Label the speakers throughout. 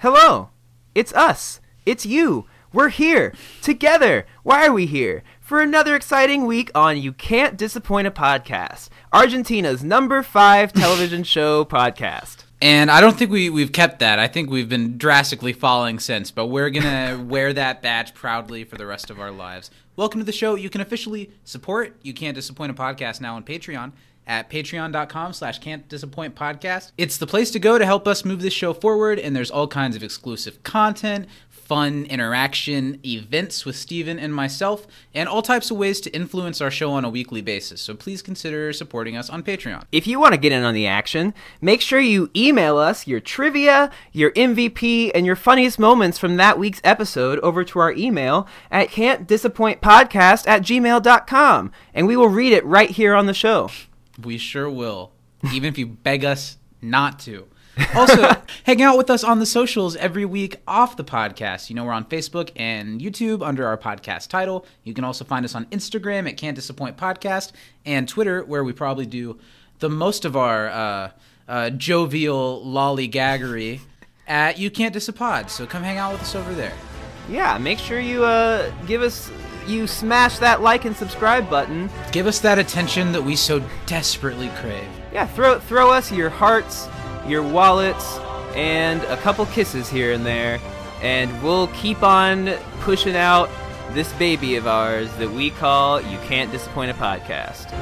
Speaker 1: Hello. It's us. It's you. We're here. Together. Why are we here? For another exciting week on You Can't Disappoint a Podcast, Argentina's number five television show podcast.
Speaker 2: And I don't think we, we've kept that. I think we've been drastically falling since, but we're going to wear that badge proudly for the rest of our lives. Welcome to the show. You can officially support You Can't Disappoint a Podcast now on Patreon at patreon.com slash can't disappoint podcast. It's the place to go to help us move this show forward, and there's all kinds of exclusive content, fun interaction, events with Steven and myself, and all types of ways to influence our show on a weekly basis. So please consider supporting us on Patreon.
Speaker 1: If you want to get in on the action, make sure you email us your trivia, your MVP, and your funniest moments from that week's episode over to our email at can'tdisappointpodcast at gmail.com, and we will read it right here on the show.
Speaker 2: We sure will, even if you beg us not to. Also, hang out with us on the socials every week off the podcast. You know, we're on Facebook and YouTube under our podcast title. You can also find us on Instagram at Can't Disappoint Podcast and Twitter, where we probably do the most of our uh, uh, jovial lollygaggery at You Can't Disappoint. So come hang out with us over there.
Speaker 1: Yeah, make sure you uh, give us you smash that like and subscribe button.
Speaker 2: Give us that attention that we so desperately crave.
Speaker 1: Yeah, throw throw us your hearts, your wallets, and a couple kisses here and there, and we'll keep on pushing out this baby of ours that we call You Can't Disappoint a Podcast.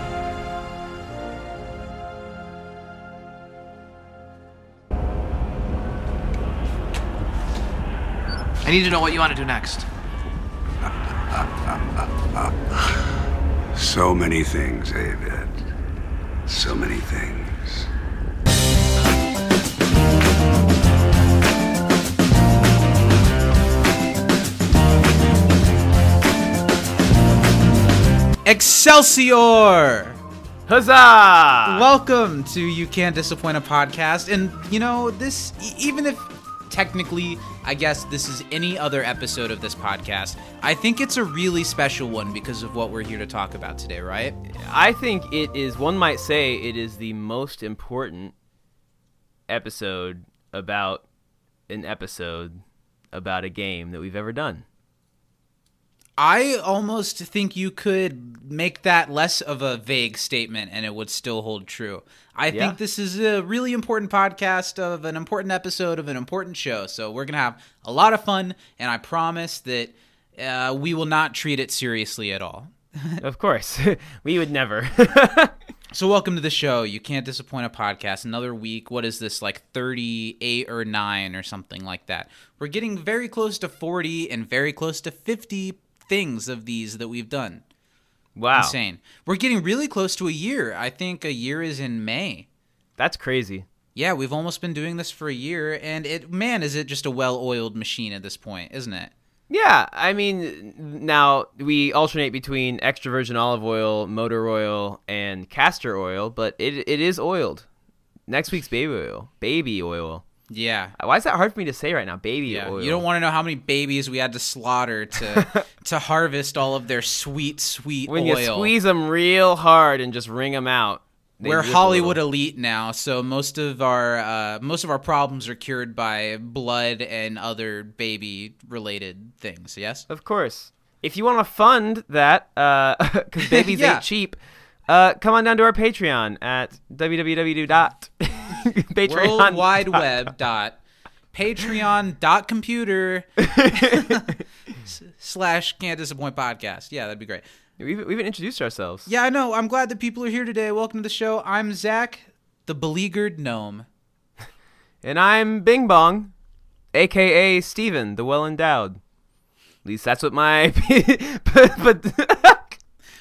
Speaker 3: I need to know what you want to do next.
Speaker 4: So many things, David. So many things.
Speaker 2: Excelsior!
Speaker 1: Huzzah!
Speaker 2: Welcome to You Can't Disappoint a Podcast. And, you know, this, even if technically, I guess this is any other episode of this podcast, I think it's a really special one because of what we're here to talk about today, right?
Speaker 1: I think it is, one might say, it is the most important episode about an episode about a game that we've ever done.
Speaker 2: I almost think you could make that less of a vague statement and it would still hold true. I
Speaker 1: Yeah.
Speaker 2: think this is a really important podcast of an important episode of an important show. So we're going to have a lot of fun, and I promise that uh, we will not treat it seriously at all.
Speaker 1: of course. we would never.
Speaker 2: So welcome to the show. You can't disappoint a podcast. Another week. What is this like 38 or 9 or something like that. We're getting very close to 40 and very close to 50 things of these that we've done.
Speaker 1: wow.
Speaker 2: Insane. We're getting really close to a year. I think a year is in May.
Speaker 1: That's crazy.
Speaker 2: Yeah, we've almost been doing this for a year and it man is it just a well-oiled machine at this point, isn't it?
Speaker 1: Yeah, I mean, now we alternate between extra virgin olive oil, motor oil, and castor oil, but it it is oiled. Next week's baby oil. Baby oil.
Speaker 2: Yeah.
Speaker 1: Why is that hard for me to say right now? Baby
Speaker 2: Yeah,
Speaker 1: oil.
Speaker 2: you don't want to know how many babies we had to slaughter to to harvest all of their sweet, sweet
Speaker 1: when
Speaker 2: oil.
Speaker 1: you squeeze them real hard and just wring them out.
Speaker 2: We're Hollywood elite now, so most of our uh, most of our problems are cured by blood and other baby related things. Yes.
Speaker 1: Of course. If you want to fund that, because babies
Speaker 2: Yeah.
Speaker 1: ain't cheap, uh, come on down to our Patreon at www.patreon.
Speaker 2: World Wide Web dot Patreon dot computer slash can't disappoint podcast. Yeah, that'd be great.
Speaker 1: We've, we haven't introduced ourselves.
Speaker 2: Yeah, I know. I'm glad that people are here today. Welcome to the show. I'm Zach, the beleaguered gnome.
Speaker 1: And I'm Bing Bong, aka Steven, the well endowed. At least that's what my. but, but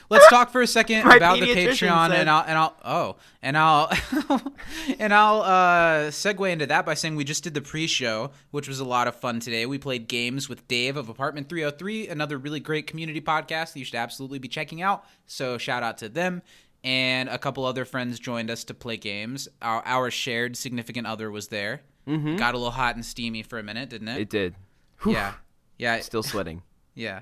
Speaker 2: Let's talk for a second about the Patreon,
Speaker 1: said-
Speaker 2: and I'll and I'll oh, and I'll and I'll uh, segue into that by saying we just did the pre-show, which was a lot of fun today. We played games with Dave of Apartment 303, another really great community podcast that you should absolutely be checking out. So shout out to them. And a couple other friends joined us to play games. Our, our shared significant other was there. Mm-hmm. Got a little hot and steamy for a minute, didn't it?
Speaker 1: it did.
Speaker 2: yeah, yeah,
Speaker 1: Still sweating.
Speaker 2: yeah.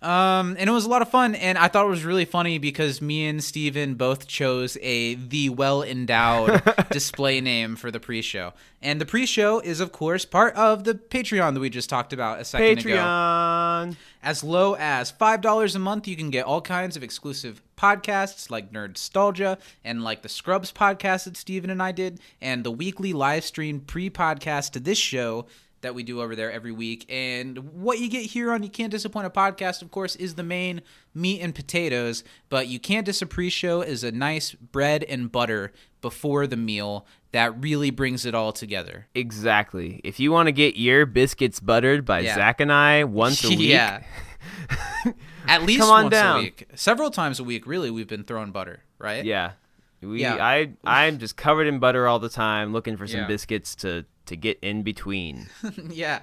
Speaker 2: Um, and it was a lot of fun, and I thought it was really funny because me and Steven both chose a the well endowed display name for the pre-show, and the pre-show is of course part of the Patreon that we just talked about a second ago.
Speaker 1: Patreon.
Speaker 2: As low as $5 a month, you can get all kinds of exclusive podcasts like Nerd Nostalgia and like the Scrubs podcast that Steven and I did, and the weekly live stream pre podcast to this show that we do over there every week. And what you get here on You Can't Disappoint a Podcast, of course, is the main meat and potatoes, but You Can't a Show is a nice bread and butter before the meal that really brings it all together.
Speaker 1: Exactly. If you want to get your biscuits buttered by
Speaker 2: Yeah.
Speaker 1: Zach and I once a week,
Speaker 2: Yeah. At least
Speaker 1: Come on
Speaker 2: once
Speaker 1: down.
Speaker 2: a week. Several times a week, really, we've been throwing butter, right?
Speaker 1: yeah, we,
Speaker 2: Yeah.
Speaker 1: I, I'm just covered in butter all the time, looking for some
Speaker 2: Yeah.
Speaker 1: biscuits to to get in between,
Speaker 2: yeah.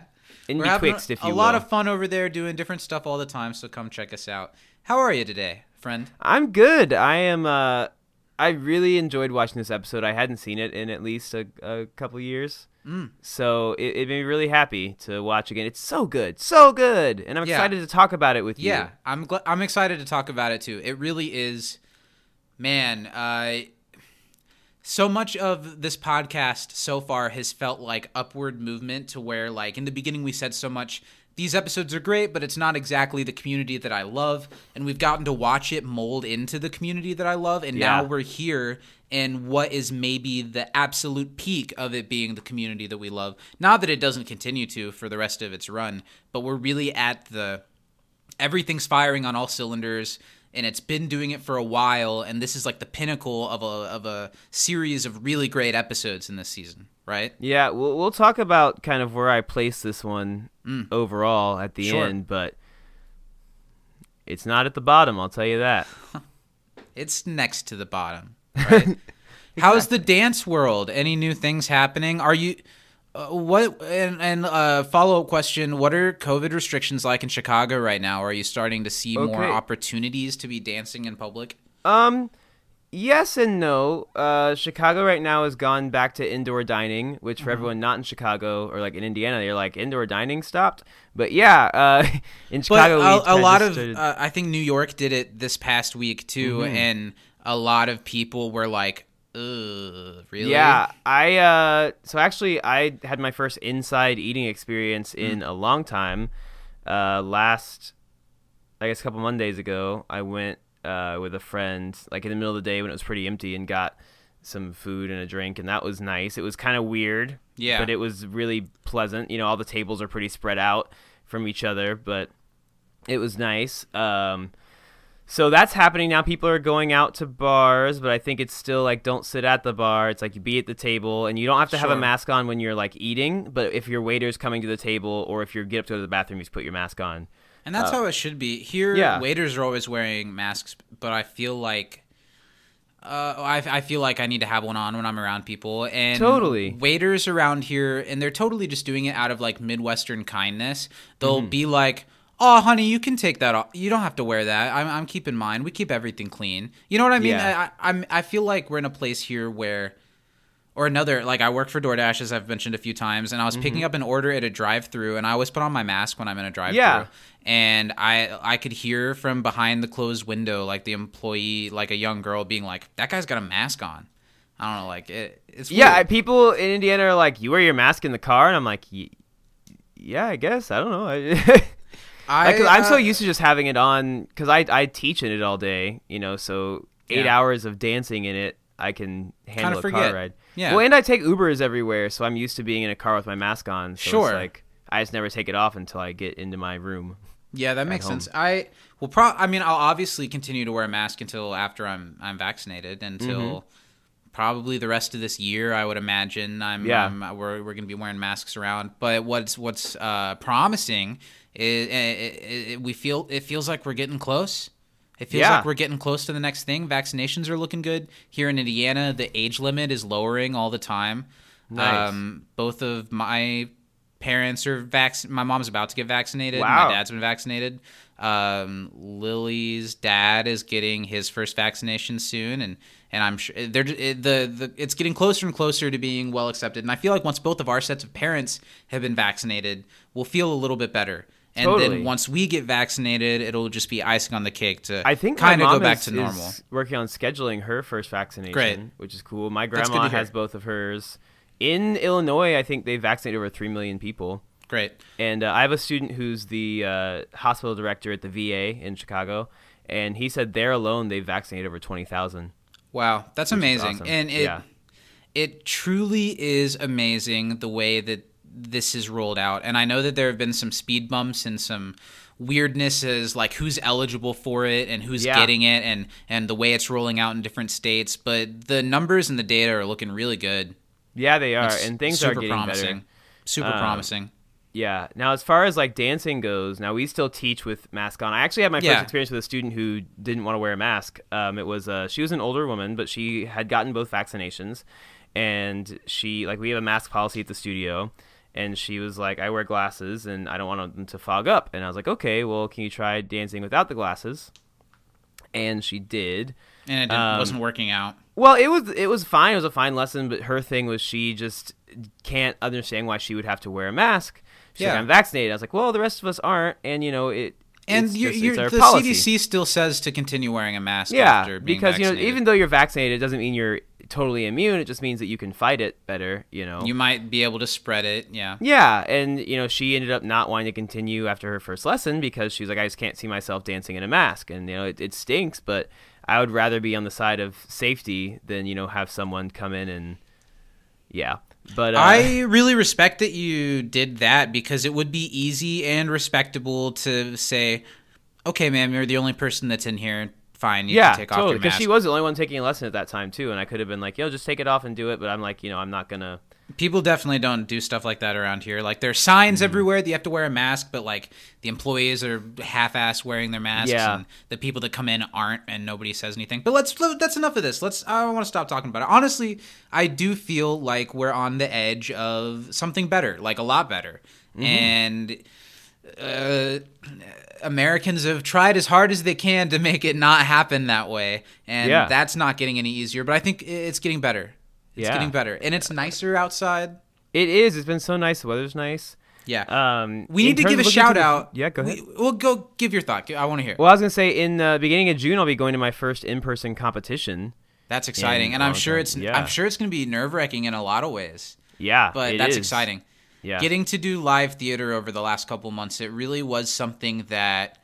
Speaker 1: in
Speaker 2: We're
Speaker 1: betwixt, if
Speaker 2: a
Speaker 1: you
Speaker 2: lot of fun over there doing different stuff all the time, so come check us out. How are you today, friend?
Speaker 1: I'm good. I am. Uh, I really enjoyed watching this episode. I hadn't seen it in at least a, a couple years.
Speaker 2: Mm.
Speaker 1: So it, it made me really happy to watch again. It's so good, so good, and I'm
Speaker 2: Yeah.
Speaker 1: excited to talk about it with you.
Speaker 2: Yeah, I'm gl- I'm excited to talk about it too. It really is, man. Uh, so much of this podcast so far has felt like upward movement to where, like, in the beginning, we said so much. These episodes are great, but it's not exactly the community that I love. And we've gotten to watch it mold into the community that I love. And now we're here in what is maybe the absolute peak of it being the community that we love. Not that it doesn't continue to for the rest of its run, but we're really at the everything's firing on all cylinders and it's been doing it for a while and this is like the pinnacle of a of a series of really great episodes in this season right
Speaker 1: Yeah, we'll we'll talk about kind of where I place this one overall at the
Speaker 2: Mm. Sure.
Speaker 1: end, but it's not at the bottom. I'll tell you that.
Speaker 2: it's next to the bottom right how's the dance world any new things happening are you uh, what and, and uh, follow-up question what are covid restrictions like in chicago right now are you starting to see more opportunities to be dancing in public
Speaker 1: Um, yes and no. Uh, Chicago right now has gone back to indoor dining, which
Speaker 2: Mm-hmm.
Speaker 1: for everyone not in Chicago or like in Indiana, you're like indoor dining stopped. But yeah, uh, in Chicago,
Speaker 2: a, a lot of
Speaker 1: started-
Speaker 2: uh, I think New York did it this past week too,
Speaker 1: Mm-hmm.
Speaker 2: and a lot of people were like, "Ugh, really?"
Speaker 1: Yeah, I uh so actually I had my first inside eating experience
Speaker 2: Mm.
Speaker 1: in a long time. Uh last I guess a couple Mondays ago, I went uh with a friend like in the middle of the day when it was pretty empty and got some food and a drink and that was nice. It was kind of weird,
Speaker 2: Yeah.
Speaker 1: but it was really pleasant. You know, all the tables are pretty spread out from each other, but it was nice. Um so that's happening now. People are going out to bars, but I think it's still like don't sit at the bar. It's like you be at the table, and you don't have to have a mask on when you're like eating. But if your waiter's coming to the table, or if you get up to go to the bathroom, you just put your mask on.
Speaker 2: and that's how it should be. Here,
Speaker 1: Uh, yeah.
Speaker 2: waiters are always wearing masks, but I feel like. Uh, I, I feel like I need to have one on when I'm around people, and
Speaker 1: Totally.
Speaker 2: waiters around here, and they're totally just doing it out of like midwestern kindness. They'll
Speaker 1: Mm-hmm.
Speaker 2: be like, "Oh, honey, you can take that off. You don't have to wear that. I'm, I'm keeping mine. We keep everything clean. You know what I mean?
Speaker 1: Yeah.
Speaker 2: I, I, I'm, I feel like we're in a place here where, or another, like I work for DoorDash as I've mentioned a few times, and I was
Speaker 1: Mm-hmm.
Speaker 2: picking up an order at a drive-through, and I always put on my mask when I'm in a drive-through.
Speaker 1: Yeah.
Speaker 2: And I, I could hear from behind the closed window, like the employee, like a young girl, being like, "That guy's got a mask on." I don't know, like it, it's
Speaker 1: Yeah, people in Indiana are like, "You wear your mask in the car," and I'm like, "Y- "Yeah, I guess. I don't know." I, Because I'm so
Speaker 2: uh,
Speaker 1: used to just having it on because I I teach in it all day, you know. So eight
Speaker 2: Yeah.
Speaker 1: hours of dancing in it, I can handle a car ride.
Speaker 2: Yeah.
Speaker 1: Well, and I take Ubers everywhere, so I'm used to being in a car with my mask on. So
Speaker 2: Sure.
Speaker 1: It's like I just never take it off until I get into my room.
Speaker 2: Yeah, that makes sense. I will pro. I mean, I'll obviously continue to wear a mask until after I'm I'm vaccinated. Until
Speaker 1: Mm-hmm.
Speaker 2: probably the rest of this year, I would imagine. I'm
Speaker 1: Yeah.
Speaker 2: I'm- we're we're gonna be wearing masks around. But what's what's uh, promising is it, it, it, we feel it feels like we're getting close. It feels
Speaker 1: Yeah.
Speaker 2: like we're getting close to the next thing. Vaccinations are looking good here in Indiana. The age limit is lowering all the time.
Speaker 1: Nice.
Speaker 2: Um, both of my parents are vac. My mom's about to get vaccinated.
Speaker 1: Wow.
Speaker 2: My dad's been vaccinated. Um, Lily's dad is getting his first vaccination soon, and and I'm sure they're it, the the it's getting closer and closer to being well accepted. And I feel like once both of our sets of parents have been vaccinated, we'll feel a little bit better. And
Speaker 1: Totally.
Speaker 2: then once we get vaccinated, it'll just be icing on the cake to
Speaker 1: I think
Speaker 2: kind of go back
Speaker 1: is,
Speaker 2: to normal.
Speaker 1: is working on scheduling her first vaccination,
Speaker 2: Great.
Speaker 1: which is cool. My grandma has both of hers. In Illinois, I think they vaccinated over three million people.
Speaker 2: Great.
Speaker 1: And uh, I have a student who's the uh, hospital director at the VA in Chicago, and he said there alone they vaccinated over twenty thousand.
Speaker 2: Wow, that's amazing.
Speaker 1: awesome.
Speaker 2: And it
Speaker 1: Yeah.
Speaker 2: it truly is amazing the way that this is rolled out. And I know that there have been some speed bumps and some weirdness as like who's eligible for it and who's
Speaker 1: Yeah.
Speaker 2: getting it and and the way it's rolling out in different states, but the numbers and the data are looking really good.
Speaker 1: Yeah, they are,
Speaker 2: It's
Speaker 1: and things are getting
Speaker 2: promising.
Speaker 1: better.
Speaker 2: Super
Speaker 1: Um,
Speaker 2: promising.
Speaker 1: Yeah. Now, as far as like dancing goes, now we still teach with mask on. I actually had my
Speaker 2: Yeah.
Speaker 1: first experience with a student who didn't want to wear a mask. Um, it was uh, she was an older woman, but she had gotten both vaccinations, and she like we have a mask policy at the studio, and she was like, I wear glasses and I don't want them to fog up, and I was like, okay, well, can you try dancing without the glasses? And she did.
Speaker 2: And it didn't,
Speaker 1: um,
Speaker 2: wasn't working out.
Speaker 1: Well, it was it was fine. It was a fine lesson, but her thing was she just can't understand why she would have to wear a mask. She's like,
Speaker 2: Yeah.
Speaker 1: I'm vaccinated. I was like, well, the rest of us aren't, and you know it.
Speaker 2: And
Speaker 1: it's
Speaker 2: you
Speaker 1: just-
Speaker 2: you're, the
Speaker 1: policy.
Speaker 2: CDC still says to continue wearing a mask
Speaker 1: yeah,
Speaker 2: after being
Speaker 1: because you know even though you're vaccinated, it doesn't mean you're totally immune. It just means that you can fight it better. You know.
Speaker 2: you might be able to spread it. Yeah.
Speaker 1: yeah, and you know she ended up not wanting to continue after her first lesson because she's like, I just can't see myself dancing in a mask, and you know it, it stinks, but I would rather be on the side of safety than you know have someone come in and yeah. But uh,
Speaker 2: I really respect that you did that because it would be easy and respectable to say, "Okay, ma'am, you're the only person that's in here. Fine, you
Speaker 1: yeah,
Speaker 2: can take off
Speaker 1: totally. Because she was the only one taking a lesson at that time too, and I could have been like, "Yo, just take it off and do it." But I'm like, you know, I'm not gonna.
Speaker 2: People definitely don't do stuff like that around here. Like there's signs
Speaker 1: Mm.
Speaker 2: everywhere that you have to wear a mask, but like the employees are half-ass wearing their masks,
Speaker 1: Yeah.
Speaker 2: and the people that come in aren't, and nobody says anything. But let's that's enough of this. Let's. I don't want to stop talking about it. Honestly, I do feel like we're on the edge of something better, like a lot better,
Speaker 1: Mm-hmm.
Speaker 2: and. Uh, Americans have tried as hard as they can to make it not happen that way, and
Speaker 1: Yeah.
Speaker 2: that's not getting any easier. But I think it's getting better. It's
Speaker 1: Yeah.
Speaker 2: getting better, and it's nicer outside.
Speaker 1: It is. It's been so nice. The weather's nice.
Speaker 2: Yeah.
Speaker 1: Um,
Speaker 2: we need to give a shout
Speaker 1: the-
Speaker 2: out.
Speaker 1: Yeah, go ahead.
Speaker 2: We, will go give your thought. I want to hear.
Speaker 1: well, I was gonna say in the beginning of June, I'll be going to my first in-person competition.
Speaker 2: That's exciting, and I'm sure
Speaker 1: time.
Speaker 2: it's
Speaker 1: Yeah.
Speaker 2: I'm sure it's going to be nerve wracking in a lot of ways.
Speaker 1: Yeah,
Speaker 2: But that's
Speaker 1: is.
Speaker 2: exciting.
Speaker 1: Yeah,
Speaker 2: Getting to do live theater over the last couple months, it really was something that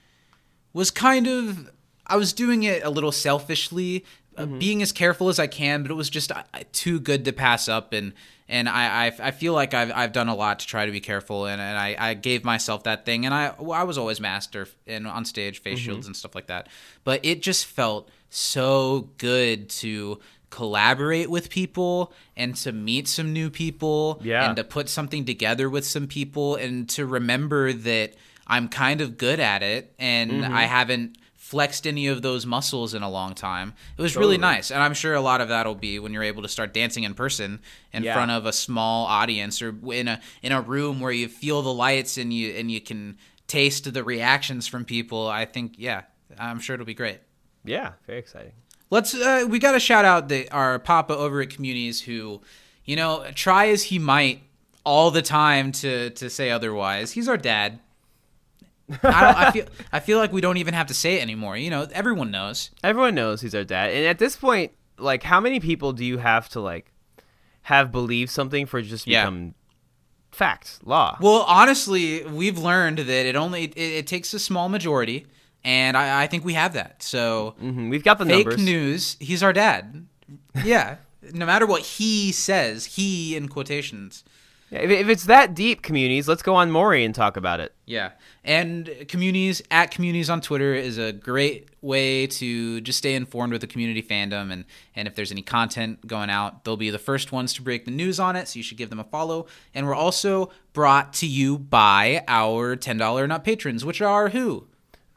Speaker 2: was kind of I was doing it a little selfishly,
Speaker 1: Mm-hmm.
Speaker 2: being as careful as I can, but it was just uh, too good to pass up, and and I, I I feel like I've I've done a lot to try to be careful, and, and I, I gave myself that thing, and I well, I was always master and on stage face
Speaker 1: Mm-hmm.
Speaker 2: shields and stuff like that, but it just felt so good to collaborate with people and to meet some new people
Speaker 1: Yeah.
Speaker 2: and to put something together with some people and to remember that I'm kind of good at it and
Speaker 1: Mm-hmm.
Speaker 2: I haven't flexed any of those muscles in a long time. It was really nice. And I'm sure a lot of that'll be when you're able to start dancing in person in
Speaker 1: Yeah.
Speaker 2: front of a small audience or in a in a room where you feel the lights and you and you can taste the reactions from people. I think yeah, I'm sure it'll be great.
Speaker 1: yeah, very exciting.
Speaker 2: Let's uh, we got to shout out the our papa over at communities who, you know, try as he might all the time to to say otherwise. He's our dad. I, don't, I feel I feel like we don't even have to say it anymore. You know, everyone knows.
Speaker 1: Everyone knows he's our dad, and at this point, like, how many people do you have to like have believed something for it just
Speaker 2: Yeah.
Speaker 1: become fact, law?
Speaker 2: Well, honestly, we've learned that it only it, it takes a small majority, and I, I think we have that. So
Speaker 1: Mhm, We've got the
Speaker 2: fake
Speaker 1: numbers.
Speaker 2: news. He's our dad. Yeah. no matter what he says, he in quotations.
Speaker 1: If, if it's that deep, communities, let's go on Maury and talk about it.
Speaker 2: Yeah. And communities at communities on Twitter is a great way to just stay informed with the community fandom and and if there's any content going out, they'll be the first ones to break the news on it, so you should give them a follow. And we're also brought to you by our $10 not patrons, which are who?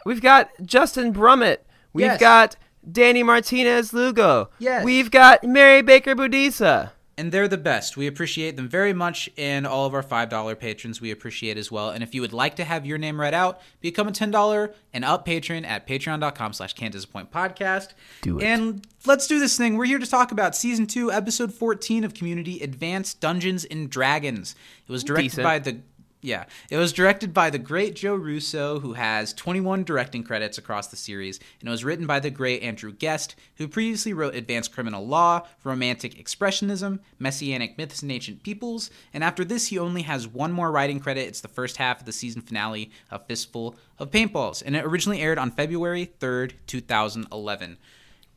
Speaker 1: We've got Justin Brummett. We've
Speaker 2: Yes.
Speaker 1: got Danny Martinez Lugo.
Speaker 2: Yes.
Speaker 1: We've got Mary Baker Budisa.
Speaker 2: And they're the best. We appreciate them very much, and all of our $5 patrons we appreciate as well. And if you would like to have your name read out, become a $10 and up patron at patreon.com slash can't disappoint podcast.
Speaker 1: Do it.
Speaker 2: And let's do this thing. We're here to talk about season two, episode 14 of Community Advanced Dungeons and Dragons. It was directed
Speaker 1: Decent.
Speaker 2: by the Yeah, it was directed by the great Joe Russo, who has 21 directing credits across the series, and it was written by the great Andrew Guest, who previously wrote Advanced Criminal Law, Romantic Expressionism, Messianic Myths and Ancient Peoples, and after this, he only has one more writing credit. It's the first half of the season finale of Fistful of Paintballs, and it originally aired on February 3rd, 2011.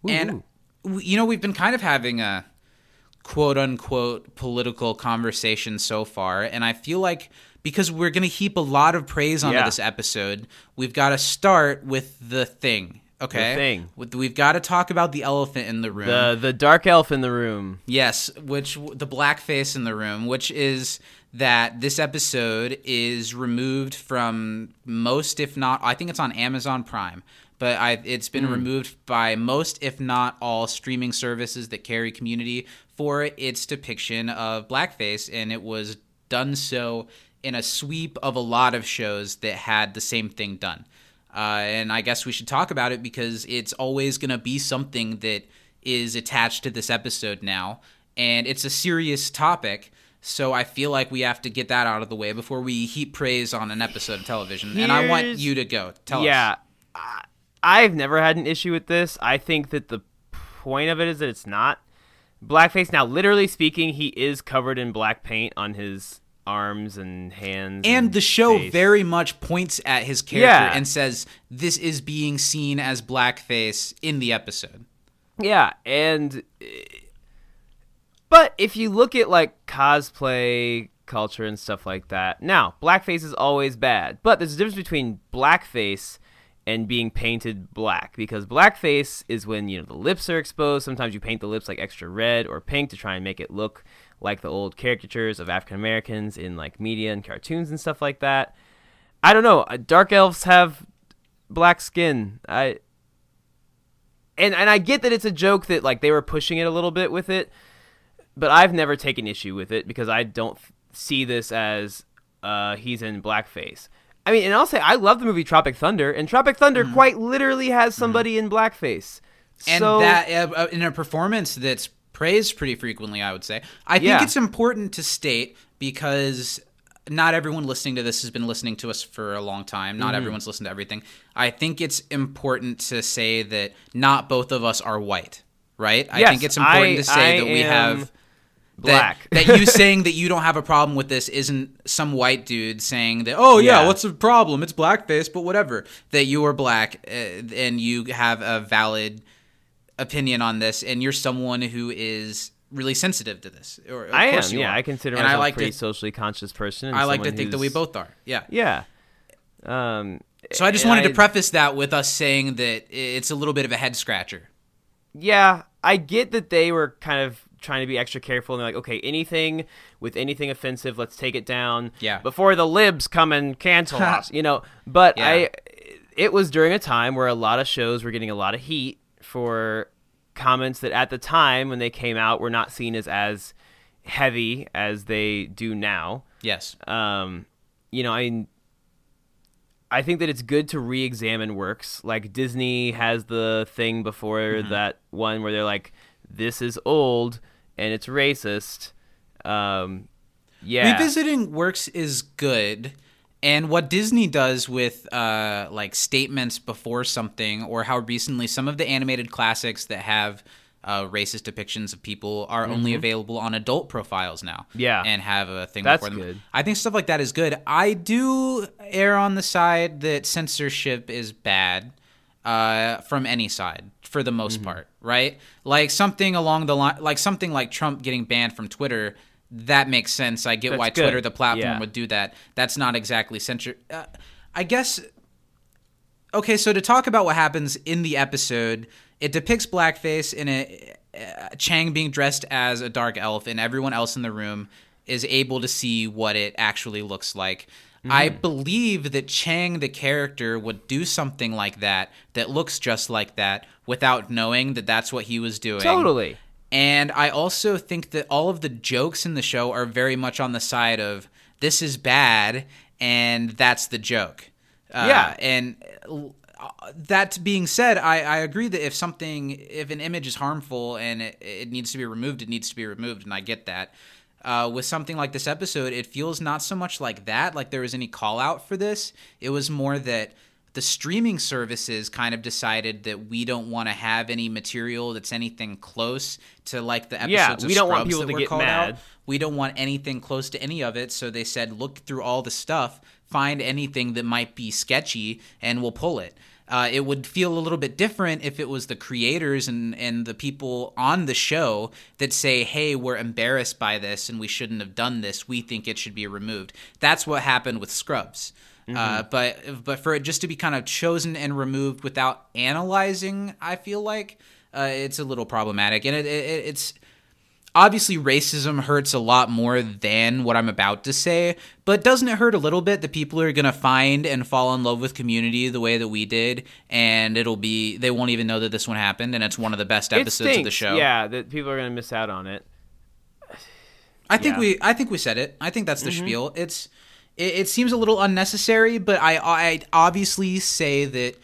Speaker 2: And, you know, we've been kind of having a quote unquote political conversation so far, and I feel like because we're going to heap a lot of praise onto
Speaker 1: Yeah.
Speaker 2: this episode, we've got to start with the thing. Okay,
Speaker 1: The
Speaker 2: thing. We've got to talk about the elephant in the room.
Speaker 1: The the dark elf in the room.
Speaker 2: Yes, which the blackface in the room, which is that this episode is removed from most, if not, I think it's on Amazon Prime, but I, it's been hmm. removed by most, if not all, streaming services that carry Community for its depiction of blackface, and it was done so in a sweep of a lot of shows that had the same thing done. Uh, and I guess we should talk about it because it's always going to be something that is attached to this episode now. And it's a serious topic. So I feel like we have to get that out of the way before we heap praise on an episode of television. and I want you to go. Tell
Speaker 1: yeah,
Speaker 2: us.
Speaker 1: I, I've never had an issue with this. I think that the point of it is that it's not blackface. Now, literally speaking, he is covered in black paint on his arms and hands.
Speaker 2: And the show
Speaker 1: face.
Speaker 2: very much points at his character
Speaker 1: Yeah.
Speaker 2: and says this is being seen as blackface in the episode.
Speaker 1: Yeah, and but if you look at like cosplay culture and stuff like that, now blackface is always bad, but there's a difference between blackface and being painted black because blackface is when you know the lips are exposed. Sometimes you paint the lips like extra red or pink to try and make it look like the old caricatures of African Americans in like media and cartoons and stuff like that. I don't know. uh, Dark elves have black skin. I and and I get that it's a joke that like they were pushing it a little bit with it, but I've never taken issue with it because I don't see this as uh, he's in blackface. I mean, and I'll say I love the movie Tropic Thunder, and Tropic Thunder quite literally has somebody in blackface.
Speaker 2: and
Speaker 1: so,
Speaker 2: that uh, uh, in a performance that's praised pretty frequently i would say. I think it's important to state because not everyone listening to this has been listening to us for a long time. Not everyone's listened to everything. I think it's important to say that not both of us are white right? I think it's important
Speaker 1: I-
Speaker 2: to say
Speaker 1: I
Speaker 2: that we have that-
Speaker 1: black.
Speaker 2: that, you saying that you don't have a problem with this isn't some white dude saying that oh yeah,
Speaker 1: Yeah.
Speaker 2: what's the problem? It's blackface but whatever. That you are black uh, and you have a valid opinion on this and you're someone who is really sensitive to this or of
Speaker 1: I am. Yeah,
Speaker 2: are.
Speaker 1: I consider
Speaker 2: and
Speaker 1: myself
Speaker 2: I like
Speaker 1: a pretty
Speaker 2: to,
Speaker 1: socially conscious person. and
Speaker 2: I like to think that we both are yeah
Speaker 1: Yeah. Um.
Speaker 2: so I just wanted
Speaker 1: I-
Speaker 2: to preface that with us saying that it's a little bit of a head scratcher
Speaker 1: yeah, I get that they were kind of trying to be extra careful and they're like, okay, anything with anything offensive, let's take it down.
Speaker 2: Yeah.
Speaker 1: Before the libs come and cancel us, you know. But
Speaker 2: Yeah.
Speaker 1: I, it was during a time where a lot of shows were getting a lot of heat for comments that at the time when they came out were not seen as as heavy as they do now.
Speaker 2: yes
Speaker 1: Um, you know, I mean, I think that it's good to re-examine works. Like Disney has the thing before
Speaker 2: Mm-hmm.
Speaker 1: that one where they're like, "This is old and it's racist." Um, yeah,
Speaker 2: Revisiting works is good. And what Disney does with uh, like statements before something, or how recently some of the animated classics that have uh, racist depictions of people are only available on adult profiles now.
Speaker 1: Mm-hmm. Yeah.
Speaker 2: and have a thing
Speaker 1: That's
Speaker 2: before them.
Speaker 1: good.
Speaker 2: I think stuff like that is good. I do err on the side that censorship is bad uh, from any side for the most
Speaker 1: Mm-hmm.
Speaker 2: part, right? Like something along the line, like something like Trump getting banned from Twitter. That makes sense. I get
Speaker 1: That's
Speaker 2: why
Speaker 1: good.
Speaker 2: Twitter, the platform,
Speaker 1: Yeah.
Speaker 2: would do that. That's not exactly censor. Uh, I guess. Okay, so to talk about what happens in the episode, it depicts blackface in a uh, Chang being dressed as a dark elf, and everyone else in the room is able to see what it actually looks like. I
Speaker 1: Mm-hmm.
Speaker 2: believe that Chang, the character, would do something like that that looks just like that without knowing that that's what he was doing.
Speaker 1: totally.
Speaker 2: And I also think that all of the jokes in the show are very much on the side of this is bad and that's the joke. Uh,
Speaker 1: Yeah.
Speaker 2: And uh, that being said, I, I agree that if something, if an image is harmful and it, it needs to be removed, it needs to be removed. And I get that. Uh, with something like this episode, it feels not so much like that, like there was any call out for this. It was more that the streaming services kind of decided that we don't want to have any material that's anything close to like the episodes
Speaker 1: Yeah,
Speaker 2: of
Speaker 1: we don't want
Speaker 2: Scrubs
Speaker 1: people
Speaker 2: that
Speaker 1: to
Speaker 2: were
Speaker 1: get
Speaker 2: called
Speaker 1: mad.
Speaker 2: out. We don't want anything close to any of it. So they said, look through all the stuff, find anything that might be sketchy, and we'll pull it. Uh, it would feel a little bit different if it was the creators and, and the people on the show that say, hey, we're embarrassed by this and we shouldn't have done this. We think it should be removed. That's what happened with Scrubs. Uh, but but for it just to be kind of chosen and removed without analyzing, I feel like uh, it's a little problematic. And it, it, it's obviously racism hurts a lot more than what I'm about to say, but doesn't it hurt a little bit that people are going to find and fall in love with community the way that we did and it'll be they won't even know that this one happened and it's one of the best episodes of the show.
Speaker 1: Yeah, that people are gonna miss out on it.
Speaker 2: I think
Speaker 1: Yeah.
Speaker 2: we I think we said it. I think that's the spiel. It's it, it seems a little unnecessary, but I I obviously say that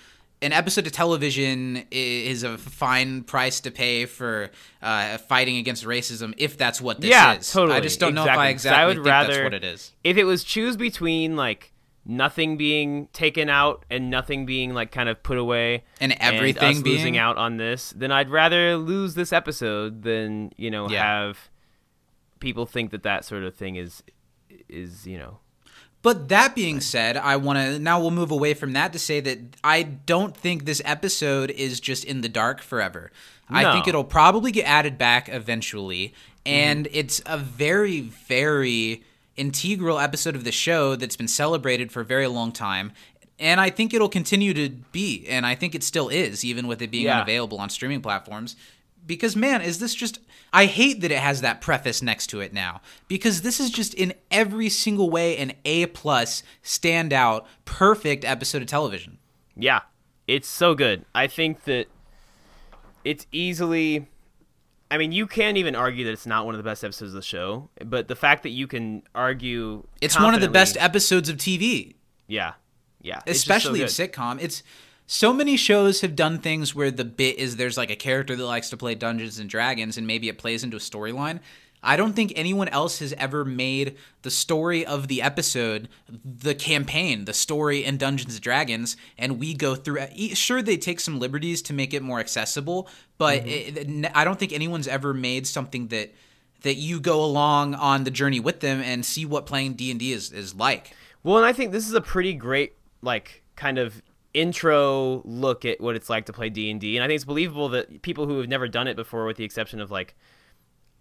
Speaker 2: an episode of television is a fine price to pay for uh, fighting against racism if that's what this
Speaker 1: yeah,
Speaker 2: is.
Speaker 1: totally.
Speaker 2: I just don't know if
Speaker 1: exactly.
Speaker 2: I exactly
Speaker 1: I would rather,
Speaker 2: that's what it is.
Speaker 1: If it was choose between like nothing being taken out and nothing being like kind of put away
Speaker 2: And
Speaker 1: us
Speaker 2: everything being
Speaker 1: losing out on this, then I'd rather lose this episode than you know
Speaker 2: Yeah.
Speaker 1: have people think that that sort of thing is is you know
Speaker 2: But that being said, I want to now we'll move away from that to say that I don't think this episode is just in the dark forever.
Speaker 1: No.
Speaker 2: I think it'll probably get added back eventually, mm-hmm. and it's a very very integral episode of the show that's been celebrated for a very long time. And I think it'll continue to be, and I think it still is, even with it being
Speaker 1: Yeah.
Speaker 2: unavailable on streaming platforms. Because man, is this just I hate that it has that preface next to it now. Because this is just in every single way an A plus standout, perfect episode of television.
Speaker 1: yeah it's so good i think that it's easily i mean you can't even argue that it's not one of the best episodes of the show but the fact that you can argue
Speaker 2: It's one of the best episodes of TV.
Speaker 1: yeah yeah so
Speaker 2: especially of sitcom. It's so many shows have done things where the bit is there's like a character that likes to play Dungeons and Dragons and maybe it plays into a storyline. I don't think anyone else has ever made the story of the episode the campaign, the story in Dungeons and Dragons, and we go through. Sure, they take some liberties to make it more accessible, but
Speaker 1: Mm-hmm.
Speaker 2: it, I don't think anyone's ever made something that that you go along on the journey with them and see what playing D and D is is like.
Speaker 1: Well, and I think this is a pretty great like kind of intro look at what it's like to play D&D and I think it's believable that people who have never done it before with the exception of like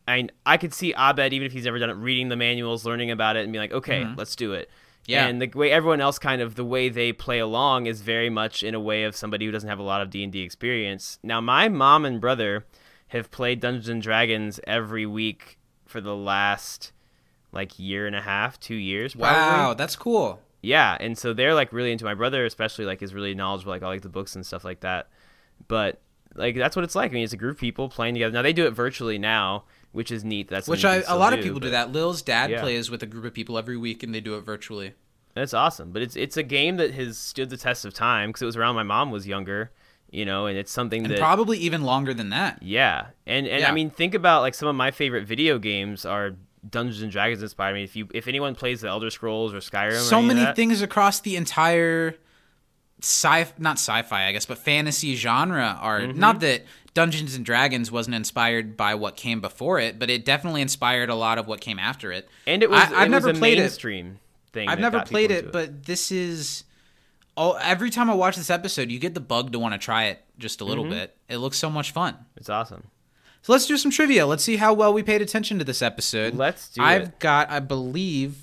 Speaker 1: I I could see Abed even if he's never done it reading the manuals, learning about it and be like, "Okay, let's do it."
Speaker 2: Mm-hmm. Yeah.
Speaker 1: And the way everyone else kind of the way they play along is very much in a way of somebody who doesn't have a lot of D&D experience. Now, my mom and brother have played Dungeons and Dragons every week for the last like year and a half, 2 years probably.
Speaker 2: Wow, that's cool.
Speaker 1: Yeah, and so they're like really into my brother, especially like is really knowledgeable like all like the books and stuff like that. But like that's what it's like. I mean, it's a group of people playing together. Now they do it virtually now, which is neat. That's
Speaker 2: Which I,
Speaker 1: can
Speaker 2: lot of people do that. Lil's dad
Speaker 1: Yeah.
Speaker 2: plays with a group of people every week, and they do it virtually.
Speaker 1: That's awesome. But it's it's a game that has stood the test of time because it was around my mom was younger, you know, and it's something
Speaker 2: And
Speaker 1: that
Speaker 2: probably even longer than that.
Speaker 1: Yeah, and and
Speaker 2: Yeah.
Speaker 1: I mean, think about like some of my favorite video games are Dungeons and Dragons inspired. me. if you if anyone plays the Elder Scrolls or Skyrim, or
Speaker 2: So
Speaker 1: of
Speaker 2: many
Speaker 1: that-
Speaker 2: things across the entire sci not sci-fi, I guess, but fantasy genre are
Speaker 1: Mm-hmm.
Speaker 2: not that Dungeons and Dragons wasn't inspired by what came before it, but it definitely inspired a lot of what came after it.
Speaker 1: and it was
Speaker 2: I, I've
Speaker 1: it
Speaker 2: never
Speaker 1: was a
Speaker 2: played it.
Speaker 1: mainstream thing.
Speaker 2: I've never played
Speaker 1: people
Speaker 2: it, but this is. Oh, every time I watch this episode, you get the bug to want to try it just a little
Speaker 1: Mm-hmm.
Speaker 2: bit. It looks so much fun.
Speaker 1: it's awesome.
Speaker 2: So let's do some trivia. Let's see how well we paid attention to this episode.
Speaker 1: Let's do
Speaker 2: I've
Speaker 1: it.
Speaker 2: got, I believe,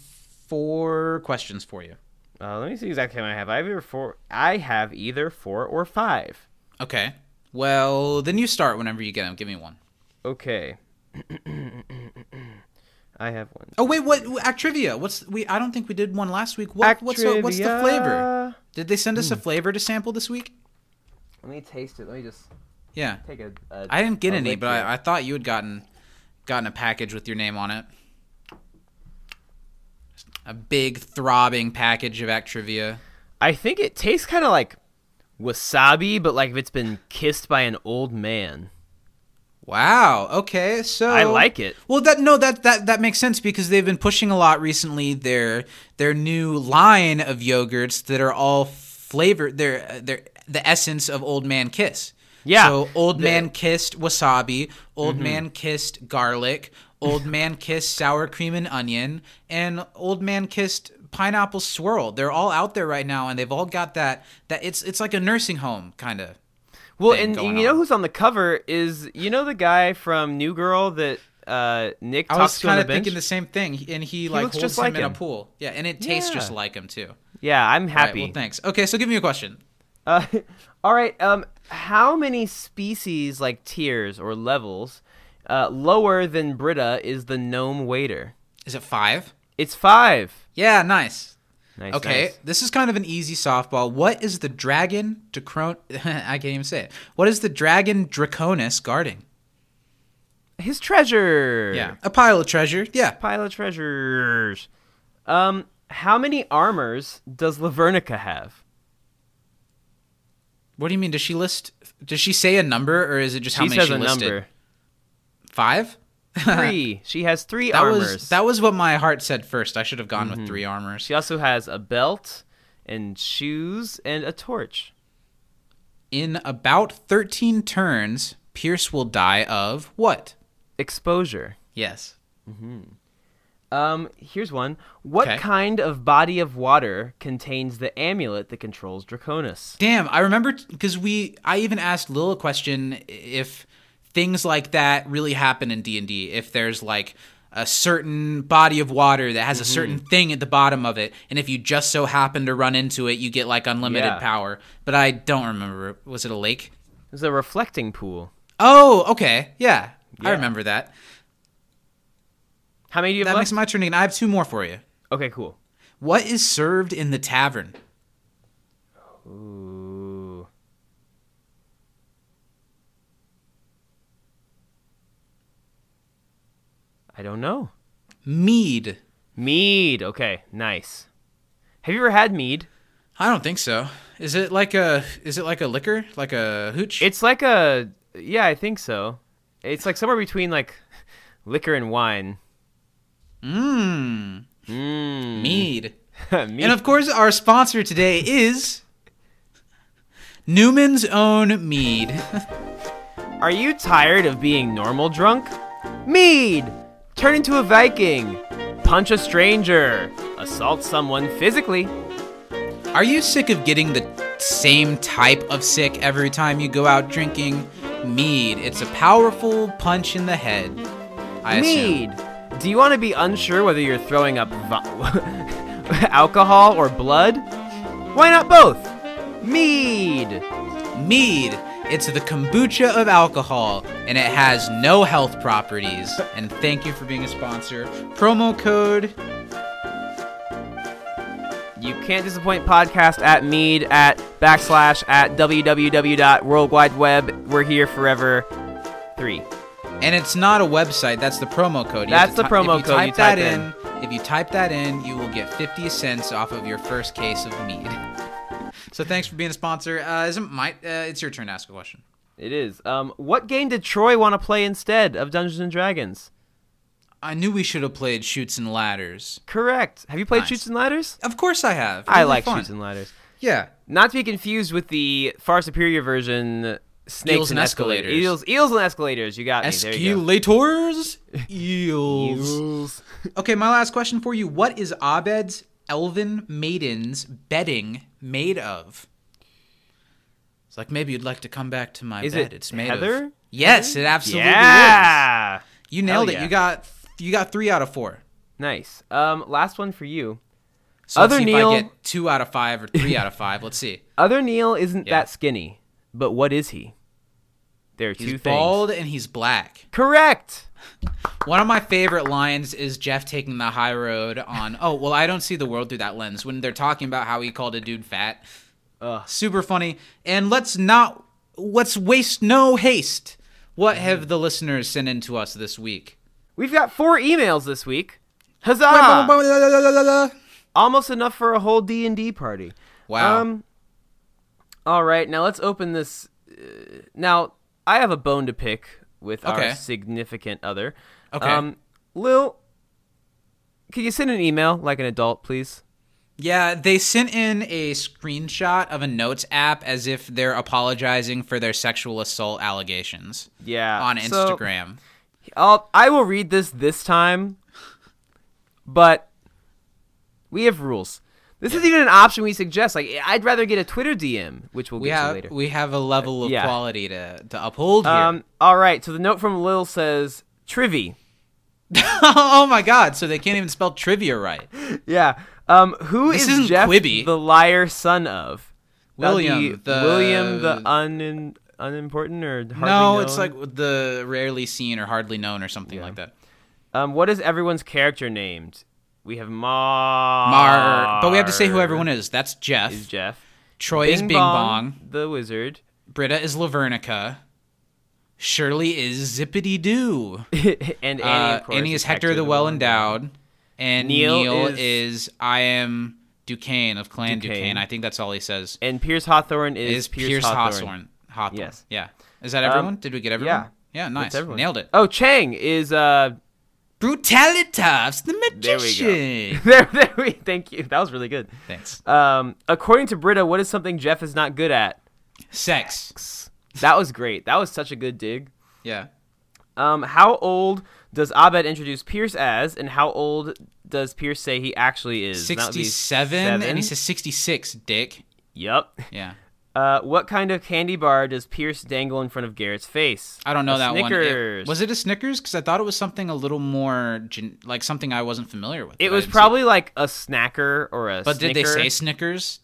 Speaker 2: four questions for you.
Speaker 1: Uh, let me see exactly how many I have. I have either four. I have either four or five.
Speaker 2: Okay. Well, then you start whenever you get them. Give me one.
Speaker 1: Okay. I have one.
Speaker 2: Oh wait, what act trivia? What's we? I don't think we did one last week. What, what's the, what's the flavor? Did they send us
Speaker 1: Hmm.
Speaker 2: a flavor to sample this week?
Speaker 1: Let me taste it. Let me just
Speaker 2: Yeah,
Speaker 1: take a. a
Speaker 2: I didn't get
Speaker 1: a
Speaker 2: any, but. I, I thought you had gotten gotten a package with your name on it. A big throbbing package of act trivia.
Speaker 1: I think it tastes kind of like wasabi, but like if it's been kissed by an old man.
Speaker 2: Wow. Okay. So
Speaker 1: I like it.
Speaker 2: Well, that no, that that that makes sense because they've been pushing a lot recently. Their their new line of yogurts that are all flavored. They're they're the essence of Old Man Kiss.
Speaker 1: Yeah.
Speaker 2: So Old
Speaker 1: The-
Speaker 2: Man kissed wasabi. Old Man kissed garlic. Old Man kissed sour cream and onion. And Old Man kissed pineapple swirl. They're all out there right now, and they've all got that. That it's it's like a nursing home kind of.
Speaker 1: Well, and you know
Speaker 2: on.
Speaker 1: who's on the cover is you know the guy from New Girl that uh, Nick
Speaker 2: I was kind of thinking the same thing, and he, like
Speaker 1: looks
Speaker 2: holds
Speaker 1: just
Speaker 2: him
Speaker 1: like
Speaker 2: in a pool. Yeah, and it tastes just like him too.
Speaker 1: yeah, I'm
Speaker 2: All right,
Speaker 1: happy.
Speaker 2: well, thanks. Okay, so give me a question.
Speaker 1: Uh, all right. Um, how many species, like tiers or levels, uh, lower than Britta is the gnome waiter?
Speaker 2: Is it five?
Speaker 1: It's five.
Speaker 2: Yeah, nice.
Speaker 1: Nice.
Speaker 2: Okay,
Speaker 1: nice.
Speaker 2: this is kind of an easy softball. What is the dragon Dracon? I can't even say it. What is the dragon Draconis guarding?
Speaker 1: His treasure.
Speaker 2: Yeah, a pile of treasure. Yeah,
Speaker 1: Pile of treasures. Um, how many armors does Lavernica have?
Speaker 2: What do you mean? Does she list? Does she say a number, or is it just how
Speaker 1: she
Speaker 2: many
Speaker 1: says
Speaker 2: she
Speaker 1: a
Speaker 2: listed?
Speaker 1: number.
Speaker 2: Five.
Speaker 1: Three. she has three
Speaker 2: That
Speaker 1: armors.
Speaker 2: was that was what my heart said first. I should have gone with mm-hmm. three armors.
Speaker 1: She also has a belt and shoes and a torch.
Speaker 2: In about thirteen turns, Pierce will die of what?
Speaker 1: Exposure.
Speaker 2: Yes. Mm-hmm.
Speaker 1: Um, here's one. What
Speaker 2: Okay.
Speaker 1: kind of body of water contains the amulet that controls Draconis?
Speaker 2: Damn, I remember because we. I even asked Lil a question if things like that really happen in D and D. If there's like a certain body of water that has a certain thing at the bottom of it, and if you just so happen to run into it, you get like unlimited
Speaker 1: Yeah.
Speaker 2: power. But I don't remember. Was it a lake?
Speaker 1: It was a reflecting pool.
Speaker 2: Oh, okay, yeah, I remember that.
Speaker 1: How many do you have
Speaker 2: That makes my turn again. I have two more for you.
Speaker 1: Okay, cool.
Speaker 2: What is served in the tavern?
Speaker 1: Ooh. I don't know.
Speaker 2: Mead.
Speaker 1: Mead. Okay, nice. Have you ever had mead?
Speaker 2: I don't think so. Is it like a? Is it like a liquor? Like a hooch?
Speaker 1: It's like a yeah, I think so. It's like somewhere between like liquor and wine.
Speaker 2: Mmm.
Speaker 1: Mmm.
Speaker 2: Mead.
Speaker 1: mead.
Speaker 2: And of course, our sponsor today is Newman's Own Mead.
Speaker 1: Are you tired of being normal drunk? Mead! Turn into a Viking. Punch a stranger. Assault someone physically.
Speaker 2: Are you sick of getting the same type of sick every time you go out drinking? Mead. It's a powerful punch in the head. I assume.
Speaker 1: Do you want to be unsure whether you're throwing up alcohol or blood? Why not both? Mead!
Speaker 2: Mead. It's the kombucha of alcohol, and it has no health properties. And thank you for being a sponsor. Promo code
Speaker 1: You can't disappoint podcast at Mead at backslash at www.worldwideweb. We're here forever. Three.
Speaker 2: And it's not a website. That's the promo code. You
Speaker 1: That's the promo
Speaker 2: if
Speaker 1: code
Speaker 2: Type
Speaker 1: you
Speaker 2: that
Speaker 1: type
Speaker 2: in. If you type that in, you will get 50 cents off of your first case of mead. so thanks for being a sponsor. Uh, isn't my? Uh, it's your turn to ask a question.
Speaker 1: It is. Um, what game did Troy want to play instead of Dungeons and Dragons?
Speaker 2: I knew we should have played Chutes and Ladders.
Speaker 1: Correct. Have you played
Speaker 2: Nice.
Speaker 1: Chutes and Ladders?
Speaker 2: Of course I have.
Speaker 1: I
Speaker 2: Really
Speaker 1: like
Speaker 2: fun.
Speaker 1: Chutes and Ladders.
Speaker 2: Yeah.
Speaker 1: Not to be confused with the far superior version, Snakes
Speaker 2: Eels and Escalators.
Speaker 1: Eels, eels and escalators. You got me. There you go.
Speaker 2: Escalators. Eels.
Speaker 1: Eels.
Speaker 2: Okay, my last question for you. What is Abed's elven maiden's bedding made of? It's like maybe you'd like to come back to my
Speaker 1: Is
Speaker 2: bed.
Speaker 1: it
Speaker 2: it's made
Speaker 1: heather?
Speaker 2: of. Yes, it absolutely is. You nailed
Speaker 1: Hell
Speaker 2: it.
Speaker 1: yeah.
Speaker 2: You got you got three out of four.
Speaker 1: Nice. Um, last one for you.
Speaker 2: So
Speaker 1: Other
Speaker 2: let's see
Speaker 1: Neil-
Speaker 2: if I get two out of five or three out of five. Let's see.
Speaker 1: Other Neil isn't
Speaker 2: Yeah.
Speaker 1: that skinny, but what is he? There are
Speaker 2: He's
Speaker 1: two
Speaker 2: bald and he's black.
Speaker 1: Correct.
Speaker 2: One of my favorite lines is Jeff taking the high road on. Oh well, I don't see the world through that lens when they're talking about how he called a dude fat.
Speaker 1: Ugh.
Speaker 2: Super funny. And let's not let's waste no haste. What
Speaker 1: Mm-hmm.
Speaker 2: have the listeners sent in to us this week?
Speaker 1: We've got four emails this week. Huzzah! Almost enough for a whole D and D party.
Speaker 2: Wow.
Speaker 1: Um. All right, now let's open this. Uh, now I have a bone to pick with
Speaker 2: Okay.
Speaker 1: our significant other.
Speaker 2: Okay.
Speaker 1: Um, Lil, can you send an email like an adult, please?
Speaker 2: Yeah, they sent in a screenshot of a notes app as if they're apologizing for their sexual assault allegations
Speaker 1: Yeah.
Speaker 2: on
Speaker 1: so
Speaker 2: Instagram.
Speaker 1: I'll I will read this this time, but we have rules. This isn't even an option we suggest. Like, I'd rather get a Twitter DM, which we'll
Speaker 2: we
Speaker 1: get to later.
Speaker 2: we have a level of
Speaker 1: Yeah.
Speaker 2: quality to to uphold here.
Speaker 1: Um, all right. So the note from Lil says Trivy.
Speaker 2: oh my god! So they can't even spell trivia right.
Speaker 1: Yeah. Um, who
Speaker 2: This
Speaker 1: is Jeff
Speaker 2: Quibi.
Speaker 1: the liar son of? That'd
Speaker 2: William, the-
Speaker 1: William the un unimportant or hardly
Speaker 2: no, it's like the rarely seen or hardly known or something like that.
Speaker 1: um, what is everyone's character named? We have Mar.
Speaker 2: Mar, but we have to say who everyone is. That's Jeff.
Speaker 1: Is Jeff.
Speaker 2: Troy is Bing Bong.
Speaker 1: the wizard,
Speaker 2: Britta is Lavernica. Shirley is Zippity Doo.
Speaker 1: and Annie.
Speaker 2: Uh, Annie is Hector the Well Endowed, and
Speaker 1: Neil
Speaker 2: Neil,
Speaker 1: is-
Speaker 2: is, I am Duquesne of Clan
Speaker 1: Duquesne.
Speaker 2: Duquesne. I think that's all he says.
Speaker 1: And Pierce Hawthorne is,
Speaker 2: Is Pierce, Hawthorne. Hawthorne.
Speaker 1: Yes.
Speaker 2: Yeah. Is that everyone? Did we get everyone?
Speaker 1: yeah.
Speaker 2: Yeah. Nice. Nailed it.
Speaker 1: Oh, Chang is uh.
Speaker 2: Brutalitas, the magician.
Speaker 1: There we go.
Speaker 2: magician.
Speaker 1: there, there we. Thank you. That was really good.
Speaker 2: Thanks.
Speaker 1: Um, according to Britta, what is something Jeff is not good at?
Speaker 2: Sex.
Speaker 1: That was great. That was such a good dig.
Speaker 2: Yeah.
Speaker 1: Um, how old does Abed introduce Pierce as, and how old does Pierce say he actually is? And that would be
Speaker 2: 67, and he says 66, dick.
Speaker 1: Yup.
Speaker 2: Yeah.
Speaker 1: Uh, what kind of candy bar does Pierce dangle in front of Garrett's face?
Speaker 2: I don't know
Speaker 1: A
Speaker 2: that one.
Speaker 1: Snickers.
Speaker 2: It- was it a Snickers? Because I thought it was something a little more, gen- like something I wasn't familiar with.
Speaker 1: It was
Speaker 2: see
Speaker 1: probably like a snacker or a.
Speaker 2: But did they say Snickers?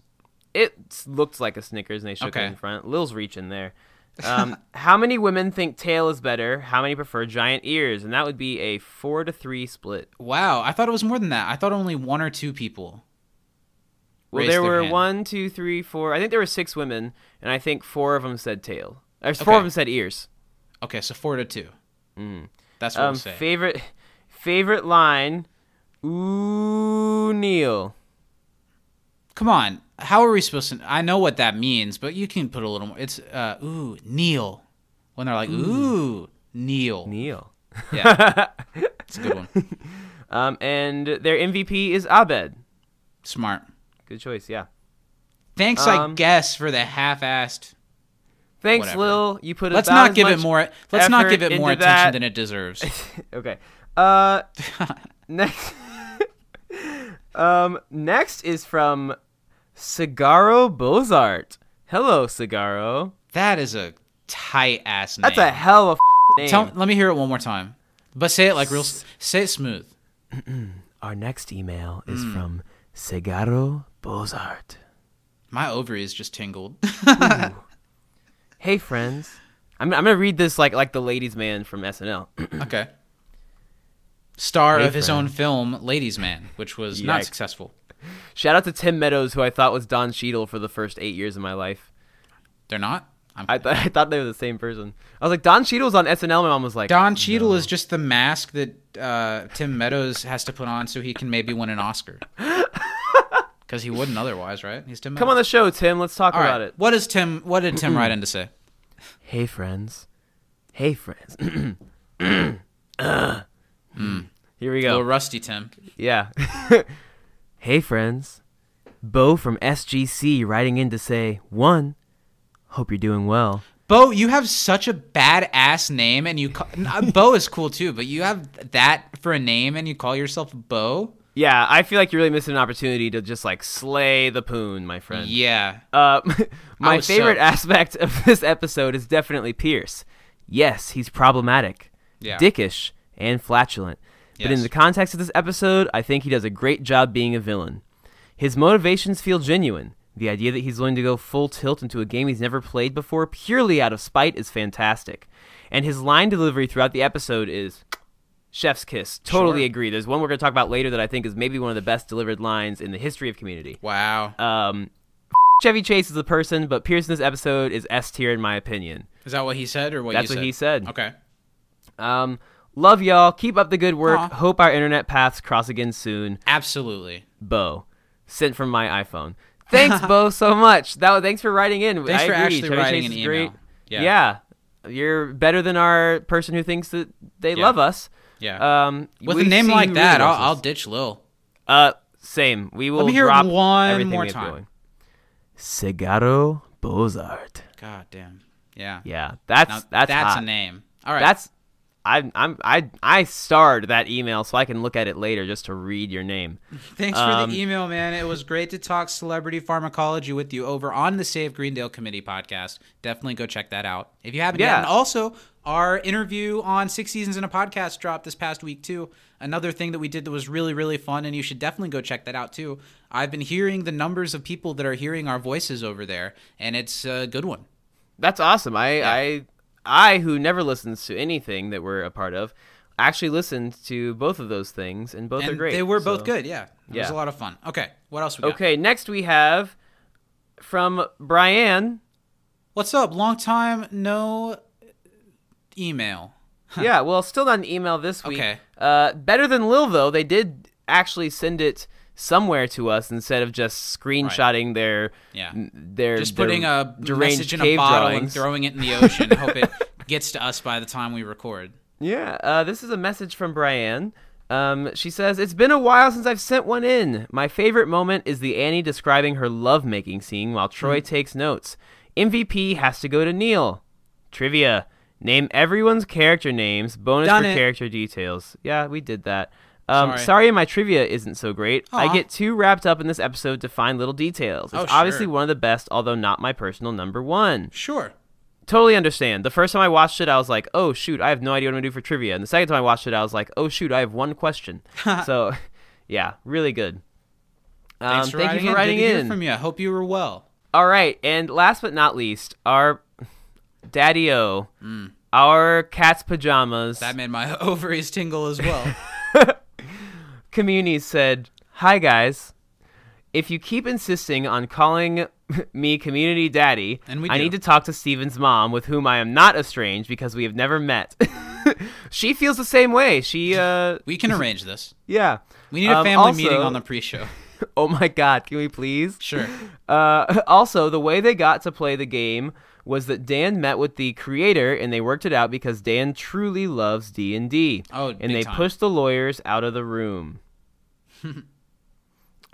Speaker 1: It looked like a Snickers, and they shook
Speaker 2: Okay.
Speaker 1: it in front. Lil's reaching there. Um, how many women think tail is better? How many prefer giant ears? And that would be a four to three split.
Speaker 2: Wow, I thought it was more than that. I thought only one or two people.
Speaker 1: Well, there were
Speaker 2: hand.
Speaker 1: one, two, three, four. I think there were six women, and I think four of them said tail. Or four
Speaker 2: Okay.
Speaker 1: of them said ears.
Speaker 2: Okay, so four to two. That's what
Speaker 1: Um,
Speaker 2: we'll say.
Speaker 1: favorite favorite line. Ooh, Neil.
Speaker 2: Come on, how are we supposed to? I know what that means, but you can put a little more. It's uh, ooh, Neil. When they're like, ooh, Neil.
Speaker 1: Neil.
Speaker 2: Yeah, it's a good one.
Speaker 1: Um, and their MVP is Abed.
Speaker 2: Smart.
Speaker 1: Good choice, yeah.
Speaker 2: Thanks, I
Speaker 1: Um,
Speaker 2: guess, for the half-assed.
Speaker 1: Thanks,
Speaker 2: Whatever.
Speaker 1: Lil. You put
Speaker 2: Let's not give it more. Let's not give it more attention
Speaker 1: that.
Speaker 2: than it deserves.
Speaker 1: okay. Uh, next. um, next is from Cigaro Bozart. Hello, Cigaro.
Speaker 2: that is a tight ass name.
Speaker 1: That's a hell of a name.
Speaker 2: Tell, let me hear it one more time. But say it like real. s- Say it smooth.
Speaker 1: Our next email is
Speaker 2: Hmm.
Speaker 1: from Cigaro Bozart.
Speaker 2: My ovaries just tingled.
Speaker 1: Hey, friends. I'm, I'm gonna read this like like the ladies' man from SNL.
Speaker 2: okay. Star
Speaker 1: Hey,
Speaker 2: of his own film, Ladies Man, which was not successful.
Speaker 1: Shout out to Tim Meadows, who I thought was Don Cheadle for the first eight years of my life.
Speaker 2: They're not. I'm,
Speaker 1: th- I thought they were the same person. I was like, Don Cheadle's on SNL. My mom was like,
Speaker 2: Don Cheadle is just the mask that uh, Tim Meadows has to put on so he can maybe win an Oscar. Because he wouldn't otherwise, right? He's Tim.
Speaker 1: Come on the show, Tim. Let's talk
Speaker 2: All
Speaker 1: about
Speaker 2: right.
Speaker 1: it.
Speaker 2: What is Tim? What did Tim write in to say?
Speaker 1: Hey, friends. Hey, friends. Uh. Here we
Speaker 2: A
Speaker 1: go.
Speaker 2: little rusty, Tim.
Speaker 1: Yeah. hey, friends. Bo from SGC writing in to say, one, hope you're doing well.
Speaker 2: Bo, you have such a badass name, and you call, uh, Bo is cool too, but you have that for a name, and you call yourself Bo.
Speaker 1: Yeah, I feel like you're really missing an opportunity to just like slay the poon, my friend.
Speaker 2: Yeah,
Speaker 1: Uh, my favorite
Speaker 2: so-
Speaker 1: aspect of this episode is definitely Pierce. Yes, he's problematic,
Speaker 2: Yeah.
Speaker 1: dickish, and flatulent. But in the context of this episode, I think he does a great job being a villain. His motivations feel genuine. The idea that he's willing to go full tilt into a game he's never played before purely out of spite is fantastic. And his line delivery throughout the episode is chef's kiss. Totally
Speaker 2: Sure.
Speaker 1: agree. There's one we're going to talk about later that I think is maybe one of the best delivered lines in the history of community.
Speaker 2: wow.
Speaker 1: Um, Chevy Chase is a person, but Pierce in this episode is S tier in my opinion.
Speaker 2: Is that what he said, or what
Speaker 1: That's what
Speaker 2: said?
Speaker 1: he said.
Speaker 2: Okay.
Speaker 1: Um, love y'all. Keep up the good work.
Speaker 2: Aw.
Speaker 1: Hope our internet paths cross again soon.
Speaker 2: Absolutely.
Speaker 1: Bo, sent from my iPhone. Thanks, Bo, so much. That was, thanks for writing in.
Speaker 2: Thanks
Speaker 1: I
Speaker 2: for
Speaker 1: agree.
Speaker 2: actually
Speaker 1: Chevy
Speaker 2: writing
Speaker 1: Chase
Speaker 2: an
Speaker 1: is great.
Speaker 2: email. Yeah.
Speaker 1: Yeah. You're better than our person who thinks that they
Speaker 2: Yeah.
Speaker 1: love us.
Speaker 2: Yeah.
Speaker 1: Um,
Speaker 2: With a name like that, I'll, I'll ditch Lil.
Speaker 1: Uh, same. We will
Speaker 2: me hear
Speaker 1: drop
Speaker 2: one more time.
Speaker 1: Cigarro Bozart.
Speaker 2: God damn. Yeah.
Speaker 1: Yeah, that's
Speaker 2: Now,
Speaker 1: that's
Speaker 2: that's
Speaker 1: hot.
Speaker 2: a name. All right.
Speaker 1: That's I I'm I I starred that email so I can look at it later just to read your name.
Speaker 2: Thanks for
Speaker 1: Um,
Speaker 2: the email, man. It was great to talk celebrity pharmacology with you over on the Save Greendale Committee podcast. Definitely go check that out if you haven't yet.
Speaker 1: Yeah.
Speaker 2: And also, our interview on Six Seasons in a Podcast dropped this past week, too. Another thing that we did that was really, really fun, and you should definitely go check that out, too. I've been hearing the numbers of people that are hearing our voices over there, and it's a good one.
Speaker 1: That's awesome. I I I who never listens to anything that we're a part of actually listened to both of those things and both are great.
Speaker 2: they were
Speaker 1: so-
Speaker 2: both good, yeah. It was a lot of fun. Okay, what else we got?
Speaker 1: Okay, next we have from Brian.
Speaker 2: What's up? Long time no email.
Speaker 1: yeah, well, still not an email this week.
Speaker 2: Okay.
Speaker 1: Uh, better than Lil though. They did actually send it somewhere to us instead of just screenshotting their
Speaker 2: Yeah.
Speaker 1: their
Speaker 2: Just
Speaker 1: their
Speaker 2: putting a message in a bottle and throwing it in the ocean. Hope it gets to us by the time we record.
Speaker 1: Yeah, uh, this is a message from Brienne. Um, she says, It's been a while since I've sent one in. My favorite moment is the Annie describing her lovemaking scene while. Troy takes notes. MVP has to go to Neil. Trivia. Name everyone's character names, bonus
Speaker 2: Done
Speaker 1: for
Speaker 2: it.
Speaker 1: character details. Yeah, we did that. Um,
Speaker 2: Sorry.
Speaker 1: sorry. my trivia isn't so great. I get too wrapped up in this episode to find little details. It's
Speaker 2: Oh,
Speaker 1: obviously
Speaker 2: sure.
Speaker 1: one of the best, although not my personal number one
Speaker 2: Sure.
Speaker 1: totally understand. The first time I watched it, I was like, "Oh shoot, I have no idea what I'm gonna do for trivia." And the second time I watched it, I was like, "Oh shoot, I have one question." so, yeah, really good. Um,
Speaker 2: Thanks for
Speaker 1: thank
Speaker 2: writing
Speaker 1: you for
Speaker 2: in.
Speaker 1: writing
Speaker 2: to
Speaker 1: in.
Speaker 2: from you. I hope you were well.
Speaker 1: All right, and last but not least, our Daddy O, our cat's pajamas
Speaker 2: Mm. That made my ovaries tingle as well.
Speaker 1: community said, "Hi guys." If you keep insisting on calling me community daddy,
Speaker 2: And we
Speaker 1: I
Speaker 2: do.
Speaker 1: need to talk to Steven's mom, with whom I am not estranged because we have never met. she feels the same way. She, uh,
Speaker 2: we can arrange this.
Speaker 1: yeah.
Speaker 2: We need a
Speaker 1: Um,
Speaker 2: family
Speaker 1: also-
Speaker 2: meeting on the pre-show.
Speaker 1: Oh my God, can we please?
Speaker 2: Sure.
Speaker 1: Uh, also, the way they got to play the game was that Dan met with the creator and they worked it out because Dan truly loves D and D.
Speaker 2: Oh,
Speaker 1: and they
Speaker 2: time.
Speaker 1: pushed the lawyers out of the room.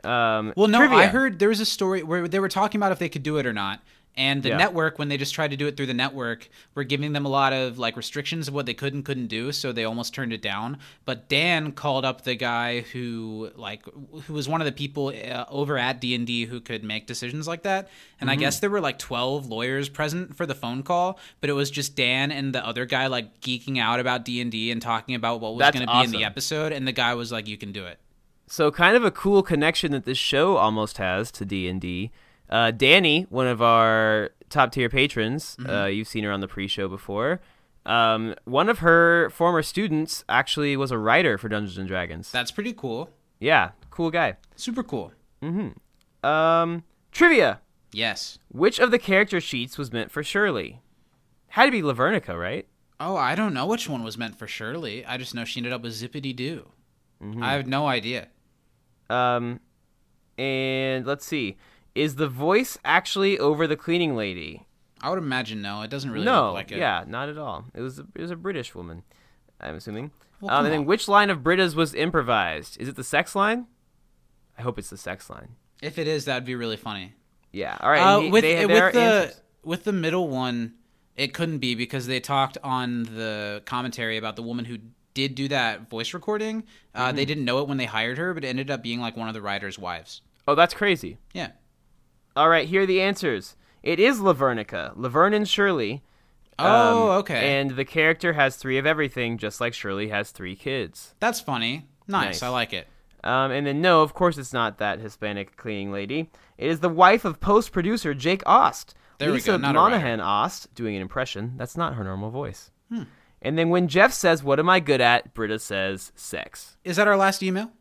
Speaker 1: um,
Speaker 2: Well, no,
Speaker 1: trivia.
Speaker 2: I heard there was a story where they were talking about if they could do it or not. And the
Speaker 1: Yeah.
Speaker 2: network, when they just tried to do it through the network, were giving them a lot of like restrictions of what they could and couldn't do, so they almost turned it down. But Dan called up the guy who like who was one of the people uh, over at D and D who could make decisions like that. And I guess there were like twelve lawyers present for the phone call, but it was just Dan and the other guy like geeking out about D and talking about what was going to be in the episode. And the guy was like, "You can do it."
Speaker 1: So kind of a cool connection that this show almost has to D and D. Uh, Danny, one of our top tier patrons,
Speaker 2: Mm-hmm.
Speaker 1: uh, you've seen her on the pre-show before. Um, one of her former students actually was a writer for Dungeons and Dragons.
Speaker 2: That's pretty cool.
Speaker 1: yeah, cool guy.
Speaker 2: Super cool.
Speaker 1: Um, trivia:
Speaker 2: Yes.
Speaker 1: Which of the character sheets was meant for Shirley? Had to be Lavernica, right?
Speaker 2: Oh, I don't know which one was meant for Shirley. I just know she ended up with Zippity Doo. I have no idea.
Speaker 1: Um, and let's see, is the voice actually over the cleaning lady?
Speaker 2: I would imagine no. It doesn't really
Speaker 1: no,
Speaker 2: look like it.
Speaker 1: yeah, not at all. It was a, it was a British woman, I'm assuming.
Speaker 2: Well,
Speaker 1: um, and then
Speaker 2: on.
Speaker 1: which line of Britta's was improvised? Is it the sex line? I hope it's the sex line.
Speaker 2: If it is, that'd be really funny.
Speaker 1: Yeah. All right.
Speaker 2: Uh,
Speaker 1: he-
Speaker 2: with
Speaker 1: they,
Speaker 2: with the
Speaker 1: answers.
Speaker 2: with the middle one, it couldn't be because they talked on the commentary about the woman who did do that voice recording. Uh,
Speaker 1: Mm-hmm.
Speaker 2: They didn't know it when they hired her, but it ended up being like one of the writer's wives.
Speaker 1: Oh, that's crazy.
Speaker 2: Yeah.
Speaker 1: All right. Here are the answers. It is Lavernica, Laverne and Shirley.
Speaker 2: Oh,
Speaker 1: Um,
Speaker 2: okay.
Speaker 1: And the character has three of everything, just like Shirley has three kids.
Speaker 2: That's funny. Nice.
Speaker 1: Nice.
Speaker 2: I like it.
Speaker 1: Um, and then no, of course it's not that Hispanic cleaning lady. It is the wife of post producer Jake Ost.
Speaker 2: There we go, not
Speaker 1: Monahan Ost doing an impression. That's not her normal voice.
Speaker 2: Hmm.
Speaker 1: And then when Jeff says, "What am I good at?" Britta says, "Sex."
Speaker 2: Is that our last email?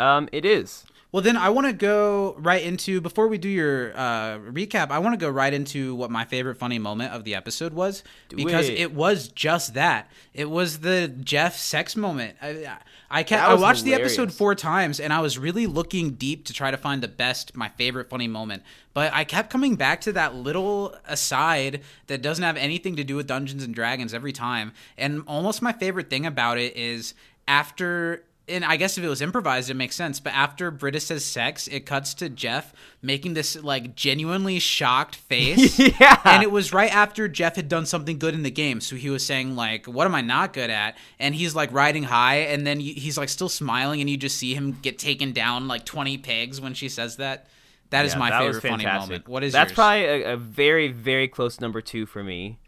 Speaker 1: Um, it is.
Speaker 2: Well, then I want to go right into before we do your uh, recap. I want to go right into what my favorite funny moment of the episode was because
Speaker 1: it.
Speaker 2: it was just that. It was the Jeff sex moment. I, I kept. I watched the episode four times and I was really looking deep to try to find the best, my favorite funny moment. But I kept coming back to that little aside that doesn't have anything to do with Dungeons and Dragons every time. And almost my favorite thing about it is after and I guess if it was improvised, it makes sense. But after Britta says sex, it cuts to Jeff making this like genuinely shocked face.
Speaker 1: Yeah.
Speaker 2: And it was right after Jeff had done something good in the game. So he was saying like, "What am I not good at?" And he's like riding high, and then he's like still smiling, and you just see him get taken down like twenty pigs when she says that. That is
Speaker 1: Yeah,
Speaker 2: my
Speaker 1: that
Speaker 2: favorite funny moment. What is
Speaker 1: that's
Speaker 2: yours?
Speaker 1: probably a, a very very close number two for me.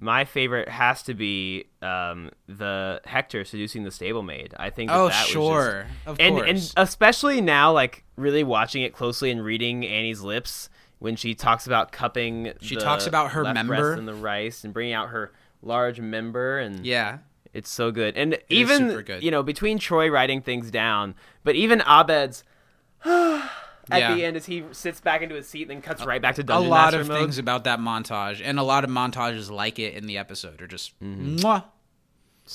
Speaker 1: My favorite has to be um, the Hector seducing the stablemate. I think. That
Speaker 2: Oh,
Speaker 1: that was
Speaker 2: sure.
Speaker 1: just-
Speaker 2: Of
Speaker 1: and
Speaker 2: course.
Speaker 1: and especially now, like really watching it closely and reading Annie's lips when she talks about cupping.
Speaker 2: She
Speaker 1: the
Speaker 2: talks about her member.
Speaker 1: and the rice and bringing out her large member and
Speaker 2: yeah.
Speaker 1: it's so good. And
Speaker 2: is
Speaker 1: even
Speaker 2: good.
Speaker 1: you know between Troy writing things down, but even Abed's. At
Speaker 2: Yeah.
Speaker 1: the end, as he sits back into his seat, and then cuts right back to
Speaker 2: a lot
Speaker 1: Master
Speaker 2: of
Speaker 1: mode.
Speaker 2: things about that montage, and a lot of montages like it in the episode are just
Speaker 1: Mm-hmm.
Speaker 2: mwah.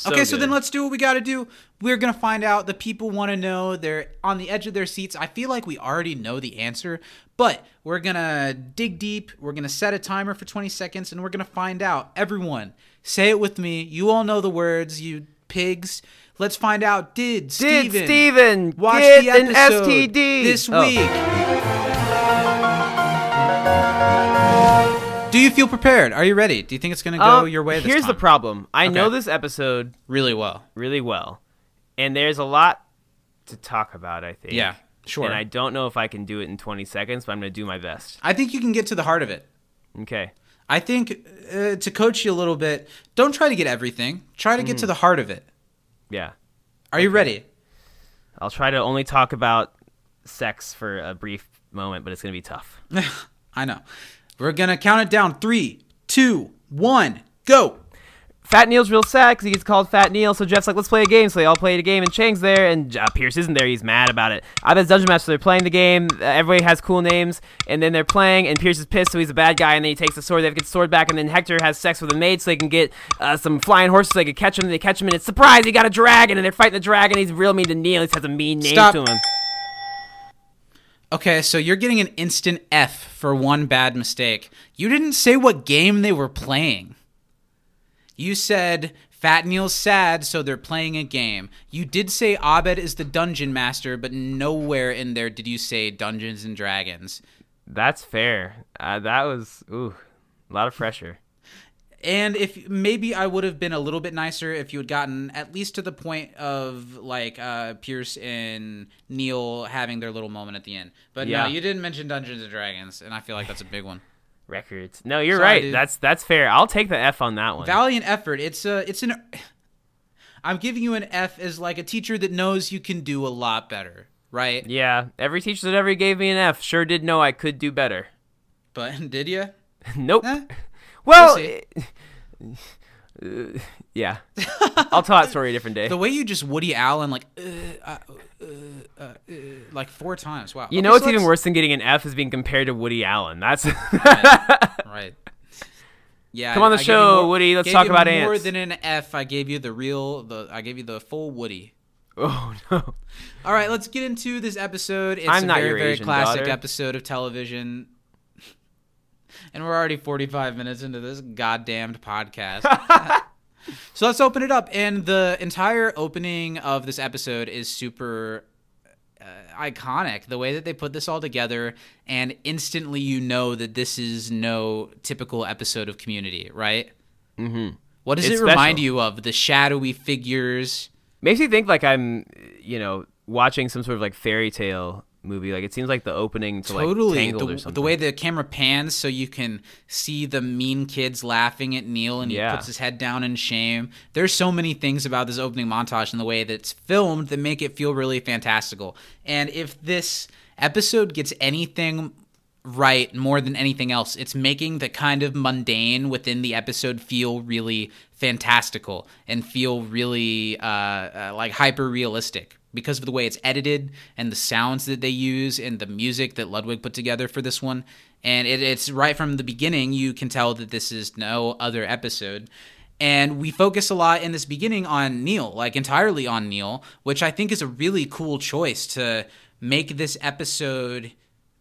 Speaker 2: okay, so then let's do what we got to do. We're gonna find out. The people want to know. They're on the edge of their seats. I feel like we already know the answer, but we're gonna dig deep. We're gonna set a timer for 20 seconds, and we're gonna find out. Everyone, say it with me. You all know the words. You pigs. Let's find out. Did
Speaker 1: Did
Speaker 2: Steven
Speaker 1: Steven
Speaker 2: watch
Speaker 1: get
Speaker 2: the
Speaker 1: an
Speaker 2: episode
Speaker 1: STD
Speaker 2: this
Speaker 1: Oh.
Speaker 2: week? Do you feel prepared? Are you ready? Do you think it's gonna go
Speaker 1: Um,
Speaker 2: your way? This
Speaker 1: Here's the problem. I know this episode
Speaker 2: Really well.
Speaker 1: really well, and there's a lot to talk about. I think.
Speaker 2: Yeah, sure.
Speaker 1: And I don't know if I can do it in 20 seconds, but I'm going to do my best.
Speaker 2: I think you can get to the heart of it.
Speaker 1: Okay.
Speaker 2: I think uh, to coach you a little bit, don't try to get everything. Try to get
Speaker 1: Mm-hmm.
Speaker 2: to the heart of it.
Speaker 1: Yeah.
Speaker 2: Are you ready?
Speaker 1: I'll try to only talk about sex for a brief moment, but it's going to be tough.
Speaker 2: I know. We're gonna count it down. Three, two, one, go.
Speaker 1: Fat Neil's real sad because he gets called Fat Neil. So Jeff's like, let's play a game. So they all play a game, and Chang's there, and uh, Pierce isn't there. He's mad about it. Abed Dungeon Master. They're playing the game. Uh, everybody has cool names, and then they're playing, and Pierce is pissed, so he's a bad guy, and then he takes the sword. They have to get the sword back, and then Hector has sex with a maid so they can get uh, some flying horses so they can catch him. And they catch him, and it's surprise, he got a dragon, and they're fighting the dragon. He's real mean to Neil. He has a mean name
Speaker 2: Stop.
Speaker 1: to him.
Speaker 2: Okay, so you're getting an instant F for one bad mistake. You didn't say what game they were playing. You said Fat Neil's sad, so they're playing a game. You did say Abed is the dungeon master, but nowhere in there did you say Dungeons and Dragons.
Speaker 1: That's fair. Uh, that was ooh, a lot of pressure.
Speaker 2: And if maybe I would have been a little bit nicer if you had gotten at least to the point of like uh, Pierce and Neil having their little moment at the end. But
Speaker 1: Yeah.
Speaker 2: no, you didn't mention Dungeons and Dragons, and I feel like that's a big one.
Speaker 1: Records. No, you're
Speaker 2: Sorry,
Speaker 1: right.
Speaker 2: dude.
Speaker 1: That's that's fair. I'll take the F on that one.
Speaker 2: Valiant effort. It's a it's an I'm giving you an F as like a teacher that knows you can do a lot better, right?
Speaker 1: yeah, every teacher that ever gave me an F sure did know I could do better.
Speaker 2: But did you?
Speaker 1: nope.
Speaker 2: Eh,
Speaker 1: well,
Speaker 2: we'll.
Speaker 1: Uh, yeah. I'll tell that story a different day.
Speaker 2: The way you just Woody Allen like uh, uh, uh, uh, uh, like four times. Wow.
Speaker 1: you
Speaker 2: Okay,
Speaker 1: know what's
Speaker 2: so
Speaker 1: even
Speaker 2: let's-
Speaker 1: worse than getting an F is being compared to Woody Allen. That's
Speaker 2: Right. Yeah.
Speaker 1: Come on the
Speaker 2: I
Speaker 1: show,
Speaker 2: more-
Speaker 1: Woody. Let's talk about
Speaker 2: more
Speaker 1: ants.
Speaker 2: than an F. I gave you the real. The I gave you the full Woody.
Speaker 1: oh no.
Speaker 2: All right, let's get into this episode. It's
Speaker 1: I'm
Speaker 2: a
Speaker 1: not
Speaker 2: very,
Speaker 1: your
Speaker 2: very classic
Speaker 1: daughter.
Speaker 2: episode of television. And we're already 45 minutes into this goddamned podcast. so let's open it up. And the entire opening of this episode is super uh, iconic. The way that they put this all together, and instantly you know that this is no typical episode of Community, right? Mm-hmm. What does
Speaker 1: It's
Speaker 2: it remind you of? The shadowy figures.
Speaker 1: Makes me think like I'm, you know, watching some sort of like fairy tale movie. Like it seems like the opening to like
Speaker 2: totally.
Speaker 1: Or
Speaker 2: the, the way the camera pans so you can see the mean kids laughing at neil and he
Speaker 1: Yeah.
Speaker 2: puts his head down in shame. There's so many things about this opening montage and the way that it's filmed that make it feel really fantastical. And if this episode gets anything right more than anything else it's making the kind of mundane within the episode feel really fantastical and feel really uh, uh, like hyper realistic because of the way it's edited and the sounds that they use and the music that Ludwig put together for this one. And it, it's right from the beginning, you can tell that this is no other episode. And we focus a lot in this beginning on Neil, like entirely on Neil, which I think is a really cool choice to make this episode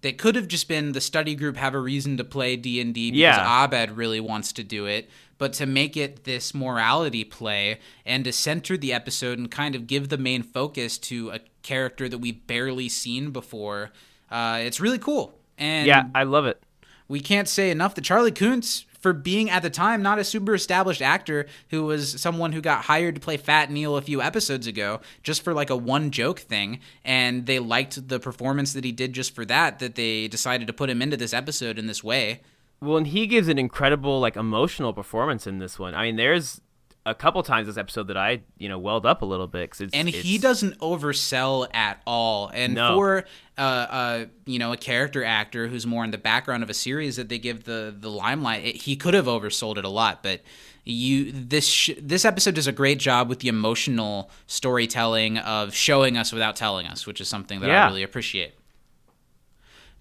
Speaker 2: that could have just been the study group have a reason to play D&D because
Speaker 1: Yeah.
Speaker 2: Abed really wants to do it, but to make it this morality play and to center the episode and kind of give the main focus to a character that we've barely seen before, uh, it's really cool. And
Speaker 1: yeah, I love it.
Speaker 2: we can't say enough that Charley Koontz, for being at the time not a super established actor who was someone who got hired to play Fat Neil a few episodes ago, just for like a one joke thing, and they liked the performance that he did just for that, that they decided to put him into this episode in this way.
Speaker 1: Well, and he gives an incredible like emotional performance in this one. I mean, there's a couple times this episode that I you know welled up a little bit 'cause it's,
Speaker 2: and he doesn't oversell at all. And
Speaker 1: No.
Speaker 2: for uh, uh, you know a character actor who's more in the background of a series that they give the the limelight, it, he could have oversold it a lot. But you this sh- this episode does a great job with the emotional storytelling of showing us without telling us, which is something that I really appreciate.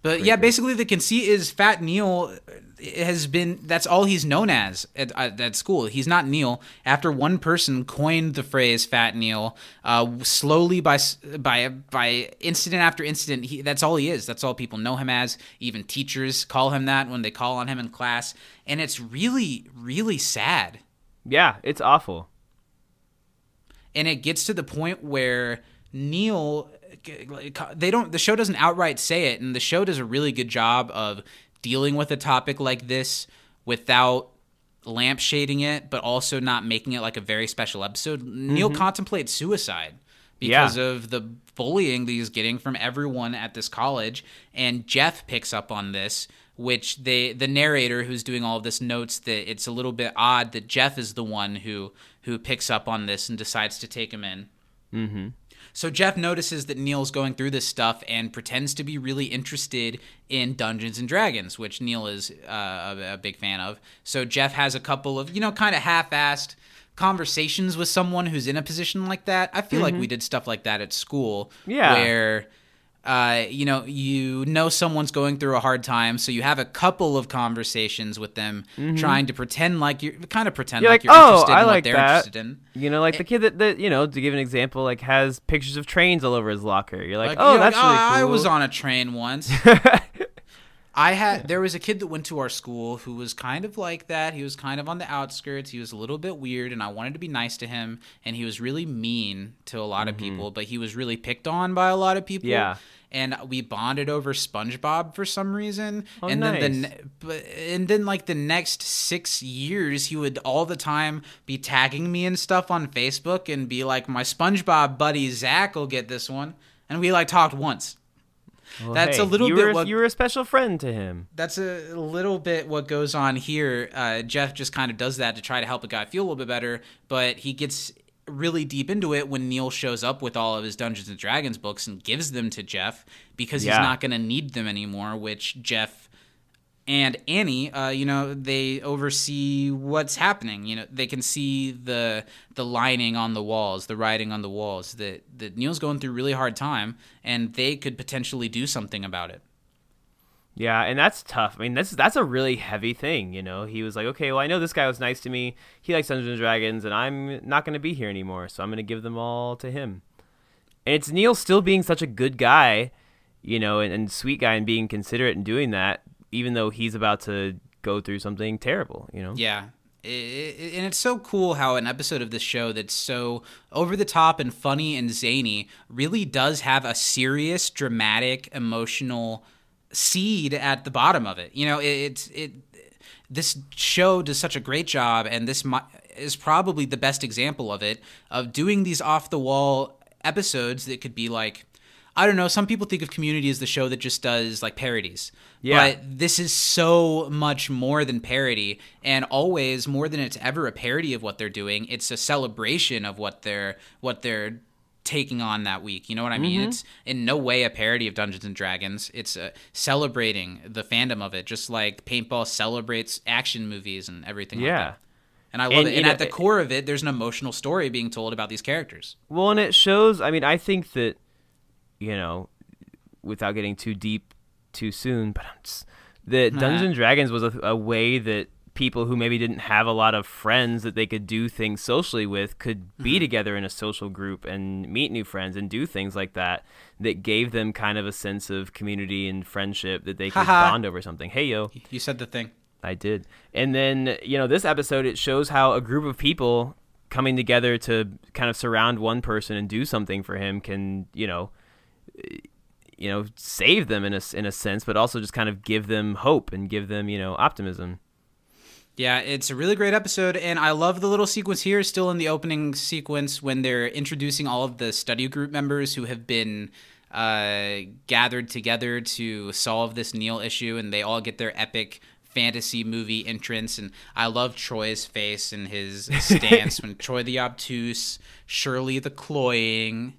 Speaker 2: But yeah, basically the conceit is Fat Neil has been that's all he's known as at, at, at school. He's not Neil. After one person coined the phrase Fat Neil, uh, slowly by by by incident after incident, he, that's all he is. That's all people know him as. Even teachers call him that when they call on him in class, and it's really really sad.
Speaker 1: yeah, it's awful.
Speaker 2: and it gets to the point where Neil they don't the show doesn't outright say it and the show does a really good job of dealing with a topic like this without lampshading it but also not making it like a very special episode Neil contemplates suicide because
Speaker 1: Yeah.
Speaker 2: of the bullying that he's getting from everyone at this college and Jeff picks up on this which they the narrator who's doing all of this notes that it's a little bit odd that Jeff is the one who who picks up on this and decides to take him in. Mm-hmm. So Jeff notices that Neil's going through this stuff and pretends to be really interested in Dungeons and Dragons, which Neil is uh, a, a big fan of. So Jeff has a couple of you know kind of half-assed conversations with someone who's in a position like that. I feel like we did stuff like that at school,
Speaker 1: Yeah.
Speaker 2: where uh, you know, you know someone's going through a hard time, so you have a couple of conversations with them, trying to pretend like you're kind of pretend
Speaker 1: You're
Speaker 2: like,
Speaker 1: like,
Speaker 2: you're
Speaker 1: oh,
Speaker 2: interested
Speaker 1: I
Speaker 2: in what
Speaker 1: like
Speaker 2: they're
Speaker 1: that.
Speaker 2: interested in.
Speaker 1: You know, like the kid that, that you know, to give an example, like has pictures of trains all over his locker. You're like,
Speaker 2: Like,
Speaker 1: oh,
Speaker 2: you're like,
Speaker 1: that's really cool.
Speaker 2: I was on a train once. I had there was a kid that went to our school who was kind of like that. He was kind of on the outskirts. He was a little bit weird and I wanted to be nice to him and he was really mean to a lot of people, but he was really picked on by a lot of people.
Speaker 1: Mm-hmm. Yeah.
Speaker 2: And we bonded over SpongeBob for some reason.
Speaker 1: Oh,
Speaker 2: and then the
Speaker 1: nice.
Speaker 2: ne- but and then like the next 6 years he would all the time be tagging me and stuff on Facebook and be like my SpongeBob buddy Zach will get this one. And we like talked once.
Speaker 1: Well,
Speaker 2: that's a little
Speaker 1: you
Speaker 2: bit
Speaker 1: Were,
Speaker 2: what-
Speaker 1: you were a special friend to him.
Speaker 2: that's a little bit what goes on here. Uh, Jeff just kind of does that to try to help a guy feel a little bit better, but he gets really deep into it when Neil shows up with all of his Dungeons and Dragons books and gives them to Jeff because
Speaker 1: Yeah.
Speaker 2: he's not going to need them anymore. Which Jeff and Annie, uh, you know, they oversee what's happening. You know, they can see the the lining on the walls, the writing on the walls. That that Neil's going through really hard time, and they could potentially do something about it.
Speaker 1: Yeah, and that's tough. I mean, that's that's a really heavy thing, you know. He was like, okay, well, I know this guy was nice to me. He likes Dungeons and Dragons, and I'm not going to be here anymore, so I'm going to give them all to him. And it's Neil still being such a good guy, you know, and, and sweet guy, and being considerate and doing that, even though he's about to go through something terrible, you know.
Speaker 2: Yeah. I- I- and it's so cool how an episode of this show that's so over the top and funny and zany really does have a serious, dramatic, emotional seed at the bottom of it. You know, it, it's it. This show does such a great job, and this is probably the best example of it of doing these off the wall episodes that could be like. I don't know. Some people think of Community as the show that just does like parodies.
Speaker 1: Yeah.
Speaker 2: But this is so much more than parody and always more than it's ever a parody of what they're doing it's a celebration of what they're what they're taking on that week you know what i mean it's in no way a parody of dungeons and dragons it's uh, celebrating the fandom of it just like paintball celebrates action movies and everything like
Speaker 1: Yeah.
Speaker 2: that And I love
Speaker 1: And,
Speaker 2: it. And
Speaker 1: know,
Speaker 2: at the core of it, there's an emotional story being told about these characters.
Speaker 1: Well, and it shows. I mean, I think that you know, without getting too deep too soon, but I'm just, that Dungeons and Dragons was a, a way that people who maybe didn't have a lot of friends that they could do things socially with could be mm-hmm. together in a social group and meet new friends and do things like that that gave them kind of a sense of community and friendship that they could bond over something. Hey yo,
Speaker 2: You said the thing.
Speaker 1: I did. And then, you know, this episode it shows how a group of people coming together to kind of surround one person and do something for him can, you know, you know, save them in a in a sense, but also just kind of give them hope and give them, you know, optimism.
Speaker 2: Yeah, it's a really great episode, and I love the little sequence here, still in the opening sequence when they're introducing all of the study group members who have been uh, gathered together to solve this Neil issue, and they all get their epic fantasy movie entrance. And I love Troy's face and his stance when Troy the obtuse, Shirley the cloying.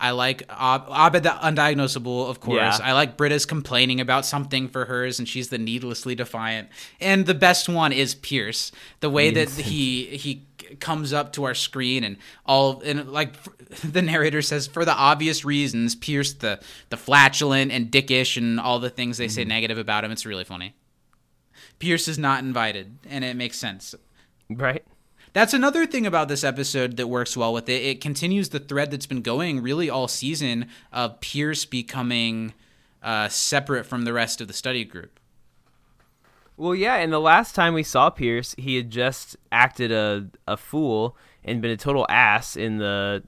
Speaker 2: I like Ab- Abed the undiagnosable, of course.
Speaker 1: Yeah.
Speaker 2: I like Britta's complaining about something for hers, and she's the needlessly defiant. And the best one is Pierce. The way that he he comes up to our screen and all and like the narrator says for the obvious reasons, Pierce the the flatulent and dickish and all the things they say mm-hmm. negative about him. It's really funny. Pierce is not invited, and it makes sense.
Speaker 1: Right?
Speaker 2: That's another thing about this episode that works well with it. It continues the thread that's been going really all season of Pierce becoming uh, separate from the rest of the study group.
Speaker 1: Well, yeah, and the last time we saw Pierce, he had just acted a a fool and been a total ass in the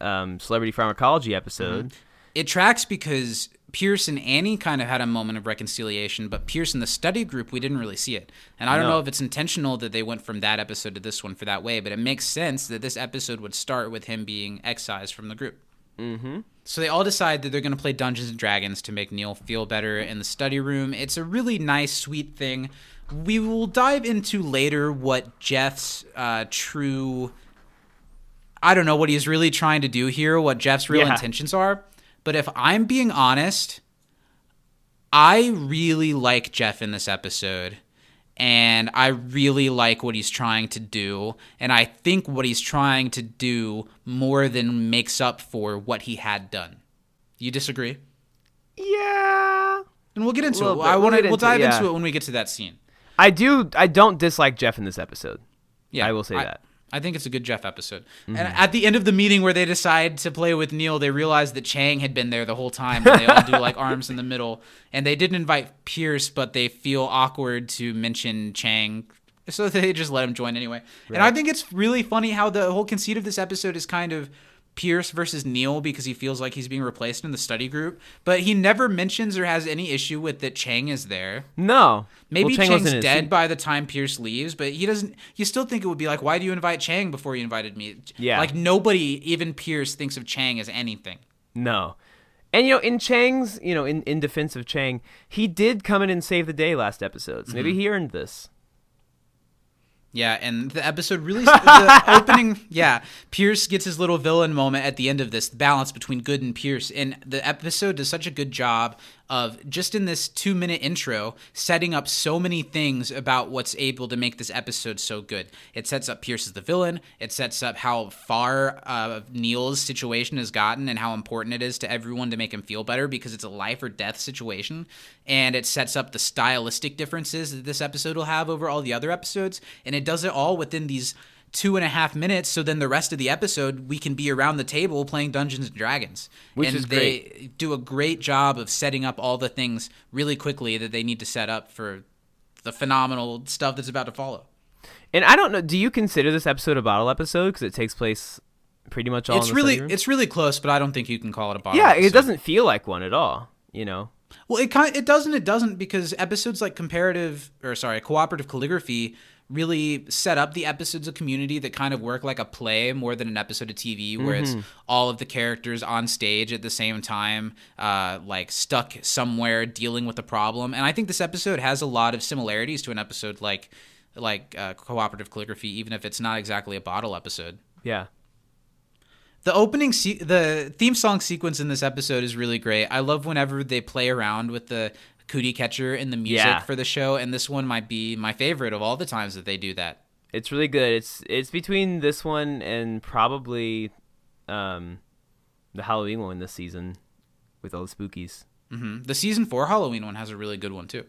Speaker 1: um, celebrity pharmacology episode.
Speaker 2: It tracks because Pierce and Annie kind of had a moment of reconciliation, but Pierce and the study group, we didn't really see it. And I don't
Speaker 1: No.
Speaker 2: know if it's intentional that they went from that episode to this one for that way, but it makes sense that this episode would start with him being excised from the group. Mm-hmm. So they all decide that they're going to play Dungeons and Dragons to make Neil feel better in the study room. It's a really nice, sweet thing. We will dive into later what Jeff's uh, true I don't know what he's really trying to do here, what Jeff's real
Speaker 1: Yeah.
Speaker 2: intentions are. But if I'm being honest, I really like Jeff in this episode. And I really like what he's trying to do. And I think what he's trying to do more than makes up for what he had done. You disagree?
Speaker 1: Yeah.
Speaker 2: And we'll get into it.
Speaker 1: Bit.
Speaker 2: I want to.
Speaker 1: get
Speaker 2: We'll
Speaker 1: into it,
Speaker 2: dive
Speaker 1: yeah.
Speaker 2: into it when we get to that scene.
Speaker 1: I do. I don't dislike Jeff in this episode.
Speaker 2: Yeah,
Speaker 1: I will say that.
Speaker 2: I think it's a good Jeff episode.
Speaker 1: Mm-hmm.
Speaker 2: And at the end of the meeting where they decide to play with Neil, they realize that Chang had been there the whole time. And they all do like arms in the middle. And they didn't invite Pierce, but they feel awkward to mention Chang. So they just let him join anyway. And I think it's really funny how the whole conceit of this episode is kind of Pierce versus Neil because he feels like he's being replaced in the study group. But he never mentions or has any issue with that Chang is there.
Speaker 1: No.
Speaker 2: Maybe
Speaker 1: Well, Chang
Speaker 2: Chang's dead by the time Pierce leaves, but he doesn't. You still think it would be like, why do you invite Chang before you invited me?
Speaker 1: Yeah.
Speaker 2: Like nobody, even Pierce, thinks of Chang as anything.
Speaker 1: No. And you know, in Chang's, you know, in, in defense of Chang, he did come in and save the day last episode. So
Speaker 2: Mm-hmm.
Speaker 1: maybe he earned this.
Speaker 2: Yeah, and the episode really, the opening, yeah, Pierce gets his little villain moment at the end of this, the balance between good and Pierce. And the episode does such a good job of just in this two minute intro setting up so many things about what's able to make this episode so good. It sets up Pierce as the villain, it sets up how far uh, Neil's situation has gotten and how important it is to everyone to make him feel better because it's a life or death situation. And it sets up the stylistic differences that this episode will have over all the other episodes. And it does it all within these two and a half minutes. So then the rest of the episode, we can be around the table playing Dungeons and Dragons.
Speaker 1: Which
Speaker 2: and
Speaker 1: is
Speaker 2: they do a great job of setting up all the things really quickly that they need to set up for the phenomenal stuff that's about to follow.
Speaker 1: And I don't know, do you consider this episode a bottle episode because it takes place pretty much all
Speaker 2: it's really it's really close, but I don't think you can call it a bottle.
Speaker 1: Yeah, it doesn't feel like one at all, you know.
Speaker 2: Well, it kind of, it doesn't it doesn't because episodes like comparative or sorry cooperative calligraphy really set up the episodes of Community that kind of work like a play more than an episode of TV where it's all of the characters on stage at the same time, uh, like stuck somewhere dealing with a problem. And I think this episode has a lot of similarities to an episode like like uh, cooperative calligraphy, even if it's not exactly a bottle episode.
Speaker 1: Yeah.
Speaker 2: The opening, se- the theme song sequence in this episode is really great. I love whenever they play around with the cootie catcher and the music
Speaker 1: Yeah.
Speaker 2: for the show, and this one might be my favorite of all the times that they do that.
Speaker 1: It's really good. It's it's between this one and probably um, the Halloween one this season with all the spookies.
Speaker 2: hmm The season four Halloween one has a really good one too.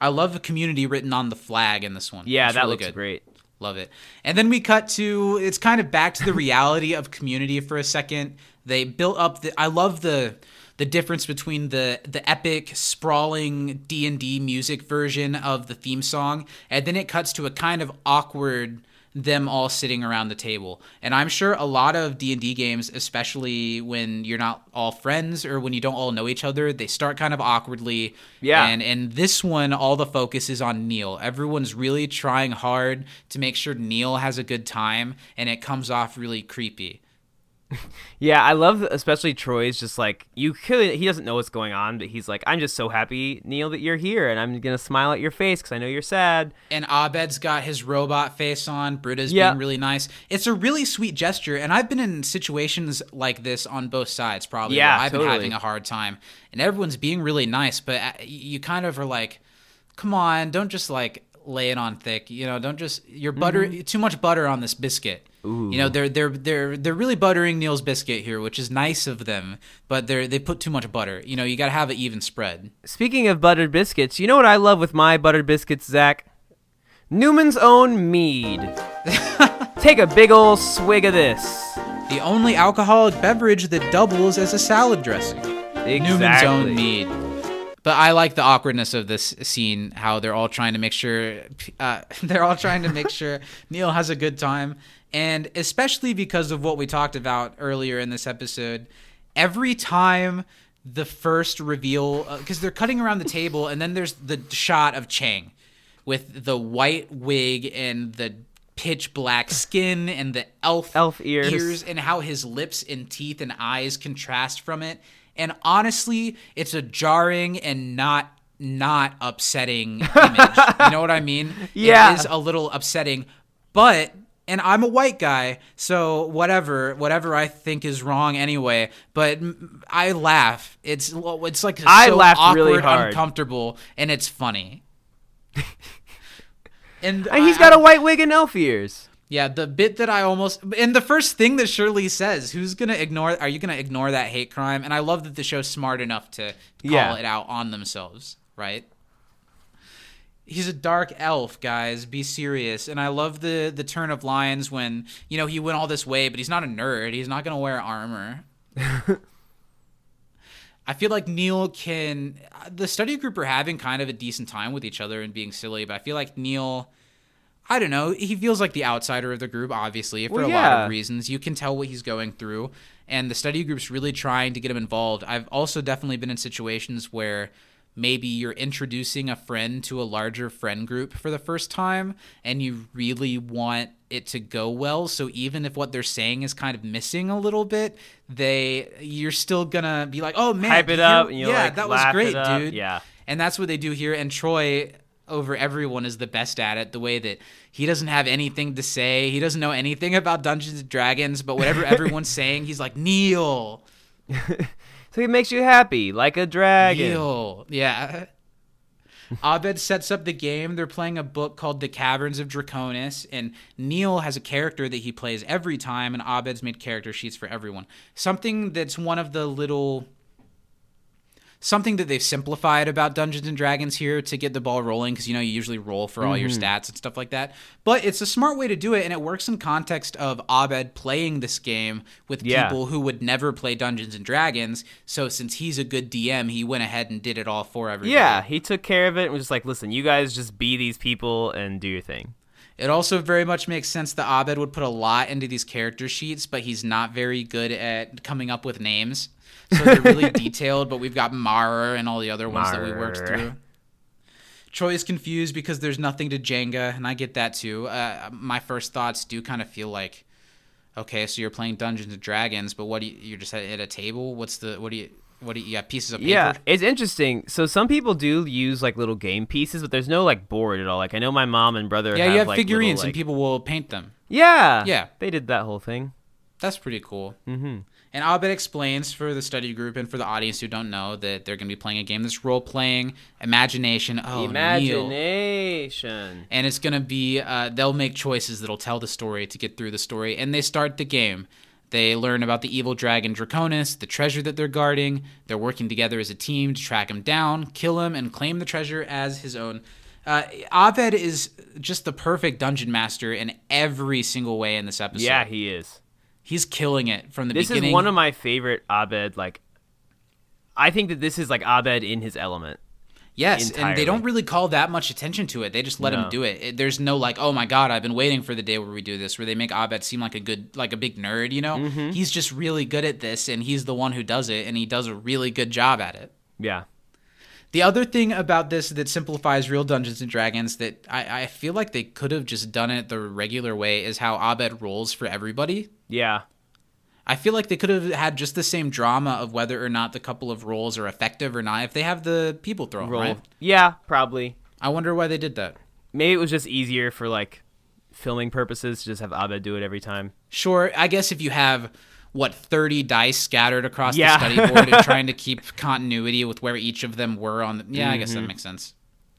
Speaker 2: I love the community written on the flag in this one.
Speaker 1: Mm. Yeah,
Speaker 2: It's
Speaker 1: that
Speaker 2: really
Speaker 1: looks
Speaker 2: good.
Speaker 1: great.
Speaker 2: Love it. And then we cut to it's kind of back to the reality of community for a second. They built up the I love the the difference between the the epic sprawling D&D music version of the theme song and then it cuts to a kind of awkward them all sitting around the table. And I'm sure a lot of D&D games especially when you're not all friends or when you don't all know each other, they start kind of awkwardly.
Speaker 1: Yeah.
Speaker 2: And and this one, all the focus is on Neil. Everyone's really trying hard to make sure Neil has a good time, and it comes off really creepy.
Speaker 1: Yeah, I love especially Troy's just like you could he doesn't know what's going on, but he's like I'm just so happy Neil that you're here and I'm going to smile at your face cuz I know you're sad.
Speaker 2: And Abed's got his robot face on. Britta's
Speaker 1: Yeah.
Speaker 2: being really nice. It's a really sweet gesture, and I've been in situations like this on both sides. Probably,
Speaker 1: Yeah,
Speaker 2: I've
Speaker 1: totally.
Speaker 2: been having a hard time, and everyone's being really nice, but uh, you kind of are like, "Come on, don't just like lay it on thick. You know, don't just you're butter
Speaker 1: Mm-hmm.
Speaker 2: too much butter on this biscuit." You know, they're they're they're they're really buttering Neil's biscuit here, which is nice of them, but they're they put too much butter. You know, you got to have an even spread.
Speaker 1: Speaking of buttered biscuits, you know what I love with my buttered biscuits, Zach? Newman's own mead. Take a big ol' swig of this.
Speaker 2: The only alcoholic beverage that doubles as a salad dressing.
Speaker 1: Exactly.
Speaker 2: Newman's own mead. But I like the awkwardness of this scene. How they're all trying to make sure uh, they're all trying to make sure Neil has a good time, and especially because of what we talked about earlier in this episode. Every time the first reveal, uh, because they're cutting around the table, and then there's the shot of Chang with the white wig and the pitch black skin and the elf
Speaker 1: Elf ears.
Speaker 2: ears and how his lips and teeth and eyes contrast from it. And honestly, it's a jarring and not not upsetting image. you know what I mean?
Speaker 1: Yeah.
Speaker 2: It is a little upsetting, but and I'm a white guy, so whatever, whatever I think is wrong anyway. But I laugh. It's it's like
Speaker 1: I
Speaker 2: so
Speaker 1: laughed
Speaker 2: awkward,
Speaker 1: really hard.
Speaker 2: uncomfortable, and it's funny. and
Speaker 1: And he's
Speaker 2: I-
Speaker 1: got a white wig and elf ears.
Speaker 2: yeah, the bit that I almost and the first thing that Shirley says, who's gonna ignore? Are you gonna ignore that hate crime? And I love that the show's smart enough to call
Speaker 1: Yeah.
Speaker 2: it out on themselves, right? He's a dark elf, guys. Be serious. And I love the the turn of lines when you know he went all this way, but he's not a nerd. He's not gonna wear armor. I feel like Neil can. Uh, the study group are having kind of a decent time with each other and being silly, but I feel like Neil. I don't know. He feels like the outsider of the group, obviously, for
Speaker 1: Well,
Speaker 2: a lot of reasons. You can tell what he's going through, and the study group's really trying to get him involved. I've also definitely been in situations where maybe you're introducing a friend to a larger friend group for the first time, and you really want it to go well. So even if what they're saying is kind of missing a little bit, they you're still gonna be like, "Oh man,
Speaker 1: Hype it up,
Speaker 2: yeah,
Speaker 1: like,
Speaker 2: that was great, dude."
Speaker 1: Yeah.
Speaker 2: And that's what they do here. And Troy, over everyone, is the best at it. The way that he doesn't have anything to say, he doesn't know anything about Dungeons and Dragons, but whatever everyone's saying, he's like, Neil,
Speaker 1: So it makes you happy, like a dragon.
Speaker 2: Yeah. Abed sets up the game. They're playing a book called The Caverns of Draconis, and Neil has a character that he plays every time, and Abed's made character sheets for everyone. Something that's one of the little something that they've simplified about Dungeons and Dragons here to get the ball rolling because you know you usually roll for all your
Speaker 1: Mm-hmm.
Speaker 2: stats and stuff like that. But it's a smart way to do it, and it works in context of Abed playing this game with
Speaker 1: Yeah.
Speaker 2: people who would never play Dungeons and Dragons. So since he's a good DM, he went ahead and did it all for everybody.
Speaker 1: Yeah, he took care of it and was just like, listen, you guys just be these people and do your thing.
Speaker 2: It also very much makes sense that Abed would put a lot into these character sheets, but he's not very good at coming up with names. So they're really detailed, but we've got Mara and all the other ones that we worked through. Troy is confused because there's nothing to Jenga, and I get that too. Uh, my first thoughts do kind of feel like, okay, so you're playing Dungeons and Dragons, but what do you, you're just at, a table? What's the what do you what do you, got pieces of paper?
Speaker 1: Yeah, it's interesting. So some people do use like little game pieces, but there's no like board at all. Like I know my mom and brother.
Speaker 2: yeah,
Speaker 1: have,
Speaker 2: you have
Speaker 1: like,
Speaker 2: figurines,
Speaker 1: little,
Speaker 2: and people will paint them.
Speaker 1: Yeah,
Speaker 2: Yeah.
Speaker 1: they did that whole thing.
Speaker 2: That's pretty cool.
Speaker 1: hmm
Speaker 2: And Abed explains for the study group and for the audience who don't know that they're going to be playing a game that's role playing, imagination. Oh, Neil.
Speaker 1: Imagination.
Speaker 2: And it's going to be, uh, they'll make choices that'll tell the story to get through the story. And they start the game. They learn about the evil dragon Draconis, the treasure that they're guarding. They're working together as a team to track him down, kill him, and claim the treasure as his own. Uh, Abed is just the perfect dungeon master in every single way in this episode.
Speaker 1: Yeah, he is.
Speaker 2: He's killing it from the
Speaker 1: This
Speaker 2: beginning.
Speaker 1: is one of my favorite Abed. Like, I think that this is like Abed in his element.
Speaker 2: Yes, and they don't really call that much attention to it. They just let him do it. It- There's no like, oh my god, I've been waiting for the day where we do this, where they make Abed seem like a good, like a big nerd. You know,
Speaker 1: Mm-hmm.
Speaker 2: he's just really good at this, and he's the one who does it, and he does a really good job at it.
Speaker 1: Yeah.
Speaker 2: The other thing about this that simplifies real Dungeons and Dragons that I, I feel like they could have just done it the regular way is how Abed rolls for everybody.
Speaker 1: Yeah.
Speaker 2: I feel like they could have had just the same drama of whether or not the couple of rolls are effective or not if they have the people throw
Speaker 1: Roll.
Speaker 2: right?
Speaker 1: Yeah, probably.
Speaker 2: I wonder why they did that.
Speaker 1: Maybe it was just easier for like filming purposes to just have Abed do it every time.
Speaker 2: Sure, I guess if you have what 30 dice scattered across
Speaker 1: Yeah.
Speaker 2: the study board and trying to keep continuity with where each of them were on the Yeah, I guess
Speaker 1: Mm-hmm.
Speaker 2: that makes sense.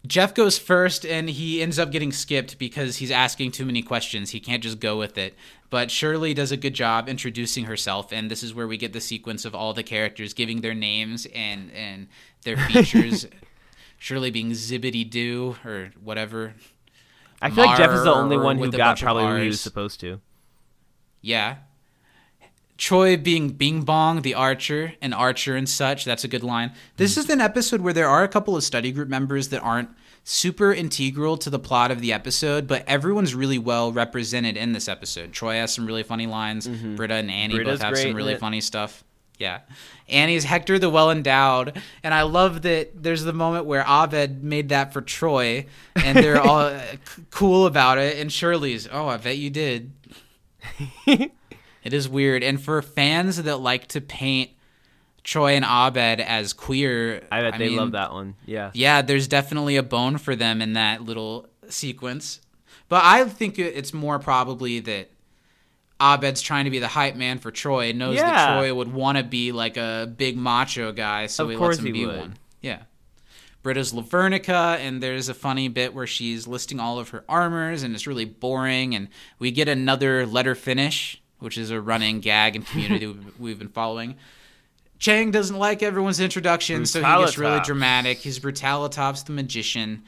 Speaker 2: Jeff goes first and he ends up getting skipped because he's asking too many questions. He can't just go with it. But Shirley does a good job introducing herself and this is where we get the sequence of all the characters giving their names and and their features. Shirley being Zibbity Doo or whatever.
Speaker 1: I feel like Jeff is the only one who got probably who he was supposed to.
Speaker 2: Yeah. Troy being Bing Bong, the archer, and archer and such. That's a good line. This is an episode where there are a couple of study group members that aren't super integral to the plot of the episode, but everyone's really well represented in this episode. Troy has some really funny lines. Britta and Annie
Speaker 1: Britta's
Speaker 2: both have some really funny stuff. Yeah. Annie's Hector the Well Endowed. And I love that there's the moment where Abed made that for Troy, and they're all uh, c- cool about it. And Shirley's, oh, I bet you did. It is weird. And for fans that like to paint Troy and Abed as queer,
Speaker 1: I bet they
Speaker 2: mean,
Speaker 1: love that one. Yeah.
Speaker 2: Yeah, there's definitely a bone for them in that little sequence. But I think it's more probably that Abed's trying to be the hype man for Troy and knows that Troy would want to be like a big macho guy, so
Speaker 1: Of
Speaker 2: he lets him
Speaker 1: he
Speaker 2: be
Speaker 1: would.
Speaker 2: one. Yeah. Britta's Lavernica, and there's a funny bit where she's listing all of her armors, and it's really boring. And we get another letter finish, which is a running gag in community we've- we've been following. Chang doesn't like everyone's introduction, so he gets really dramatic. He's Brutalitops the magician.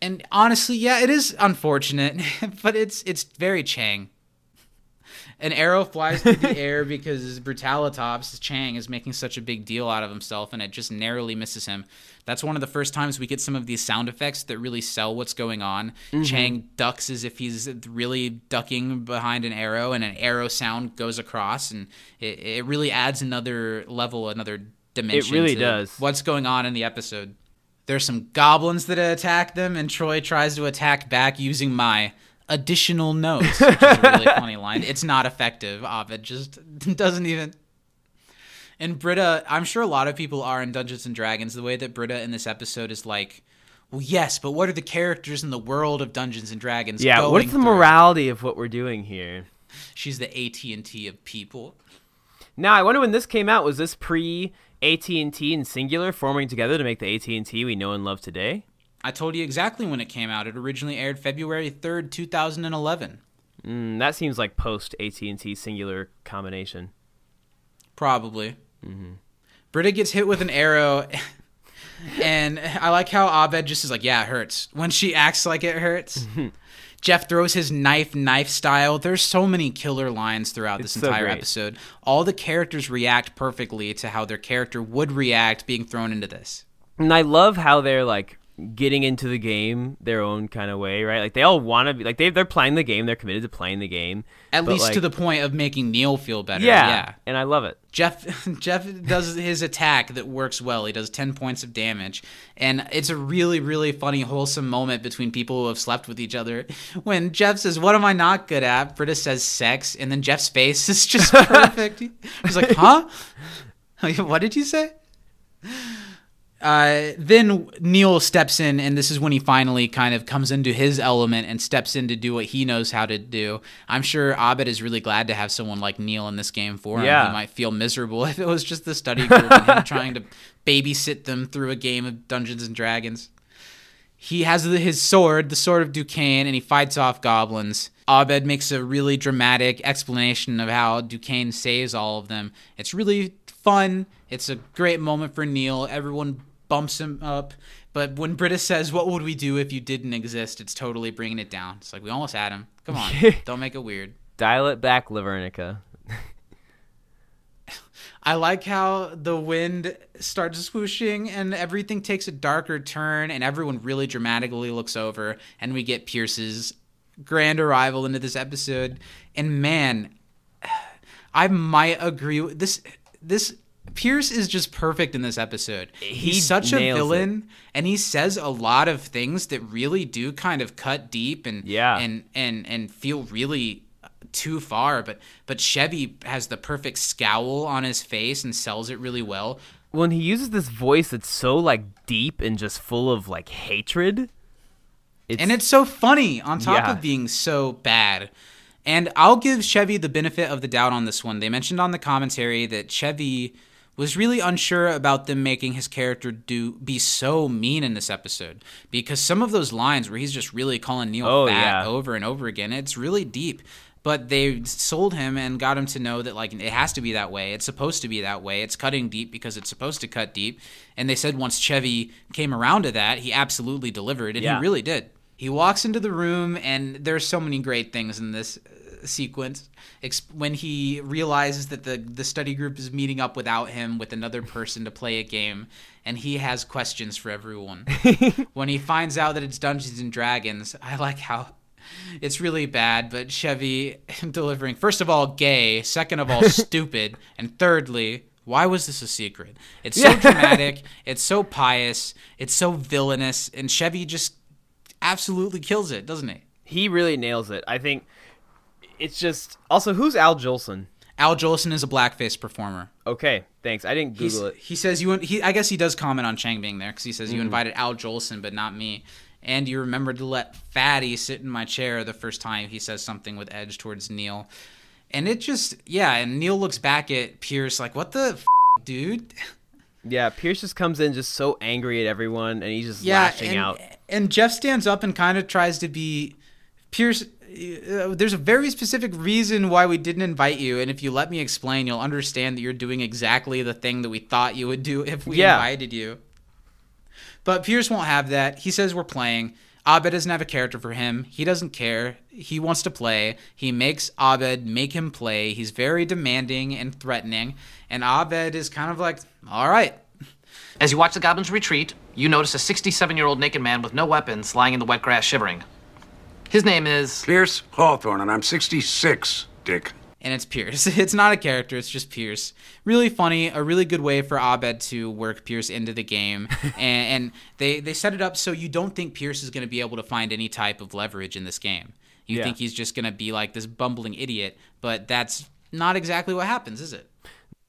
Speaker 2: And honestly, yeah, it is unfortunate, but it's it's very Chang. An arrow flies through the air because Brutalitops, Chang, is making such a big deal out of himself, and it just narrowly misses him. That's one of the first times we get some of these sound effects that really sell what's going on. Mm-hmm. Chang ducks as if he's really ducking behind an arrow, and an arrow sound goes across, and it, it really adds another level, another dimension.
Speaker 1: It really
Speaker 2: to
Speaker 1: does.
Speaker 2: What's going on in the episode? There's some goblins that attack them, and Troy tries to attack back using my additional notes, which is a really funny line. It's not effective. Abed just doesn't even. And Britta, I'm sure a lot of people are in Dungeons and Dragons. The way that Britta in this episode is like, well, yes, but what are the characters in the world of Dungeons and Dragons?
Speaker 1: Yeah. What's the
Speaker 2: through?
Speaker 1: morality of what we're doing here?
Speaker 2: She's the AT and T of people.
Speaker 1: Now I wonder when this came out. Was this pre AT and T and Cingular forming together to make the AT and T we know and love today?
Speaker 2: I told you exactly when it came out. It originally aired February 3rd, 2011.
Speaker 1: Mm, that seems like post AT and T Cingular combination.
Speaker 2: Probably. Britta gets hit with an arrow, and I like how Abed just is like, "Yeah, it hurts." When she acts like it hurts. Jeff throws his knife, knife style. There's so many killer lines throughout this
Speaker 1: so
Speaker 2: entire
Speaker 1: great.
Speaker 2: episode. All the characters react perfectly to how their character would react being thrown into this.
Speaker 1: And I love how they're like getting into the game their own kind of way, right? Like they all want to be like they they're playing the game, they're committed to playing the game.
Speaker 2: At least to the point of making Neil feel better.
Speaker 1: yeah,
Speaker 2: yeah.
Speaker 1: and I love it.
Speaker 2: Jeff Jeff does his attack that works well. He does 10 points of damage. And it's a really really funny wholesome moment between people who have slept with each other when Jeff says, "What am I not good at?" Britta says sex and then Jeff's face is just perfect. He's like, "Huh? what did you say?" Uh, then Neil steps in, and this is when he finally kind of comes into his element and steps in to do what he knows how to do. I'm sure Abed is really glad to have someone like Neil in this game for him.
Speaker 1: Yeah.
Speaker 2: He might feel miserable if it was just the study group and him trying to babysit them through a game of Dungeons and Dragons. He has his sword, the sword of Duquesne, and he fights off goblins. Abed makes a really dramatic explanation of how Duquesne saves all of them. It's really fun. It's a great moment for Neil. Everyone bumps him up. But when Britta says, What would we do if you didn't exist? It's totally bringing it down. It's like, we almost had him. Come on. Don't make it weird.
Speaker 1: Dial it back, Lavernica.
Speaker 2: I like how the wind starts swooshing and everything takes a darker turn and everyone really dramatically looks over and we get Pierce's grand arrival into this episode. And man, I might agree with this this Pierce is just perfect in this episode.
Speaker 1: He
Speaker 2: He's such a villain and he says a lot of things that really do kind of cut deep and
Speaker 1: Yeah.
Speaker 2: and and and feel really too far but but Chevy has the perfect scowl on his face and sells it really well.
Speaker 1: When he uses this voice that's so like deep and just full of like hatred. It's,
Speaker 2: and it's so funny on top
Speaker 1: Yeah.
Speaker 2: of being so bad. And I'll give Chevy the benefit of the doubt on this one. They mentioned on the commentary that Chevy was really unsure about them making his character do be so mean in this episode because some of those lines where he's just really calling Neil
Speaker 1: Oh,
Speaker 2: fat
Speaker 1: yeah.
Speaker 2: over and over again, it's really deep. But they sold him and got him to know that like it has to be that way. It's supposed to be that way. It's cutting deep because it's supposed to cut deep. And they said once Chevy came around to that, he absolutely delivered, and
Speaker 1: Yeah.
Speaker 2: he really did. He walks into the room, and there's so many great things in this sequence. Ex- when he realizes that the the study group is meeting up without him with another person to play a game, and he has questions for everyone. when he finds out that it's Dungeons and Dragons, I like how it's really bad, but Chevy delivering first of all gay, second of all stupid, and thirdly, why was this a secret? It's so
Speaker 1: Yeah.
Speaker 2: dramatic, it's so pious, it's so villainous, and Chevy just absolutely kills it, doesn't he?
Speaker 1: he really nails it. I think it's just also who's Al Jolson?
Speaker 2: Al Jolson is a blackface performer.
Speaker 1: Okay, thanks. I didn't
Speaker 2: He's,
Speaker 1: Google it.
Speaker 2: he says you. He, I guess he does comment on Chang being there because he says
Speaker 1: Mm.
Speaker 2: you invited Al Jolson, but not me. And you remembered to let Fatty sit in my chair the first time he says something with edge towards Neil. And it just, yeah. And Neil looks back at Pierce like, "What the, f- dude?"
Speaker 1: Yeah, Pierce just comes in just so angry at everyone, and he's just
Speaker 2: yeah,
Speaker 1: lashing
Speaker 2: and,
Speaker 1: out.
Speaker 2: and Jeff stands up and kind of tries to be Pierce. Uh, there's a very specific reason why we didn't invite you, and if you let me explain, you'll understand that you're doing exactly the thing that we thought you would do if we
Speaker 1: Yeah.
Speaker 2: invited you. But Pierce won't have that. He says we're playing. Abed doesn't have a character for him. He doesn't care. He wants to play. He makes Abed make him play. He's very demanding and threatening. And Abed is kind of like, all right,
Speaker 3: As you watch the goblins retreat, you notice a 67 year old naked man with no weapons lying in the wet grass shivering. His name is.
Speaker 4: Pierce Hawthorne, and I'm 66, Dick.
Speaker 2: and it's Pierce. It's not a character, it's just Pierce. Really funny, a really good way for Abed to work Pierce into the game. and, and they, they set it up so you don't think Pierce is going to be able to find any type of leverage in this game. You
Speaker 1: Yeah.
Speaker 2: think he's just going to be like this bumbling idiot, but that's not exactly what happens, is it?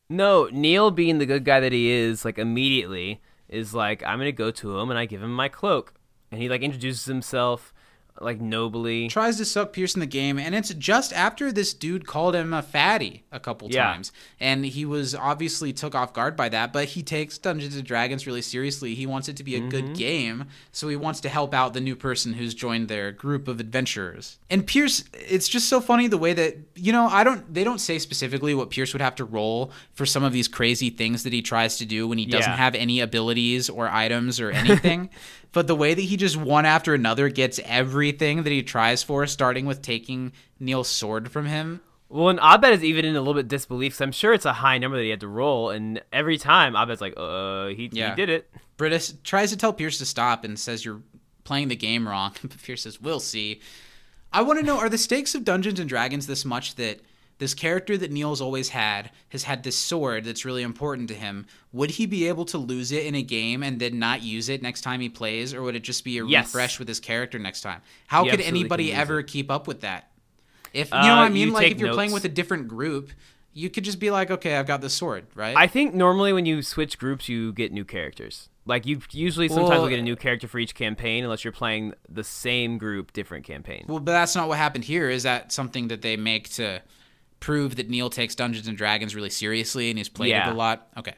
Speaker 1: No, Neil being the good guy that he is, like immediately is like, I'm gonna go to him and I give him my cloak, and he like introduces himself like nobly.
Speaker 2: Tries to suck Pierce in the game, and it's just after this dude called him a fatty a couple
Speaker 1: Yeah.
Speaker 2: times, and he was obviously took off guard by that. But he takes Dungeons and Dragons really seriously. He wants it to be a
Speaker 1: Mm-hmm.
Speaker 2: good game, so he wants to help out the new person who's joined their group of adventurers. And Pierce, it's just so funny the way that you know I don't they don't say specifically what Pierce would have to roll for some of these crazy things that he tries to do when he doesn't have any abilities or items or anything. but the way that he just one after another gets everything that he tries for, starting with taking Neil's sword from him.
Speaker 1: Well, and Abed is even in a little bit disbelief. So I'm sure it's a high number that he had to roll, and every time Abed's like, "Uh, he,
Speaker 2: Yeah.
Speaker 1: he did it."
Speaker 2: Britta tries to tell Pierce to stop and says you're playing the game wrong. But Pierce says, "We'll see." I want to know: Are the stakes of Dungeons and Dragons this much that this character that Neil's always had has had this sword that's really important to him? Would he be able to lose it in a game and then not use it next time he plays, or would it just be a
Speaker 1: Yes.
Speaker 2: refresh with his character next time? How
Speaker 1: He
Speaker 2: could anybody ever
Speaker 1: it.
Speaker 2: keep up with that? If you
Speaker 1: Uh,
Speaker 2: know what I mean, like if you're playing with a different group, you could just be like, "Okay, I've got this sword," right?
Speaker 1: I think normally when you switch groups, you get new characters. Like you usually sometimes
Speaker 2: Well-
Speaker 1: will get a new character for each campaign unless you're playing the same group, different campaign.
Speaker 2: Well, but that's not what happened here. Is that something that they make to prove that Neil takes Dungeons and Dragons really seriously and he's played
Speaker 1: Yeah.
Speaker 2: it a lot? Okay.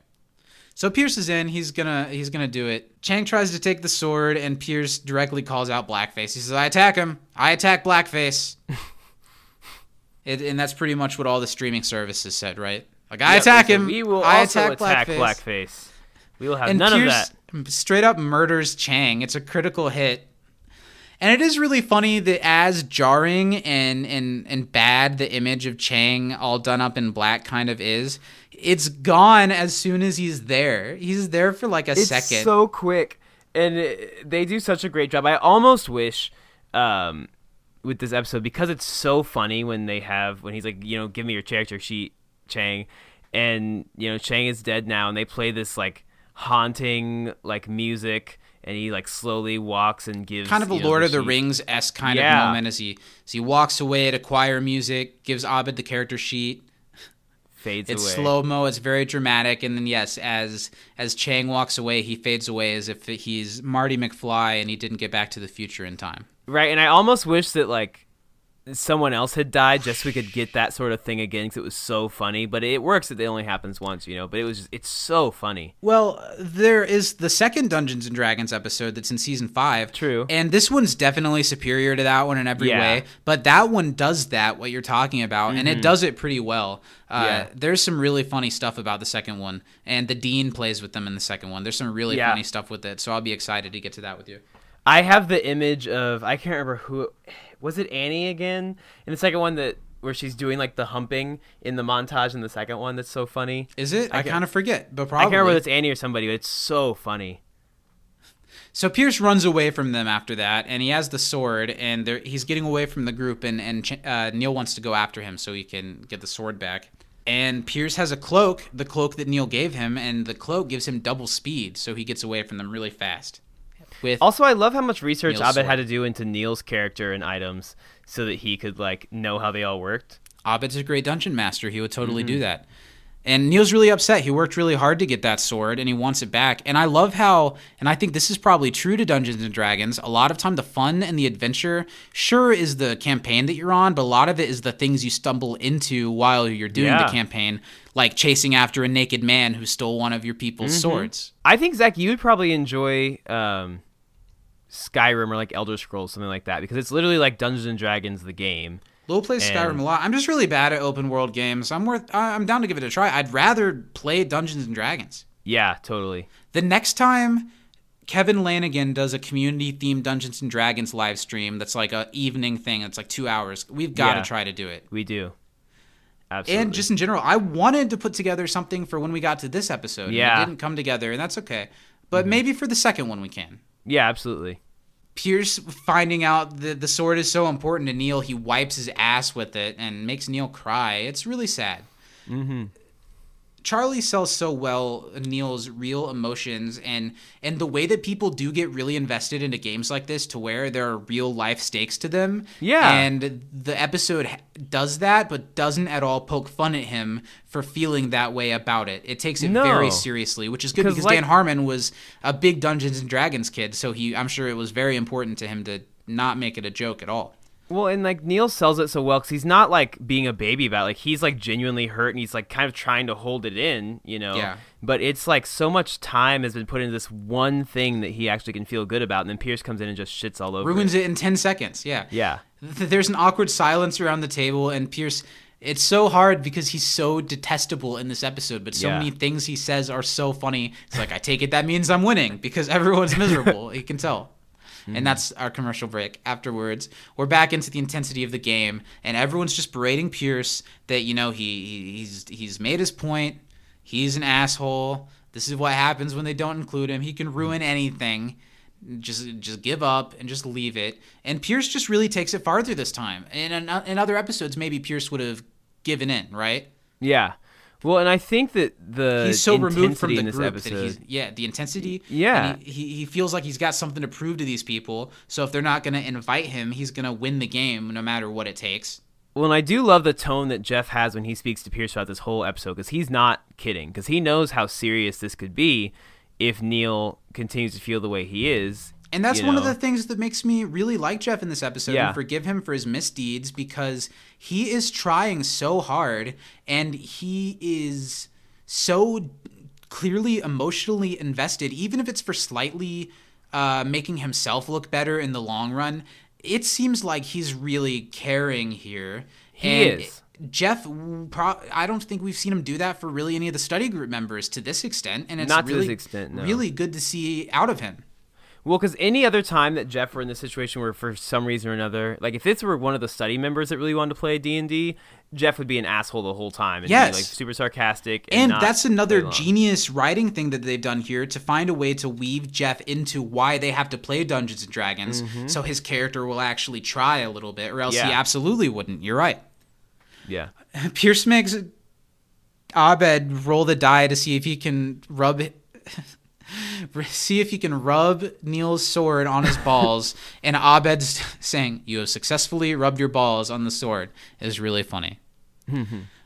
Speaker 2: So Pierce is in. He's gonna he's gonna do it. Chang tries to take the sword, and Pierce directly calls out Blackface. He says, "I attack him. I attack Blackface." it, and that's pretty much what all the streaming services said, right? Like, I
Speaker 1: Yep,
Speaker 2: attack him.
Speaker 1: We will
Speaker 2: I
Speaker 1: also
Speaker 2: attack,
Speaker 1: attack
Speaker 2: Blackface.
Speaker 1: Blackface. We will have
Speaker 2: And
Speaker 1: none
Speaker 2: Pierce
Speaker 1: of that.
Speaker 2: straight up murders Chang. It's a critical hit. And it is really funny that as jarring and, and, and bad the image of Chang all done up in black kind of is, it's gone as soon as he's there. He's there for like a
Speaker 1: It's
Speaker 2: second.
Speaker 1: so quick, and it, they do such a great job. I almost wish, um, with this episode because it's so funny when they have when he's like, you know, give me your character sheet, Chang, and you know, Chang is dead now, and they play this like haunting like music, and he like slowly walks and gives
Speaker 2: kind of a
Speaker 1: you know,
Speaker 2: Lord of the
Speaker 1: sheet.
Speaker 2: Rings esque kind
Speaker 1: Yeah.
Speaker 2: of moment as he as he walks away to choir music, gives Abed the character sheet.
Speaker 1: fades
Speaker 2: It's
Speaker 1: away.
Speaker 2: slow mo. It's very dramatic, and then yes, as as Chang walks away, he fades away as if he's Marty McFly and he didn't get back to the future in time.
Speaker 1: Right, and I almost wish that like someone else had died just so we could get that sort of thing again because it was so funny. But it works that it only happens once, you know. But it was just, it's so funny.
Speaker 2: Well, there is the second Dungeons and Dragons episode that's in season five.
Speaker 1: True.
Speaker 2: And this one's definitely superior to that one in every
Speaker 1: Yeah.
Speaker 2: way. But that one does that, what you're talking about, and it does it pretty well. Uh,
Speaker 1: Mm-hmm. Yeah.
Speaker 2: There's some really funny stuff about the second one, and the Dean plays with them in the second one. There's some really
Speaker 1: Yeah.
Speaker 2: funny stuff with it, so I'll be excited to get to that with you.
Speaker 1: I have the image of I can't remember who was it Annie again in the second one that where she's doing like the humping in the montage in the second one that's so funny.
Speaker 2: Is it? I,
Speaker 1: can't-
Speaker 2: kind of forget, but
Speaker 1: I
Speaker 2: probably.
Speaker 1: can't remember whether it's Annie or somebody, but it's so funny.
Speaker 2: So Pierce runs away from them after that, and he has the sword, and he's getting away from the group, and and uh, Neil wants to go after him so he can get the sword back. And Pierce has a cloak, the cloak that Neil gave him, and the cloak gives him double speed, so he gets away from them really fast. With
Speaker 1: Also, I love how much research
Speaker 2: Neil's
Speaker 1: Abed had to do into Neil's character and items so that he could like know how they all worked.
Speaker 2: Abed's a great dungeon master. He would totally
Speaker 1: Mm-hmm.
Speaker 2: do that. And Neil's really upset. He worked really hard to get that sword and he wants it back. And I love how, and I think this is probably true to Dungeons and Dragons, a lot of time the fun and the adventure, sure, is the campaign that you're on, but a lot of it is the things you stumble into while you're doing
Speaker 1: Yeah.
Speaker 2: the campaign, like chasing after a naked man who stole one of your people's
Speaker 1: Mm-hmm.
Speaker 2: swords.
Speaker 1: I think Zach, you would probably enjoy um, Skyrim or like Elder Scrolls, something like that, because it's literally like Dungeons and Dragons, the game.
Speaker 2: Lowell plays
Speaker 1: And-
Speaker 2: Skyrim a lot. I'm just really bad at open world games. I'm worth. I'm down to give it a try. I'd rather play Dungeons and Dragons.
Speaker 1: Yeah, totally.
Speaker 2: The next time Kevin Lanigan does a community themed Dungeons and Dragons live stream that's like a evening thing, it's like two hours. We've got to
Speaker 1: Yeah.
Speaker 2: try to do it.
Speaker 1: We do. Absolutely.
Speaker 2: And just in general, I wanted to put together something for when we got to this episode.
Speaker 1: Yeah. Mm-hmm.
Speaker 2: It didn't come together, and that's okay. But maybe for the second one we can.
Speaker 1: yeah, absolutely.
Speaker 2: Pierce finding out that the sword is so important to Neil, he wipes his ass with it and makes Neil cry. It's really sad.
Speaker 1: Mm-hmm.
Speaker 2: Charley sells so well Neil's real emotions and and the way that people do get really invested into games like this to where there are real life stakes to them.
Speaker 1: Yeah.
Speaker 2: And the episode does that but doesn't at all poke fun at him for feeling that way about it. It takes it
Speaker 1: No.
Speaker 2: very seriously, which is good because
Speaker 1: like-
Speaker 2: Dan Harmon was a big Dungeons and Dragons kid, so he I'm sure it was very important to him to not make it a joke at all.
Speaker 1: Well, and like Neil sells it so well because he's not like being a baby about. It. Like he's like genuinely hurt and he's like kind of trying to hold it in, you know.
Speaker 2: Yeah.
Speaker 1: But it's like so much time has been put into this one thing that he actually can feel good about, and then Pierce comes in and just shits all over.
Speaker 2: Ruins
Speaker 1: it.
Speaker 2: it in 10 seconds. Yeah.
Speaker 1: Yeah.
Speaker 2: Th- There's an awkward silence around the table, and Pierce. It's so hard because he's so detestable in this episode, but so
Speaker 1: Yeah.
Speaker 2: many things he says are so funny. It's like, I take it that means I'm winning because everyone's miserable. he can tell. And that's our commercial break. Afterwards, we're back into the intensity of the game, and everyone's just berating Pierce that you know he- he's he's made his point. He's an asshole. This is what happens when they don't include him. He can ruin anything just just give up and just leave it. And Pierce just really takes it farther this time. In in other episodes, maybe Pierce would have given in, right?
Speaker 1: Yeah. Well, and I think that the
Speaker 2: He's so removed from the group
Speaker 1: episode.
Speaker 2: that he's yeah the intensity.
Speaker 1: Yeah.
Speaker 2: he, he he feels like he's got something to prove to these people. So if they're not going to invite him, he's going to win the game no matter what it takes.
Speaker 1: Well, and I do love the tone that Jeff has when he speaks to Pierce throughout this whole episode because he's not kidding because he knows how serious this could be if Neil continues to feel the way he is.
Speaker 2: And that's
Speaker 1: you
Speaker 2: one of the things that makes me really like Jeff in this episode
Speaker 1: Yeah.
Speaker 2: and forgive him for his misdeeds because he is trying so hard and he is so clearly emotionally invested, even if it's for slightly uh, making himself look better in the long run. It seems like he's really caring here.
Speaker 1: He
Speaker 2: And
Speaker 1: is.
Speaker 2: Jeff, pro- I don't think we've seen him do that for really any of the study group members to this extent, and it's
Speaker 1: Not
Speaker 2: really,
Speaker 1: extent, no.
Speaker 2: really good to see out of him.
Speaker 1: Well, because any other time that Jeff were in this situation where for some reason or another, like if this were one of the study members that really wanted to play D and D, Jeff would be an asshole the whole time and
Speaker 2: Yes.
Speaker 1: be like super sarcastic. And,
Speaker 2: And that's another genius writing thing that they've done here to find a way to weave Jeff into why they have to play Dungeons and Dragons, so his character will actually try a little bit, or else he
Speaker 1: Mm-hmm.
Speaker 2: Absolutely wouldn't. You're right.
Speaker 1: Yeah.
Speaker 2: Pierce makes Abed roll the die to see if he can rub see if you can rub Neil's sword on his balls and Abed's saying you have successfully rubbed your balls on the sword is really funny.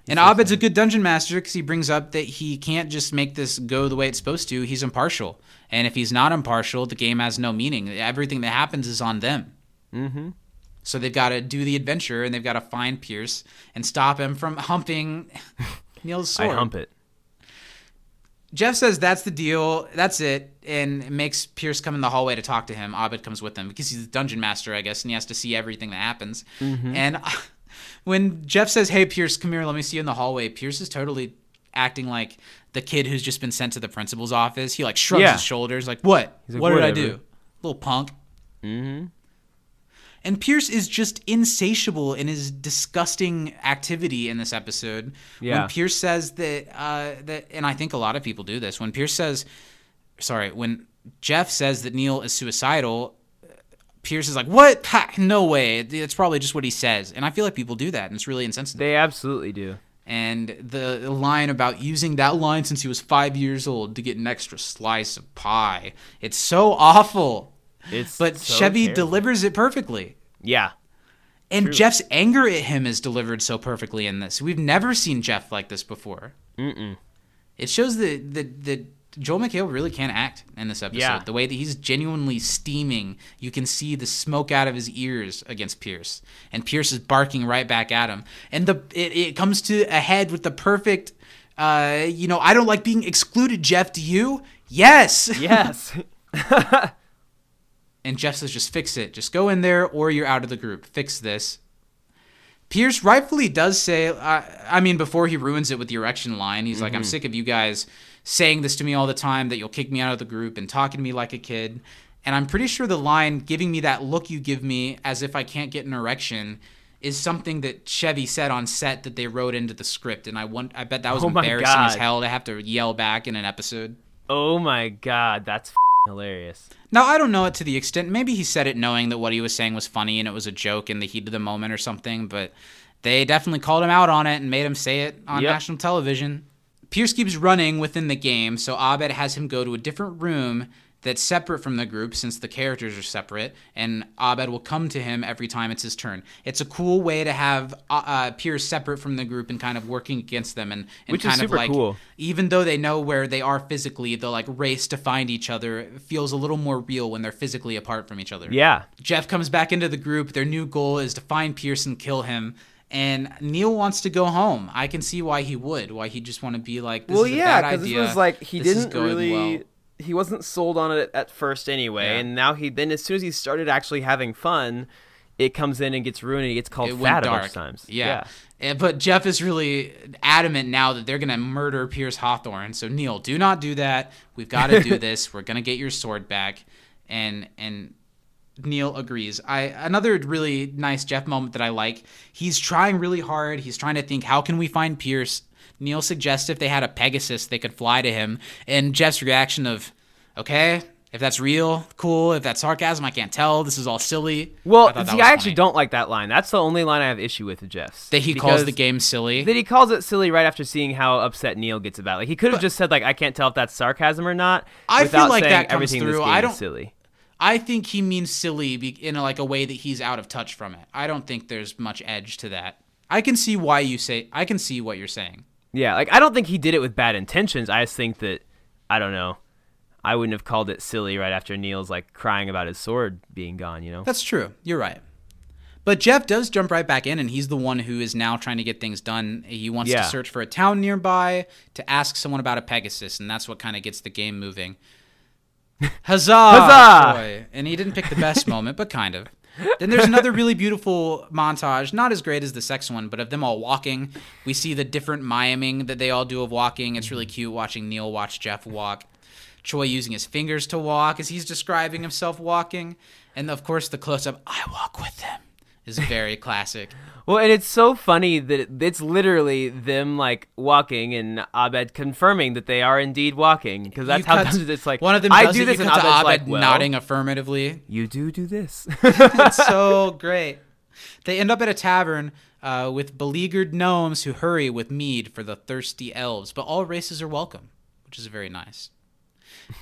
Speaker 2: and Abed's a good dungeon master because he brings up that he can't just make this go the way it's supposed to. He's impartial, and if he's not impartial, the game has no meaning. Everything that happens is on them.
Speaker 1: Mm-hmm.
Speaker 2: So they've got to do the adventure and they've got to find Pierce and stop him from humping Neil's sword.
Speaker 1: I hump it.
Speaker 2: Jeff says that's the deal, that's it, and makes Pierce come in the hallway to talk to him. Abed comes with him because he's the dungeon master, I guess, and he has to see everything that happens.
Speaker 1: Mm-hmm.
Speaker 2: And when Jeff says, "Hey, Pierce, come here, let me see you in the hallway," Pierce is totally acting like the kid who's just been sent to the principal's office. He like shrugs
Speaker 1: Yeah.
Speaker 2: his shoulders, like, "What?
Speaker 1: Like,
Speaker 2: what did I
Speaker 1: "Whatever."
Speaker 2: do, little punk?"
Speaker 1: Mm-hmm.
Speaker 2: And Pierce is just insatiable in his disgusting activity in this episode.
Speaker 1: Yeah.
Speaker 2: When Pierce says that, uh, that, and I think a lot of people do this. When Pierce says, sorry, when Jeff says that Neil is suicidal, Pierce is like, "What? Ha, no way! It's probably just what he says." And I feel like people do that, and it's really insensitive.
Speaker 1: They absolutely do.
Speaker 2: and the line about using that line since he was five years old to get an extra slice of pie—it's so awful.
Speaker 1: It's
Speaker 2: But
Speaker 1: so
Speaker 2: Chevy
Speaker 1: terrible.
Speaker 2: delivers it perfectly.
Speaker 1: Yeah.
Speaker 2: And
Speaker 1: True.
Speaker 2: Jeff's anger at him is delivered so perfectly in this. We've never seen Jeff like this before.
Speaker 1: Mm-mm.
Speaker 2: It shows that that, that Joel McHale really can act in this episode.
Speaker 1: Yeah.
Speaker 2: The way that he's genuinely steaming, you can see the smoke out of his ears against Pierce, and Pierce is barking right back at him. And the it, it comes to a head with the perfect, uh, you know, I don't like being excluded. Jeff, do you? Yes.
Speaker 1: Yes.
Speaker 2: And Jeff says, just fix it. Just go in there or you're out of the group. Fix this. Pierce rightfully does say, uh, I mean, before he ruins it with the erection line, he's like, I'm sick of you guys saying this to me all the time that you'll kick me out of the group and talking to me like a kid. And I'm pretty sure the line, giving me that look you give me as if I can't get an erection, is something that Chevy said on set that they wrote into the script. And I want, I bet that was
Speaker 1: Oh
Speaker 2: embarrassing as hell to have to yell back in an episode.
Speaker 1: oh my god, that's hilarious.
Speaker 2: Now I don't know it to the extent. Maybe he said it knowing that what he was saying was funny and it was a joke in the heat of the moment or something. But they definitely called him out on it and made him say it on
Speaker 1: Yep.
Speaker 2: national television. Pierce keeps running within the game, so Abed has him go to a different room that's separate from the group since the characters are separate, and Abed will come to him every time it's his turn. It's a cool way to have uh, uh, Pierce separate from the group and kind of working against them, and, and
Speaker 1: Which is
Speaker 2: kind of like
Speaker 1: cool.
Speaker 2: even though they know where they are physically, the like race to find each other feels a little more real when they're physically apart from each other.
Speaker 1: Yeah.
Speaker 2: Jeff comes back into the group. Their new goal is to find Pierce and kill him. And Neil wants to go home. I can see why he would. Why he'd just want to be like, this
Speaker 1: well,
Speaker 2: is a
Speaker 1: yeah,
Speaker 2: bad
Speaker 1: because this
Speaker 2: idea.
Speaker 1: was like he
Speaker 2: This is
Speaker 1: didn't really.
Speaker 2: well."
Speaker 1: He wasn't sold on it at first anyway,
Speaker 2: Yeah.
Speaker 1: and now he then as soon as he started actually having fun, it comes in and gets ruined and he gets called
Speaker 2: It
Speaker 1: fat a bunch of times.
Speaker 2: Yeah. And- But Jeff is really adamant now that they're going to murder Pierce Hawthorne. So Neil, do not do that. We've got to do this. We're going to get your sword back. And and Neil agrees. I another really nice Jeff moment that I like. He's trying really hard. He's trying to think how can we find Pierce? Neil suggests if they had a Pegasus, they could fly to him. And Jeff's reaction of, "Okay, if that's real, cool. If that's sarcasm, I can't tell. This is all silly."
Speaker 1: Well,
Speaker 2: I
Speaker 1: see, I actually
Speaker 2: funny.
Speaker 1: don't like that line. That's the only line I have issue with Jeff's.
Speaker 2: that he calls the game silly.
Speaker 1: That he calls it silly right after seeing how upset Neil gets about. it. Like he could have just said like I can't tell if that's sarcasm or not.
Speaker 2: I feel like that comes
Speaker 1: everything
Speaker 2: through. I don't-
Speaker 1: silly.
Speaker 2: I think he means silly in a, like a way that he's out of touch from it. I don't think there's much edge to that. I can see why you say. I can see what you're saying.
Speaker 1: Yeah, like I don't think he did it with bad intentions. I just think that I don't know. I wouldn't have called it silly right after Neil's like crying about his sword being gone. You know.
Speaker 2: That's true. You're right. But Jeff does jump right back in, and he's the one who is now trying to get things done. He wants
Speaker 1: Yeah.
Speaker 2: to search for a town nearby to ask someone about a Pegasus, and that's what kind of gets the game moving. Huzzah!
Speaker 1: Huzzah!
Speaker 2: Joy. And he didn't pick the best moment, but kind of. Then there's another really beautiful montage, not as great as the sex one, but of them all walking. We see the different miming that they all do of walking. It's really cute watching Neil watch Jeff walk. Troy using his fingers to walk as he's describing himself walking. And of course, the close up, I walk with them, is very classic.
Speaker 1: Well, and it's so funny that it's literally them like walking and Abed confirming that they are indeed walking because that's
Speaker 2: You
Speaker 1: how
Speaker 2: cut-
Speaker 1: it's like
Speaker 2: one of them
Speaker 1: I do
Speaker 2: it,
Speaker 1: this and Abed's
Speaker 2: Abed
Speaker 1: like well,
Speaker 2: nodding affirmatively.
Speaker 1: You do do this.
Speaker 2: It's so great. They end up at a tavern uh, with beleaguered gnomes who hurry with mead for the thirsty elves, but all races are welcome, which is very nice.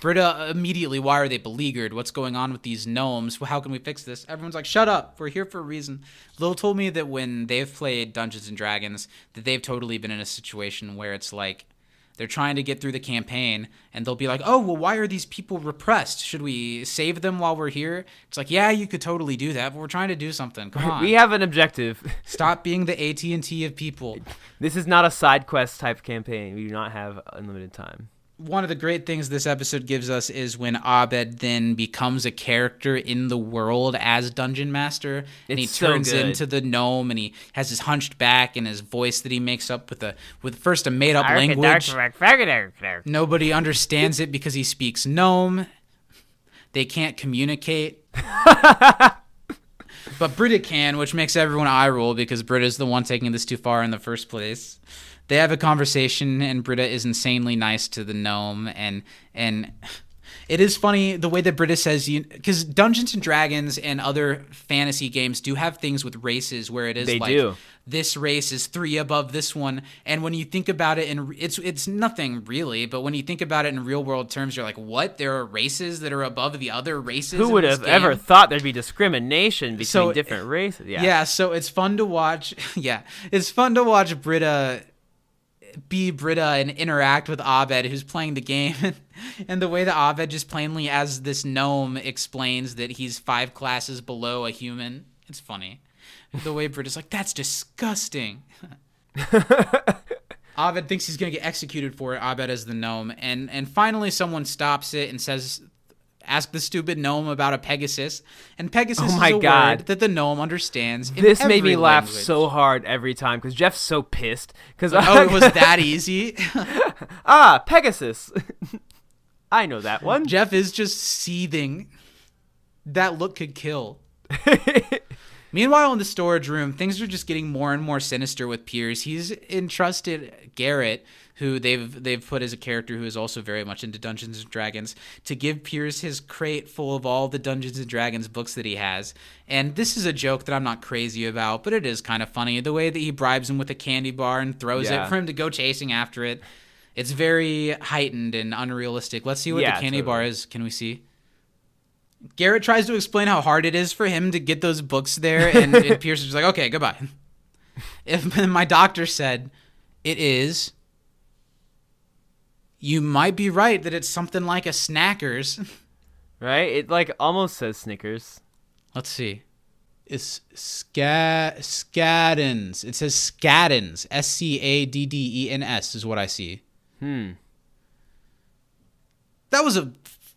Speaker 2: Britta immediately, why are they beleaguered? What's going on with these gnomes? How can we fix this? Everyone's like, shut up. We're here for a reason. Lil told me that when they've played Dungeons and Dragons, that they've totally been in a situation where it's like they're trying to get through the campaign and they'll be like, oh, well, why are these people repressed? Should we save them while we're here? It's like, yeah, you could totally do that, but we're trying to do something. Come on.
Speaker 1: we have an objective.
Speaker 2: Stop being the AT&T of people.
Speaker 1: This is not a side quest type campaign. We do not have unlimited time.
Speaker 2: One of the great things this episode gives us is when Abed then becomes a character in the world as Dungeon Master, and he
Speaker 1: It's so
Speaker 2: turns
Speaker 1: good.
Speaker 2: into the gnome, and he has his hunched back and his voice that he makes up with a with first a made up language. Nobody understands it because he speaks gnome. They can't communicate. but Britta can, which makes everyone eye roll because Britta's the one taking this too far in the first place. They have a conversation, and Britta is insanely nice to the gnome, and and it is funny the way that Britta says you because Dungeons and Dragons and other fantasy games do have things with races where it is
Speaker 1: They
Speaker 2: like
Speaker 1: do.
Speaker 2: this race is three above this one and when you think about it and it's it's nothing really but when you think about it in real world terms you're like what there are races that are above the other races
Speaker 1: Who would have ever thought there'd be discrimination between
Speaker 2: So-
Speaker 1: different races? Yeah.
Speaker 2: yeah. so it's fun to watch yeah it's fun to watch britta be britta and interact with abed who's playing the game and the way that abed just plainly as this gnome explains that he's five classes below a human. It's funny. The way britta's like that's disgusting. Abed thinks he's gonna get executed for it. Abed is the gnome, and and finally someone stops it and says, "Ask the stupid gnome about a Pegasus." And Pegasus
Speaker 1: Oh my
Speaker 2: is a
Speaker 1: God.
Speaker 2: word that the gnome understands. in
Speaker 1: This made me laugh
Speaker 2: language.
Speaker 1: so hard every time because Jeff's so pissed. Because
Speaker 2: Oh, it was that easy.
Speaker 1: ah Pegasus. I know that one.
Speaker 2: Jeff is just seething. That look could kill. Meanwhile, in the storage room, things are just getting more and more sinister with Pierce. He's entrusted Garrett, who they've they've put as a character who is also very much into Dungeons and Dragons, to give Pierce his crate full of all the Dungeons and Dragons books that he has. And this is a joke that I'm not crazy about, but it is kind of funny. The way that he bribes him with a candy bar and throws
Speaker 1: Yeah.
Speaker 2: it for him to go chasing after it. It's very heightened and unrealistic. Let's see what
Speaker 1: Yeah,
Speaker 2: the candy
Speaker 1: totally.
Speaker 2: bar is. Can we see? Garrett tries to explain how hard it is for him to get those books there, and, and Pierce is like, okay, goodbye. If my doctor said it is, you might be right that it's something like a Snackers.
Speaker 1: right? It like almost says Snickers.
Speaker 2: Let's see. It's sca- Scaddens. It says Scaddens. S C A D D E N S is what I see.
Speaker 1: Hmm.
Speaker 2: That was a f-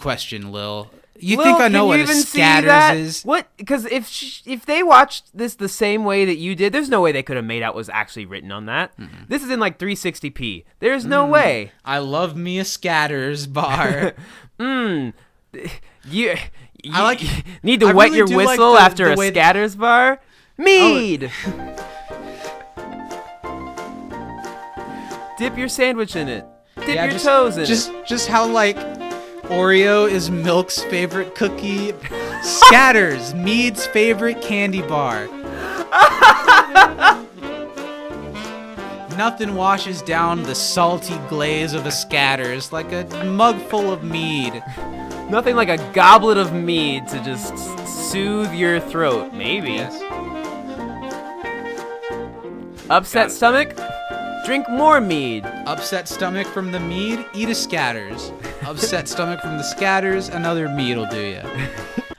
Speaker 2: question, Lil. You
Speaker 1: Lil,
Speaker 2: think I know what a scatters is?
Speaker 1: What? Because if sh- if they watched this the same way that you did, there's no way they could have made out was actually written on that.
Speaker 2: Mm-hmm.
Speaker 1: This is in like 360p. There's no
Speaker 2: Mm.
Speaker 1: way.
Speaker 2: I love me a scatters bar.
Speaker 1: Mm. You, you
Speaker 2: I like-
Speaker 1: need to
Speaker 2: I
Speaker 1: wet
Speaker 2: really
Speaker 1: your
Speaker 2: do like
Speaker 1: whistle
Speaker 2: the-
Speaker 1: after
Speaker 2: the
Speaker 1: a scatters bar. Mead. Dip your sandwich in it. Dip
Speaker 2: Yeah,
Speaker 1: your
Speaker 2: just,
Speaker 1: toes in
Speaker 2: just,
Speaker 1: it.
Speaker 2: Just how like Oreo is Milk's favorite cookie. Scatters, Mead's favorite candy bar. Nothing washes down the salty glaze of a Scatters like a mug full of mead.
Speaker 1: Nothing like a goblet of mead to just soothe your throat. Maybe. Upset stomach? Drink more mead.
Speaker 2: Upset stomach from the mead, eat a scatters. Upset stomach from the scatters, another mead'll do ya.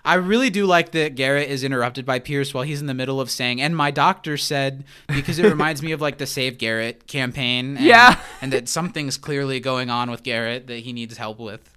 Speaker 2: I really do like that Garrett is interrupted by Pierce while he's in the middle of saying, and my doctor said, because it reminds me of like the Save Garrett campaign. And,
Speaker 1: Yeah.
Speaker 2: and that something's clearly going on with Garrett that he needs help with.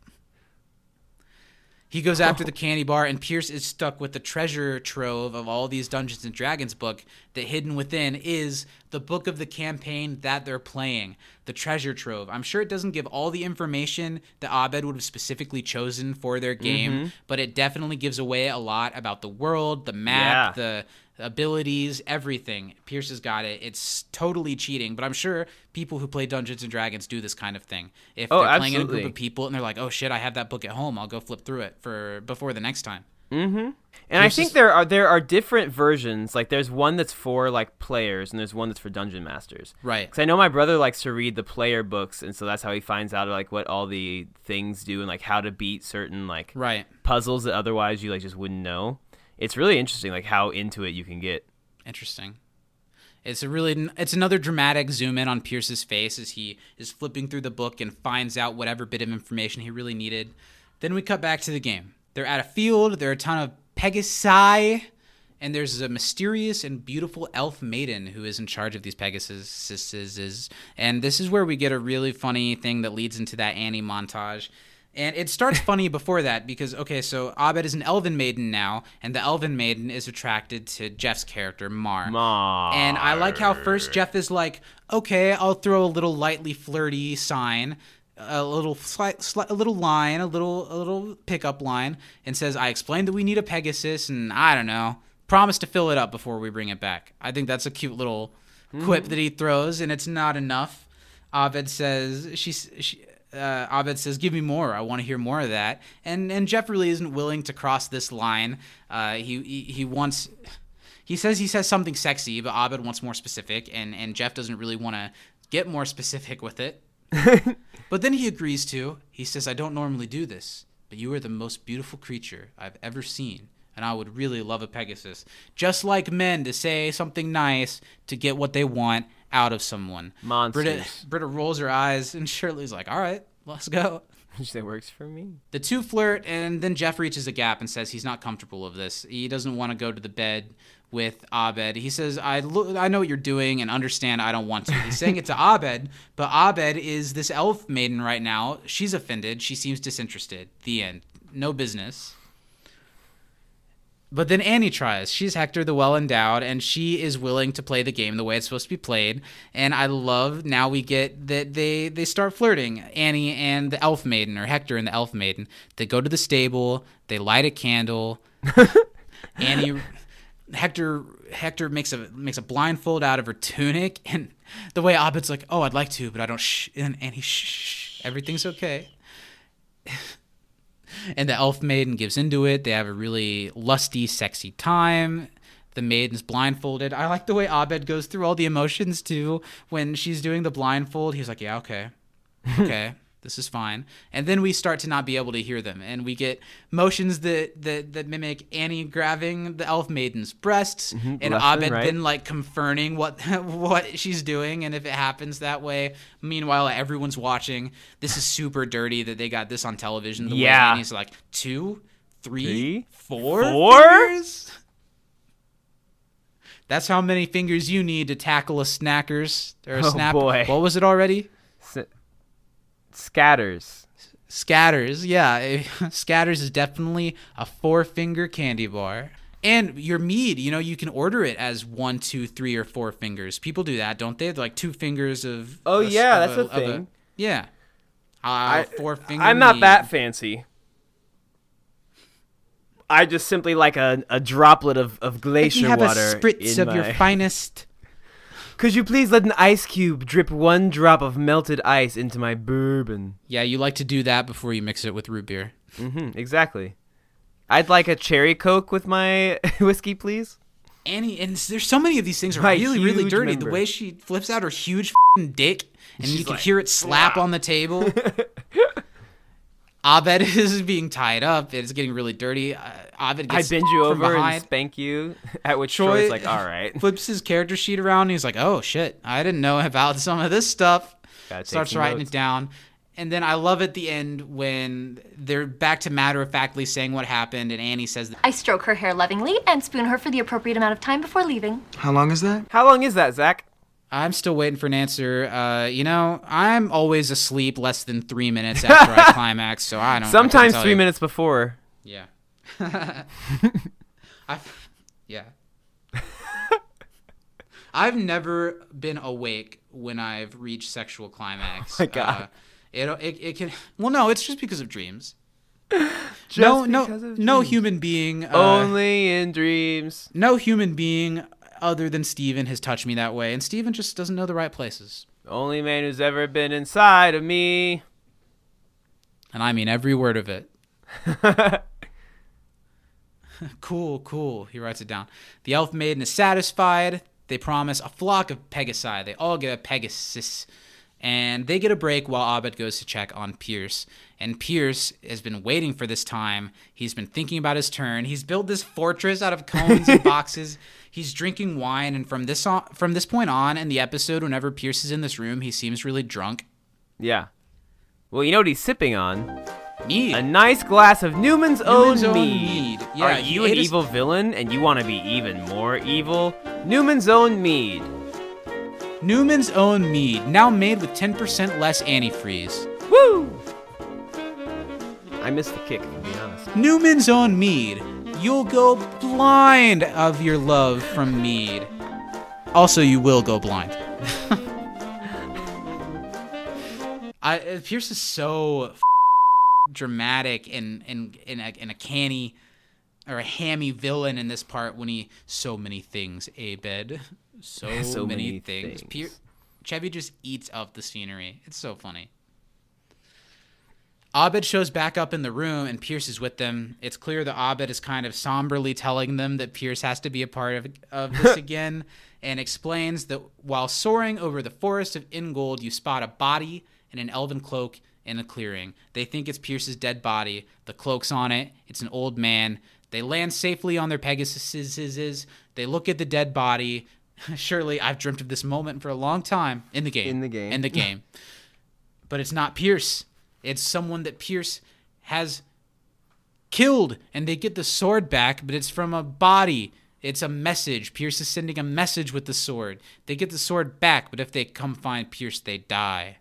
Speaker 2: He goes after oh. the candy bar, and Pierce is stuck with the treasure trove of all these Dungeons and Dragons book. That hidden within is the book of the campaign that they're playing, the treasure trove. I'm sure it doesn't give all the information that Abed would have specifically chosen for their mm-hmm. game, but it definitely gives away a lot about the world, the map,
Speaker 1: Yeah.
Speaker 2: the abilities, everything. Pierce has got it. It's totally cheating, but I'm sure people who play Dungeons and Dragons do this kind of thing. If
Speaker 1: Oh,
Speaker 2: they're playing in a group of people and they're like, "Oh shit, I have that book at home. I'll go flip through it for before the next time." Mm-hmm.
Speaker 1: And I think
Speaker 2: is-
Speaker 1: there are there are different versions. Like there's one that's for like players, and there's one that's for dungeon masters.
Speaker 2: Right.
Speaker 1: Because I know my brother likes to read the player books, and so that's how he finds out like what all the things do and like how to beat certain like
Speaker 2: Right.
Speaker 1: puzzles that otherwise you like just wouldn't know. It's really interesting, like how into it you can get.
Speaker 2: Interesting. It's a really it's another dramatic zoom in on Pierce's face as he is flipping through the book and finds out whatever bit of information he really needed. Then we cut back to the game. They're at a field, there are a ton of Pegasi, and there's a mysterious and beautiful elf maiden who is in charge of these Pegasuses. And this is where we get a really funny thing that leads into that Annie montage. And it starts funny before that because okay, so Abed is an elven maiden now, and the elven maiden is attracted to Jeff's character Mar.
Speaker 1: Mar.
Speaker 2: And I like how first Jeff is like, okay, I'll throw a little lightly flirty sign, a little slight, slight, a little line, a little a little pickup line, and says, I explained that we need a Pegasus, and I don't know, promise to fill it up before we bring it back. I think that's a cute little quip that he throws, and it's not enough. Abed says she's she, uh, Abed says, "Give me more. I want to hear more of that." And and Jeff really isn't willing to cross this line. Uh, he, he he wants. He says he says something sexy, but Abed wants more specific, and and Jeff doesn't really want to get more specific with it. but then he agrees to. He says, "I don't normally do this, but you are the most beautiful creature I've ever seen." And I would really love a Pegasus. Just like men to say something nice to get what they want out of someone.
Speaker 1: Monsters.
Speaker 2: Britta, Britta rolls her eyes, and Shirley's like, "All right, let's go."
Speaker 1: that works for me.
Speaker 2: The two flirt, and then Jeff reaches a gap and says he's not comfortable of this. He doesn't want to go to the bed with Abed. He says, "I lo- I know what you're doing, and understand I don't want to." He's saying it to Abed, but Abed is this elf maiden right now. She's offended. She seems disinterested. The end. No business. But then Annie tries. She's Hector the Well Endowed, and she is willing to play the game the way it's supposed to be played. And I love now we get that they they start flirting. Annie and the Elf Maiden, or Hector and the Elf Maiden. They go to the stable. They light a candle. Annie, Hector, Hector makes a makes a blindfold out of her tunic, and the way Abed's like, "Oh, I'd like to, but I don't." Shh, and Annie, shh, shh, everything's okay and the elf maiden gives into it. They have a really lusty, sexy time. The maiden's blindfolded. I like the way Abed goes through all the emotions too. When she's doing the blindfold, he's like, "Yeah, okay, okay, this is fine." And then we start to not be able to hear them, and we get motions that that, that mimic Annie grabbing the elf maiden's breasts, mm-hmm. and
Speaker 1: left and
Speaker 2: Abed
Speaker 1: right.
Speaker 2: then like confirming what what she's doing, and if it happens that way. Meanwhile, everyone's watching. This is super dirty that they got this on television. The
Speaker 1: Yeah.
Speaker 2: way Annie's like two, three,
Speaker 1: Three?
Speaker 2: four,
Speaker 1: Four?
Speaker 2: fingers? That's how many fingers you need to tackle a snackers or a
Speaker 1: Oh,
Speaker 2: snap.
Speaker 1: boy.
Speaker 2: What was it already?
Speaker 1: S- scatters.
Speaker 2: Scatters. Yeah, Scatters is definitely a four finger candy bar. And your mead, you know, you can order it as one, two, three, or four fingers. People do that, don't they? They're like two fingers of.
Speaker 1: Oh,
Speaker 2: a s-
Speaker 1: yeah,
Speaker 2: of
Speaker 1: that's a
Speaker 2: of
Speaker 1: thing.
Speaker 2: yeah. Uh, four finger.
Speaker 1: I'm not
Speaker 2: mead.
Speaker 1: that fancy. I just simply like a, a droplet of, of
Speaker 2: Let
Speaker 1: glacier
Speaker 2: me have
Speaker 1: water.
Speaker 2: a spritz
Speaker 1: in
Speaker 2: of your finest.
Speaker 1: Could you please let an ice cube drip one drop of melted ice into my bourbon?
Speaker 2: Yeah, you like to do that before you mix it with root beer.
Speaker 1: Mm-hmm, exactly. I'd like a cherry coke with my whiskey, please.
Speaker 2: Annie, and there's so many of these things are
Speaker 1: My
Speaker 2: really, really dirty.
Speaker 1: member.
Speaker 2: The way she flips out her huge fing dick, and you can
Speaker 1: like,
Speaker 2: hear it slap on the table. Abed is being tied up. It's getting really dirty. Uh, Abed
Speaker 1: I
Speaker 2: gets
Speaker 1: bend you over
Speaker 2: behind.
Speaker 1: and spank you. At which
Speaker 2: Troy
Speaker 1: Troy's like, all right.
Speaker 2: flips his character sheet around. And he's like, "Oh shit, I didn't know about some of this stuff."
Speaker 1: Gotta
Speaker 2: Starts writing
Speaker 1: notes.
Speaker 2: it down, and then I love at the end when they're back to matter of factly saying what happened, and Annie says,
Speaker 5: I stroke her hair lovingly and spoon her for the appropriate amount of time before leaving.
Speaker 6: How long is that?
Speaker 1: How long is that, Zach?
Speaker 2: "I'm still waiting for an answer." Uh, you know, I'm always asleep less than three minutes after I climax, so I don't. I
Speaker 1: Sometimes
Speaker 2: tell
Speaker 1: three
Speaker 2: you.
Speaker 1: minutes before.
Speaker 2: Yeah. I've, yeah. I've never been awake when I've reached sexual climax.
Speaker 1: Oh my God.
Speaker 2: Uh, it, it, it can. Well, no, it's just because of dreams.
Speaker 1: Just
Speaker 2: no, no, no human being. Uh,
Speaker 1: Only in dreams.
Speaker 2: no human being other than Steven has touched me that way, and Steven just doesn't know the right places.
Speaker 1: The Only man who's ever been inside of me.
Speaker 2: And I mean every word of it. cool, cool. He writes it down. The elf maiden is satisfied. They promise a flock of Pegasi. They all get a Pegasus. And they get a break while Abed goes to check on Pierce. And Pierce has been waiting for this time. He's been thinking about his turn. He's built this fortress out of cones and boxes. He's drinking wine, and from this on, from this point on in the episode, whenever Pierce is in this room, he seems really drunk.
Speaker 1: Yeah. Well, you know what he's sipping on?
Speaker 2: Me,
Speaker 1: A nice glass of Newman's,
Speaker 2: Newman's
Speaker 1: own
Speaker 2: Own
Speaker 1: mead.
Speaker 2: mead. Yeah,
Speaker 1: Are you an evil villain and you want to be even more evil? Newman's own mead.
Speaker 2: Newman's Own Mead, now made with 10% less antifreeze.
Speaker 1: Woo! I missed the kick, to be honest.
Speaker 2: Newman's Own Mead, you'll go blind of your love from mead. Also, you will go blind. I, Pierce is so f- dramatic and and and a, and a canny or a hammy villain in this part when he so many things, Abed. So,
Speaker 1: So
Speaker 2: many,
Speaker 1: many
Speaker 2: things.
Speaker 1: things.
Speaker 2: Pier- Chevy just eats up the scenery. It's so funny. Abed shows back up in the room and Pierce is with them. It's clear that Abed is kind of somberly telling them that Pierce has to be a part of, of this again and explains that while soaring over the forest of Ingold, you spot a body in an elven cloak in a clearing. They think it's Pierce's dead body. The cloak's on it. It's an old man. They land safely on their Pegasuses. They look at the dead body. Surely I've dreamt of this moment for a long time in the game.
Speaker 1: In the game.
Speaker 2: In the game. but it's not Pierce. It's someone that Pierce has killed, and they get the sword back, but it's from a body. It's a message. Pierce is sending a message with the sword. They get the sword back, but if they come find Pierce, they die.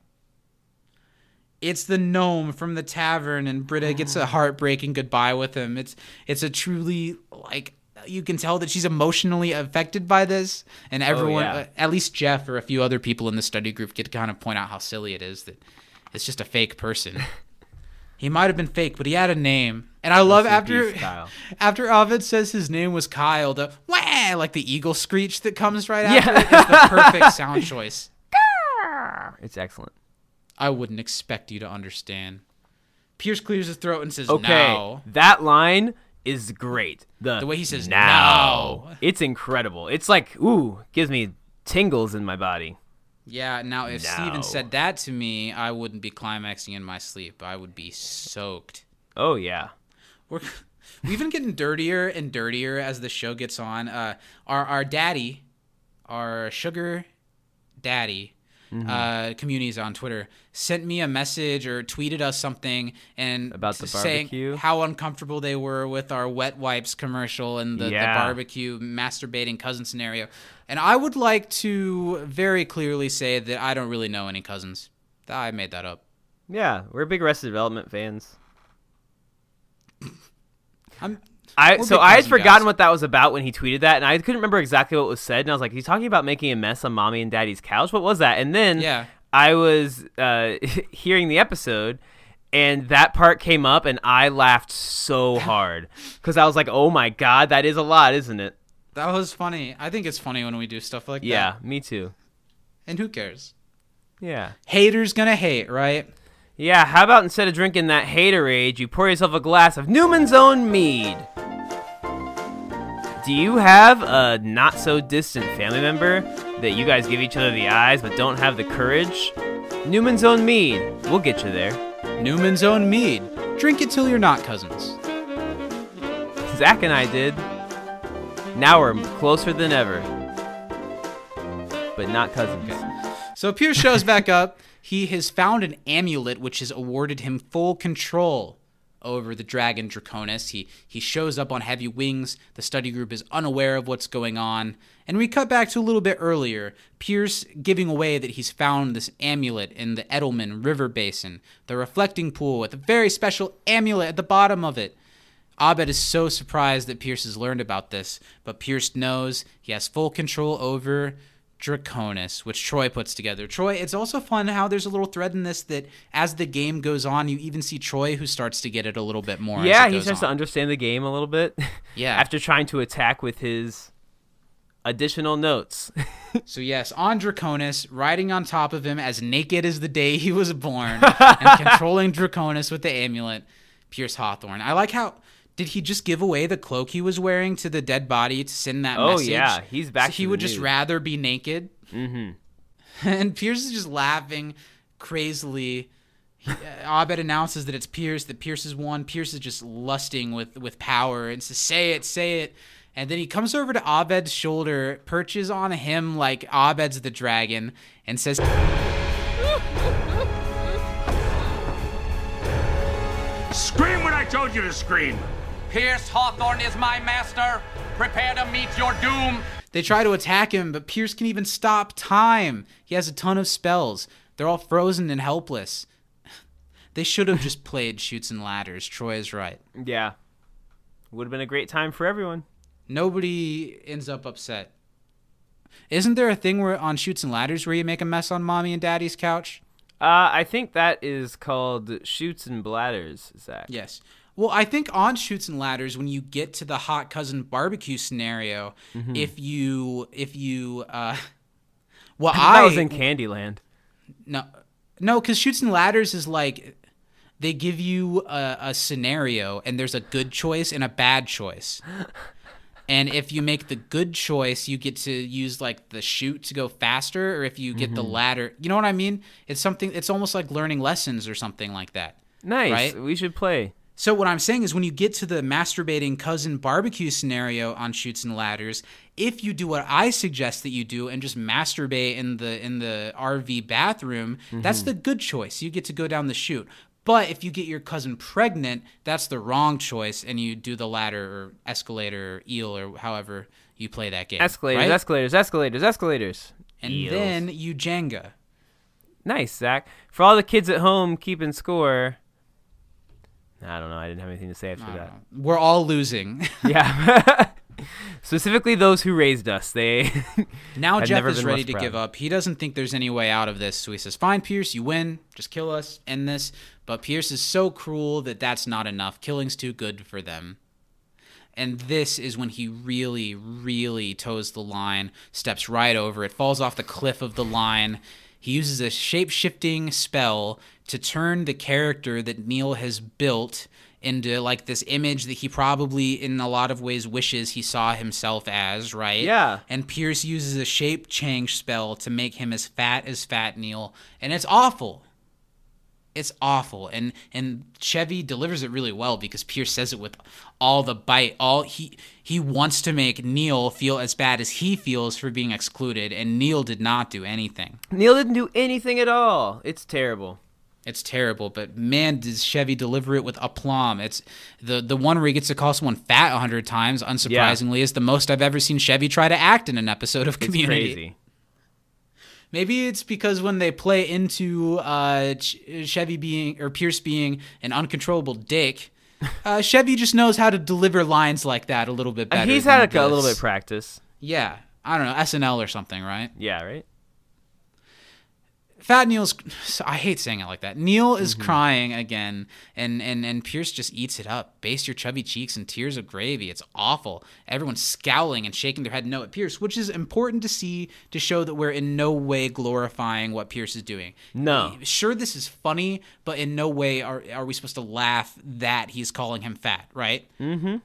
Speaker 2: It's the gnome from the tavern, and Britta gets a heartbreaking goodbye with him. It's it's a truly like you can tell that she's emotionally affected by this, and everyone,
Speaker 1: yeah.
Speaker 2: uh, at least Jeff or a few other people in the study group, get to kind of point out how silly it is that it's just a fake person. he might have been fake, but he had a name, and I love after after Abed says his name was Kyle, the wah like the eagle screech that comes right
Speaker 1: Yeah.
Speaker 2: after it is the perfect sound choice.
Speaker 1: It's excellent.
Speaker 2: I wouldn't expect you to understand. Pierce clears his throat and says,
Speaker 1: Okay,
Speaker 2: "Now."
Speaker 1: that line is great. The,
Speaker 2: The way he says
Speaker 1: now.
Speaker 2: now.
Speaker 1: It's incredible. It's like, ooh, gives me tingles in my body.
Speaker 2: Yeah, now if. Steven said that to me, I wouldn't be climaxing in my sleep. I would be soaked.
Speaker 1: Oh, yeah.
Speaker 2: We're we've been getting dirtier and dirtier as the show gets on. Uh, our our daddy, our sugar daddy,
Speaker 1: Mm-hmm.
Speaker 2: uh, communities on Twitter sent me a message or tweeted us something and
Speaker 1: About the
Speaker 2: saying
Speaker 1: barbecue?
Speaker 2: how uncomfortable they were with our wet wipes commercial and the, the barbecue masturbating cousin scenario. And I would like to very clearly say that I don't really know any cousins. I made that up.
Speaker 1: Yeah, we're big Arrested Development fans.
Speaker 2: I'm
Speaker 1: I so I had forgotten what that was about when he tweeted that, and I couldn't remember exactly what was said. And I was like, "He's talking about making a mess on mommy and daddy's couch. What was that?" And then
Speaker 2: Yeah.
Speaker 1: I was uh, hearing the episode, and that part came up, and I laughed so hard because I was like, "Oh my god, that is a lot, isn't it?"
Speaker 2: that was funny. I think it's funny when we do stuff like that.
Speaker 1: Yeah, me too.
Speaker 2: And who cares?
Speaker 1: Yeah.
Speaker 2: Haters gonna hate, right?
Speaker 1: Yeah, how about instead of drinking that haterade, you pour yourself a glass of Newman's Own Mead? Do you have a not so distant family member that you guys give each other the eyes but don't have the courage? Newman's Own Mead, we'll get you there.
Speaker 2: Newman's Own Mead. drink it till you're not cousins.
Speaker 1: Zach and I did. Now we're closer than ever. But not cousins.
Speaker 2: So Pierce shows back up. He has found an amulet which has awarded him full control over the dragon Draconis. He he shows up on heavy wings. The study group is unaware of what's going on. And we cut back to a little bit earlier. Pierce giving away that he's found this amulet in the Edelman River Basin, the reflecting pool with a very special amulet at the bottom of it. Abed is so surprised that Pierce has learned about this, but Pierce knows he has full control over Draconis, which Troy puts together. Troy, it's also fun how there's a little thread in this that as the game goes on, you even see Troy who starts to get it a little bit more. as
Speaker 1: Yeah, he starts to understand the game a little bit.
Speaker 2: Yeah.
Speaker 1: After trying to attack with his additional notes.
Speaker 2: So yes, on Draconis, riding on top of him as naked as the day he was born, and controlling Draconis with the amulet, Pierce Hawthorne. I like how did he just give away the cloak he was wearing to the dead body to send that
Speaker 1: Oh,
Speaker 2: message?
Speaker 1: yeah, he's back
Speaker 2: So
Speaker 1: to
Speaker 2: he
Speaker 1: the
Speaker 2: would just rather be naked. Mm-hmm. And Pierce is just laughing crazily. He, uh, Abed announces that it's Pierce, that Pierce is one. Pierce is just lusting with with power and says, "Say it, say it." And then he comes over to Abed's shoulder, perches on him like Abed's the dragon, and says,
Speaker 6: Scream when I told you to scream.
Speaker 7: Pierce Hawthorne is my master. Prepare to meet your doom.
Speaker 2: They try to attack him, but Pierce can even stop time. He has a ton of spells. They're all frozen and helpless. They should have just played Chutes and Ladders. Troy is right.
Speaker 1: yeah. Would have been a great time for everyone.
Speaker 2: Nobody ends up upset. Isn't there a thing where on Chutes and Ladders where you make a mess on mommy and daddy's couch?
Speaker 1: Uh, I think that is called shoots and bladders, Zach.
Speaker 2: Yes. Well, I think on Chutes and Ladders, when you get to the hot cousin barbecue scenario, if you if you uh, well,
Speaker 1: Mm-hmm. I
Speaker 2: I
Speaker 1: was in Candyland.
Speaker 2: No, no, because Chutes and Ladders is like they give you a, a scenario and there's a good choice and a bad choice. And if you make the good choice, you get to use like the shoot to go faster, or if you get the ladder, you know what I mean? It's something. It's almost like learning lessons or something like that.
Speaker 1: Nice.
Speaker 2: Right?
Speaker 1: We should play.
Speaker 2: So what I'm saying is when you get to the masturbating cousin barbecue scenario on Chutes and Ladders, if you do what I suggest that you do and just masturbate in the in the RV bathroom, mm-hmm. that's the good choice. You get to go down the chute. But if you get your cousin pregnant, that's the wrong choice and you do the ladder or escalator or eel or however you play that game.
Speaker 1: Escalators,
Speaker 2: right?
Speaker 1: escalators, escalators, escalators.
Speaker 2: and
Speaker 1: Eels.
Speaker 2: then you Jenga.
Speaker 1: Nice, Zach. For all the kids at home keeping score. I don't know. I didn't have anything to say after that.
Speaker 2: We're all losing.
Speaker 1: Yeah. Specifically, those who raised us. They.
Speaker 2: Now Jeff is ready to
Speaker 1: proud.
Speaker 2: give up. He doesn't think there's any way out of this, so he says, "Fine, Pierce, you win. Just kill us. End this." But Pierce is so cruel that that's not enough. Killing's too good for them. And this is when he really, really toes the line, steps right over it, falls off the cliff of the line. He uses a shape shifting spell to turn the character that Neil has built into like this image that he probably, in a lot of ways, wishes he saw himself as, right?
Speaker 1: Yeah.
Speaker 2: And Pierce uses a shape change spell to make him as fat as Fat Neil. And it's awful it's awful and and Chevy delivers it really well because Pierce says it with all the bite all he he wants to make Neil feel as bad as he feels for being excluded and Neil did not do anything
Speaker 1: Neil didn't do anything at all. It's terrible.
Speaker 2: it's terrible but man does Chevy deliver it with aplomb it's the the one where he gets to call someone fat a hundred times unsurprisingly is the most I've ever seen Chevy try to act in an episode of
Speaker 1: It's
Speaker 2: Community
Speaker 1: crazy.
Speaker 2: Maybe it's because when they play into uh, Chevy being or Pierce being an uncontrollable dick, uh, Chevy just knows how to deliver lines like that a little bit better.
Speaker 1: He's had
Speaker 2: he
Speaker 1: like, a little bit of practice.
Speaker 2: Yeah, I don't know SNL or something, right?
Speaker 1: Yeah, right?
Speaker 2: Fat Neil's. I hate saying it like that. Neil is
Speaker 1: Mm-hmm.
Speaker 2: crying again, and and and Pierce just eats it up. Baste your chubby cheeks in tears of gravy. It's awful. Everyone's scowling and shaking their head no at Pierce, which is important to see to show that we're in no way glorifying what Pierce is doing.
Speaker 1: No.
Speaker 2: Sure, this is funny, but in no way are are we supposed to laugh that he's calling him fat, right? Mm-hmm.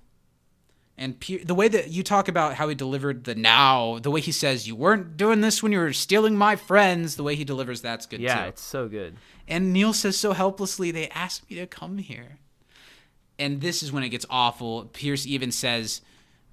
Speaker 2: And Pier- the way that you talk about how he delivered the now, the way he says you weren't doing this when you were stealing my friends, the way he delivers that's good
Speaker 1: Yeah,
Speaker 2: too.
Speaker 1: it's so good.
Speaker 2: And Neil says so helplessly, they asked me to come here. And this is when it gets awful. Pierce even says,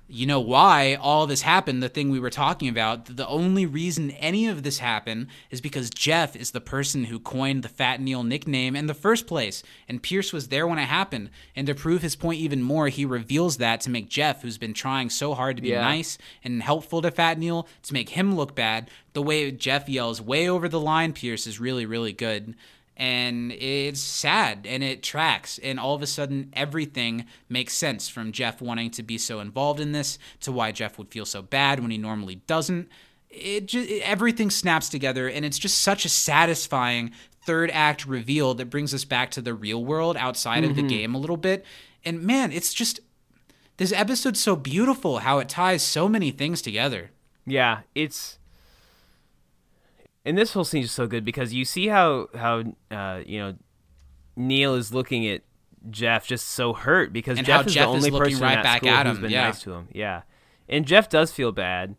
Speaker 2: you know why all this happened, the thing we were talking about. The only reason any of this happened is because Jeff is the person who coined the Fat Neil nickname in the first place. And Pierce was there when it happened. And to prove his point even more, he reveals that to make Jeff, who's been trying so hard to be
Speaker 1: Yeah.
Speaker 2: nice and helpful to Fat Neil, to make him look bad. The way Jeff yells way over the line, Pierce, is really, really good and it's sad and it tracks and all of a sudden everything makes sense from jeff wanting to be so involved in this to why jeff would feel so bad when he normally doesn't. It just everything snaps together and it's just such a satisfying third act reveal that brings us back to the real world outside of the mm-hmm. game a little bit. And man it's just this episode's so beautiful how it ties so many things together.
Speaker 1: Yeah, it's and this whole scene is so good because you see how how uh, you know Neil is looking at Jeff just so hurt because
Speaker 2: And
Speaker 1: Jeff is
Speaker 2: Jeff
Speaker 1: the only
Speaker 2: looking
Speaker 1: person
Speaker 2: right
Speaker 1: at
Speaker 2: back
Speaker 1: school
Speaker 2: at
Speaker 1: who's
Speaker 2: him,
Speaker 1: been
Speaker 2: yeah.
Speaker 1: nice to him. Yeah, and Jeff does feel bad,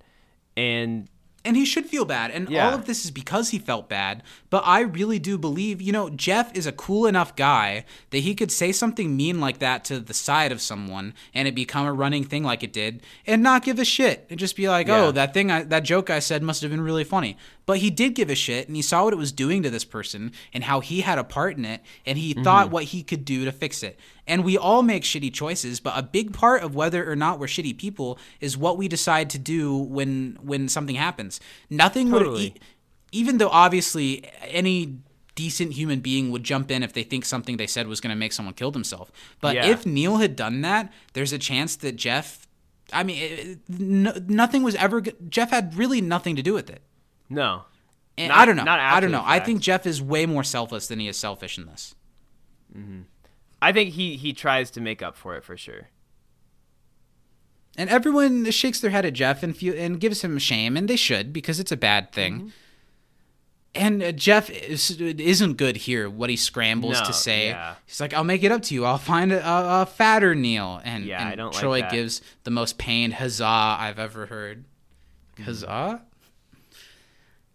Speaker 1: and
Speaker 2: and he should feel bad. And
Speaker 1: Yeah.
Speaker 2: all of this is because he felt bad. But I really do believe, you know, Jeff is a cool enough guy that he could say something mean like that to the side of someone and it become a running thing like it did and not give a shit and just be like,
Speaker 1: Yeah.
Speaker 2: oh, that thing, I, that joke I said must have been really funny. But he did give a shit and he saw what it was doing to this person and how he had a part in it and he mm-hmm. thought what he could do to fix it. And we all make shitty choices, but a big part of whether or not we're shitty people is what we decide to do when when something happens. Nothing would e- even though obviously any decent human being would jump in if they think something they said was going to make someone kill themselves. But
Speaker 1: Yeah.
Speaker 2: if Neil had done that, there's a chance that Jeff I mean, it, no, nothing was ever. Jeff had really nothing to do with it.
Speaker 1: No,
Speaker 2: And
Speaker 1: Not-
Speaker 2: I don't know.
Speaker 1: not
Speaker 2: I don't know. I think Jeff is way more selfless than he is selfish in this.
Speaker 1: I think he he tries to make up for it for sure.
Speaker 2: And everyone shakes their head at Jeff and feel, and gives him shame, and they should because it's a bad thing.
Speaker 1: Mm-hmm.
Speaker 2: And uh, Jeff is, isn't good here. What he scrambles
Speaker 1: No,
Speaker 2: to say,
Speaker 1: yeah.
Speaker 2: he's like, "I'll make it up to you. I'll find a, a, fatter Neil." And,
Speaker 1: Yeah,
Speaker 2: and
Speaker 1: I don't like
Speaker 2: Troy
Speaker 1: that.
Speaker 2: gives the most pained huzzah I've ever heard.
Speaker 1: Mm-hmm.
Speaker 2: Huzzah.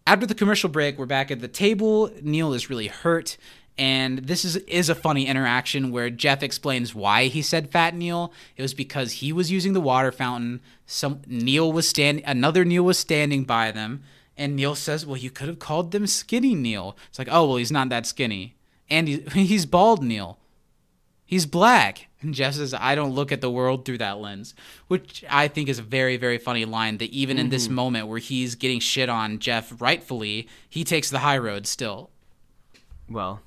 Speaker 2: After the commercial break, we're back at the table. Neil is really hurt, and this is is a funny interaction where Jeff explains why he said "Fat Neil." It was because he was using the water fountain. Some Neil was standing, another Neil was standing by them, and Neil says, "Well, you could have called them Skinny Neil." It's like, "Oh, well, he's not that skinny, and he, he's bald Neil." He's black. And Jeff says, I don't look at the world through that lens, which I think is a very, very funny line that even in this mm-hmm. moment where he's getting shit on Jeff rightfully, he takes the high road still.
Speaker 1: Well,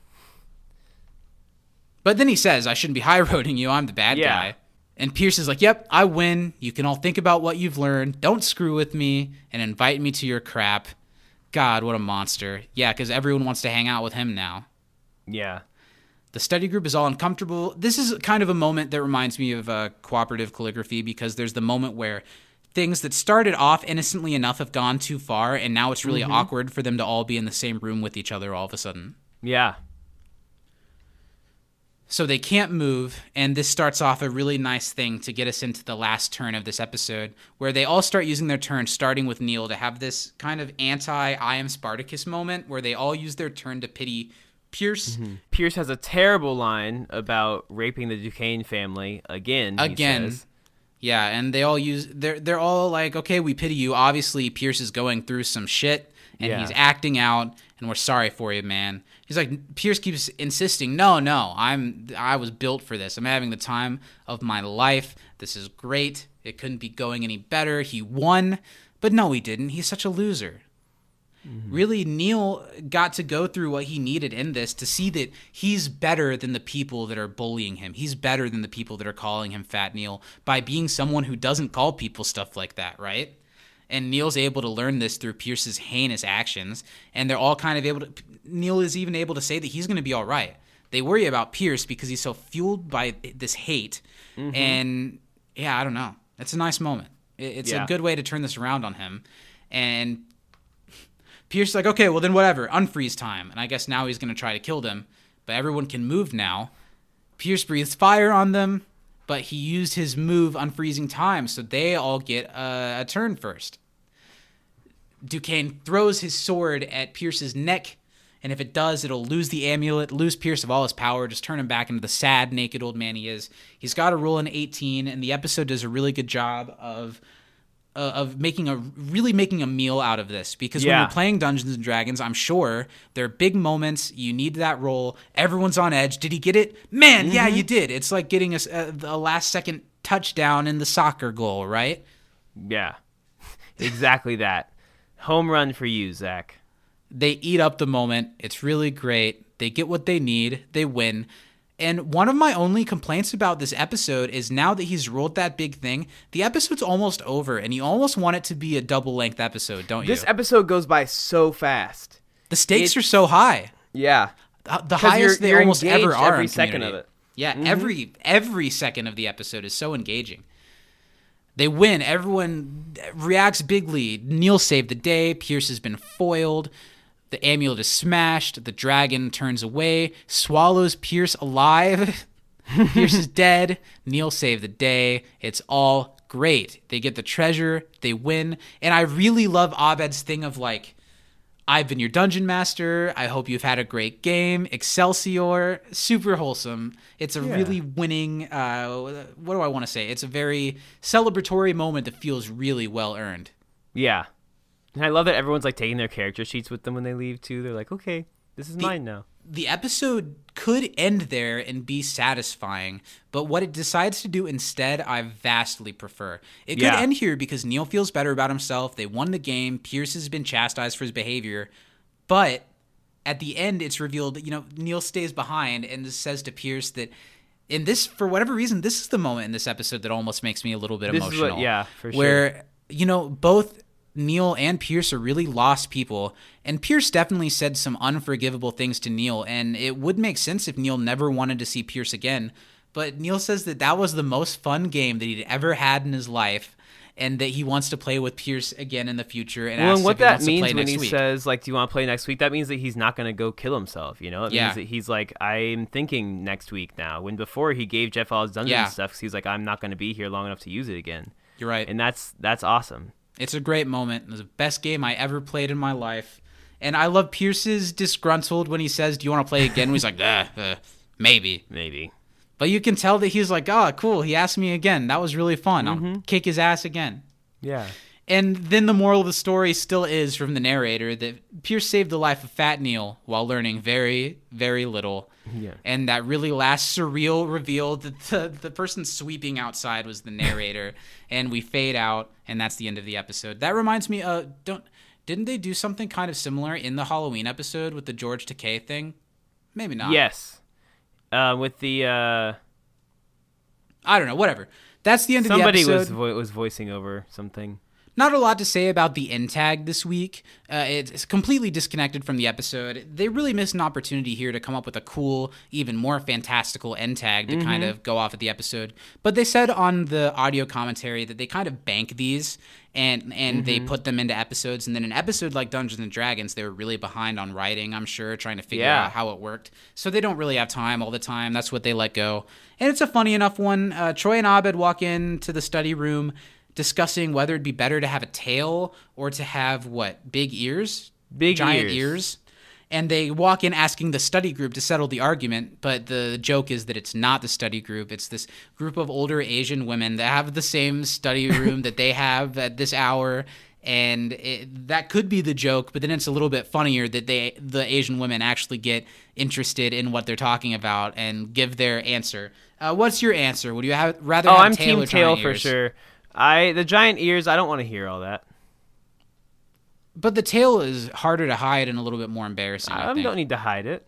Speaker 2: But then he says, I shouldn't be high roading you. I'm the bad
Speaker 1: Yeah.
Speaker 2: guy. And Pierce is like, Yep, I win. You can all think about what you've learned. Don't screw with me and invite me to your crap. God, what a monster. Yeah, because everyone wants to hang out with him now.
Speaker 1: yeah,
Speaker 2: The study group is all uncomfortable. This is kind of a moment that reminds me of uh, cooperative calligraphy because there's the moment where things that started off innocently enough have gone too far, and now it's really awkward for them to all be in the same room with each other all of a sudden.
Speaker 1: yeah,
Speaker 2: So they can't move, and this starts off a really nice thing to get us into the last turn of this episode, where they all start using their turn, starting with Neil, to have this kind of anti I am Spartacus moment where they all use their turn to pity Pierce. Mm-hmm.
Speaker 1: Pierce has a terrible line about raping the Duquesne family again. he
Speaker 2: Again.
Speaker 1: says.
Speaker 2: Yeah, and they all use they're they're all like, okay, we pity you. Obviously, Pierce is going through some shit, and
Speaker 1: Yeah.
Speaker 2: he's acting out, and we're sorry for you, man. He's like Pierce keeps insisting, no, no, I'm I was built for this. I'm having the time of my life. This is great. It couldn't be going any better. He won, but no, he didn't. He's such a loser. Mm-hmm. Really, Neil got to go through what he needed in this to see that he's better than the people that are bullying him. He's better than the people that are calling him Fat Neil by being someone who doesn't call people stuff like that, right? And Neil's able to learn this through Pierce's heinous actions, and they're all kind of able to. Neil is even able to say that he's going to be all right. They worry about Pierce because he's so fueled by this hate, mm-hmm. and yeah, I don't know. It's a nice moment. It's
Speaker 1: Yeah.
Speaker 2: a good way to turn this around on him, and Pierce is like, okay, well then whatever, unfreeze time. And I guess now he's gonna try to kill them, but everyone can move now. Pierce breathes fire on them, but he used his move unfreezing time, so they all get a, a turn first. Duquesne throws his sword at Pierce's neck, And if it does, it'll lose the amulet, lose Pierce of all his power, just turn him back into the sad, naked old man he is. He's got to roll an 18, and the episode does a really good job of uh, of making a really making a meal out of this because when you're playing Dungeons and Dragons, I'm sure there are big moments. You need that roll. Everyone's on edge. Did he get it? Man, yeah, you did. It's like getting a last second touchdown in the soccer goal, right?
Speaker 1: Yeah, exactly that. Home run for you, Zach.
Speaker 2: They eat up the moment. It's really great. They get what they need. They win. And one of my only complaints about this episode is now that he's rolled that big thing, the episode's almost over, and you almost want it to be a double length episode, don't you?
Speaker 1: This episode goes by so fast.
Speaker 2: the stakes
Speaker 1: it-
Speaker 2: are so high.
Speaker 1: Yeah,
Speaker 2: the the
Speaker 1: 'Cause you're-
Speaker 2: highest they
Speaker 1: you're
Speaker 2: almost ever are
Speaker 1: every second of it.
Speaker 2: Yeah, mm-hmm. every every second of the episode is so engaging. They win. Everyone reacts bigly. Neil saved the day. Pierce has been foiled. The amulet is smashed. The dragon turns away, swallows Pierce alive. Pierce is dead. Neil saved the day. It's all great. They get the treasure. They win. And I really love Abed's thing of like, I've been your dungeon master. I hope you've had a great game. Excelsior, super wholesome. It's a really winning. Uh, what do I want to say? It's a very celebratory moment that feels really well earned.
Speaker 1: yeah. And I love that everyone's like taking their character sheets with them when they leave too. They're like, okay, this is mine now.
Speaker 2: The episode could end there and be satisfying, but what it decides to do instead, I vastly prefer. It could
Speaker 1: Yeah.
Speaker 2: end here because Neil feels better about himself. They won the game. Pierce has been chastised for his behavior, but at the end, it's revealed that you know Neil stays behind and says to Pierce that. In this, for whatever reason, this is the moment in this episode that almost makes me a little bit
Speaker 1: This is what-
Speaker 2: emotional.
Speaker 1: yeah, for sure.
Speaker 2: Where you know both Neil and Pierce are really lost people, and Pierce definitely said some unforgivable things to Neil, and it would make sense if Neil never wanted to see Pierce again. But Neil says that that was the most fun game that he'd ever had in his life, and that he wants to play with Pierce again in the future. And
Speaker 1: Well, and what
Speaker 2: if he
Speaker 1: that
Speaker 2: wants to play
Speaker 1: means when he
Speaker 2: week.
Speaker 1: says like, "Do you want to play next week?" That means that he's not going to go kill himself. You know, it
Speaker 2: Yeah.
Speaker 1: means that he's like, "I'm thinking next week now." When before he gave Jeff all his dungeon
Speaker 2: Yeah.
Speaker 1: stuff, 'cause he's like, "I'm not going to be here long enough to use it again."
Speaker 2: You're right.
Speaker 1: And that's that's awesome.
Speaker 2: It's a great moment. It was the best game I ever played in my life. And I love Pierce's disgruntled when he says, Do you want to play again? he's like, uh, uh, maybe.
Speaker 1: Maybe.
Speaker 2: But you can tell that he's like, Oh, cool. He asked me again. That was really fun. I'll kick his ass again.
Speaker 1: Yeah.
Speaker 2: And then the moral of the story still is from the narrator that Pierce saved the life of Fat Neil while learning very, very little.
Speaker 1: Yeah.
Speaker 2: And that really last surreal reveal that the, the person sweeping outside was the narrator. and we fade out, and that's the end of the episode. That reminds me, uh, don't didn't they do something kind of similar in the Halloween episode with the George Takei thing? Maybe not.
Speaker 1: Yes. Uh, with the uh,
Speaker 2: I don't know. Whatever. That's the end
Speaker 1: somebody
Speaker 2: of the
Speaker 1: was
Speaker 2: episode.
Speaker 1: vo- was voicing over something.
Speaker 2: Not a lot to say about the end tag this week. Uh, it's completely disconnected from the episode. They really missed an opportunity here to come up with a cool, even more fantastical end tag to kind of go off at the episode. But they said on the audio commentary that they kind of bank these and and they put them into episodes. And then an episode like Dungeons and Dragons, they were really behind on writing. I'm sure trying to figure
Speaker 1: Yeah.
Speaker 2: out how it worked. So they don't really have time all the time. That's what they let go. And it's a funny enough one. Uh, Troy and Abed walk into the study room discussing whether it'd be better to have a tail or to have what big ears,
Speaker 1: Big
Speaker 2: giant
Speaker 1: ears.
Speaker 2: ears. And they walk in asking the study group to settle the argument, but the joke is that it's not the study group. It's this group of older Asian women that have the same study room that they have at this hour, and it, that could be the joke. But then it's a little bit funnier that they, the Asian women, actually get interested in what they're talking about and give their answer. Uh, what's your answer? Would you have rather?
Speaker 1: Oh,
Speaker 2: have
Speaker 1: I'm
Speaker 2: tail
Speaker 1: team
Speaker 2: or
Speaker 1: tail for sure. I the giant ears. I don't want to hear all that.
Speaker 2: But the tail is harder to hide and a little bit more embarrassing. I,
Speaker 1: I
Speaker 2: think.
Speaker 1: don't need to hide it.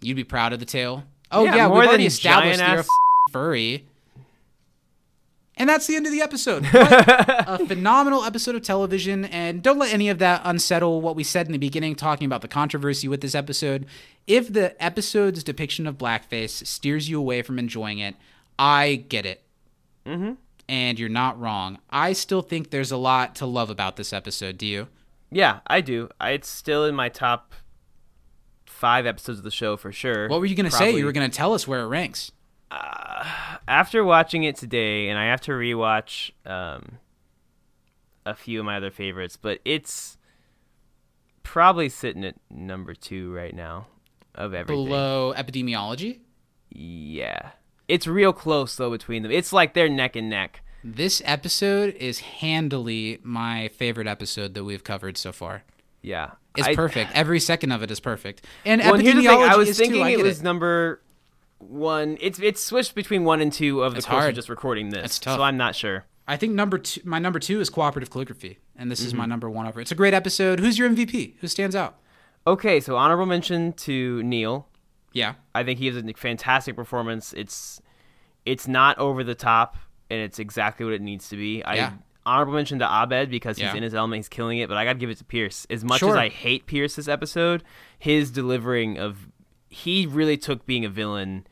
Speaker 2: You'd be proud of the tail. Oh
Speaker 1: Yeah,
Speaker 2: yeah, we've already established you're a furry. And that's the end of the episode. A phenomenal episode of television. And don't let any of that unsettle what we said in the beginning, talking about the controversy with this episode. If the episode's depiction of blackface steers you away from enjoying it, I get it. Mm-hmm. And you're not wrong. I still think there's a lot to love about this episode. Do you?
Speaker 1: Yeah, I do. I, it's still in my top five episodes of the show for sure.
Speaker 2: What were you going to say? You were going to tell us where it ranks.
Speaker 1: after watching it today, and I have to rewatch um, a few of my other favorites, but it's probably sitting at number two right now of everything.
Speaker 2: Below epidemiology.
Speaker 1: Yeah, it's real close though between them. It's like they're neck and neck.
Speaker 2: This episode is handily my favorite episode that we've covered so far.
Speaker 1: Yeah,
Speaker 2: It's
Speaker 1: I-
Speaker 2: perfect. Every second of it is perfect. And
Speaker 1: Well, and the thing. I was thinking
Speaker 2: too. I
Speaker 1: it was number one. It's it's switched between one and two of the
Speaker 2: It's
Speaker 1: course
Speaker 2: hard.
Speaker 1: just recording this.
Speaker 2: It's tough.
Speaker 1: So I'm not sure.
Speaker 2: I think number two, my number two is cooperative calligraphy, and this
Speaker 1: Mm-hmm.
Speaker 2: is my number one over. It's a great episode. Who's your MVP? Who stands out?
Speaker 1: Okay, so honorable mention to Neil.
Speaker 2: Yeah,
Speaker 1: I think he has a fantastic performance. It's it's not over the top, and it's exactly what it needs to be. I
Speaker 2: Yeah.
Speaker 1: honorable mention to Abed because he's
Speaker 2: Yeah.
Speaker 1: in his element, he's killing it. But I got to give it to Pierce. As much as I hate Pierce this episode, his delivering of he really took being a villain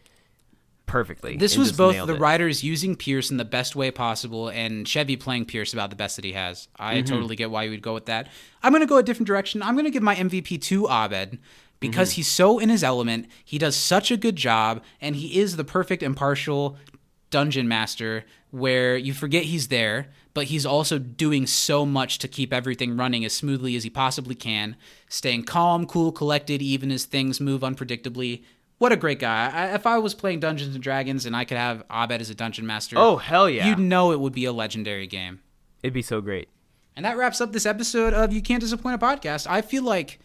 Speaker 1: perfectly.
Speaker 2: this was both the
Speaker 1: it.
Speaker 2: writers using Pierce in the best way possible, and Chevy playing Pierce about the best that he has. I
Speaker 1: Mm-hmm.
Speaker 2: totally get why you would go with that. I'm gonna go a different direction. I'm gonna give my MVP to Abed because
Speaker 1: Mm-hmm.
Speaker 2: he's so in his element. He does such a good job, and he is the perfect impartial dungeon master where you forget he's there, but he's also doing so much to keep everything running as smoothly as he possibly can, staying calm, cool, collected, even as things move unpredictably. What a great guy. I, if I was playing Dungeons and Dragons and I could have Abed as a dungeon master,
Speaker 1: Oh hell yeah!
Speaker 2: you'd know it would be a legendary game.
Speaker 1: It'd be so great.
Speaker 2: And that wraps up this episode of You Can't Disappoint a Podcast. I feel like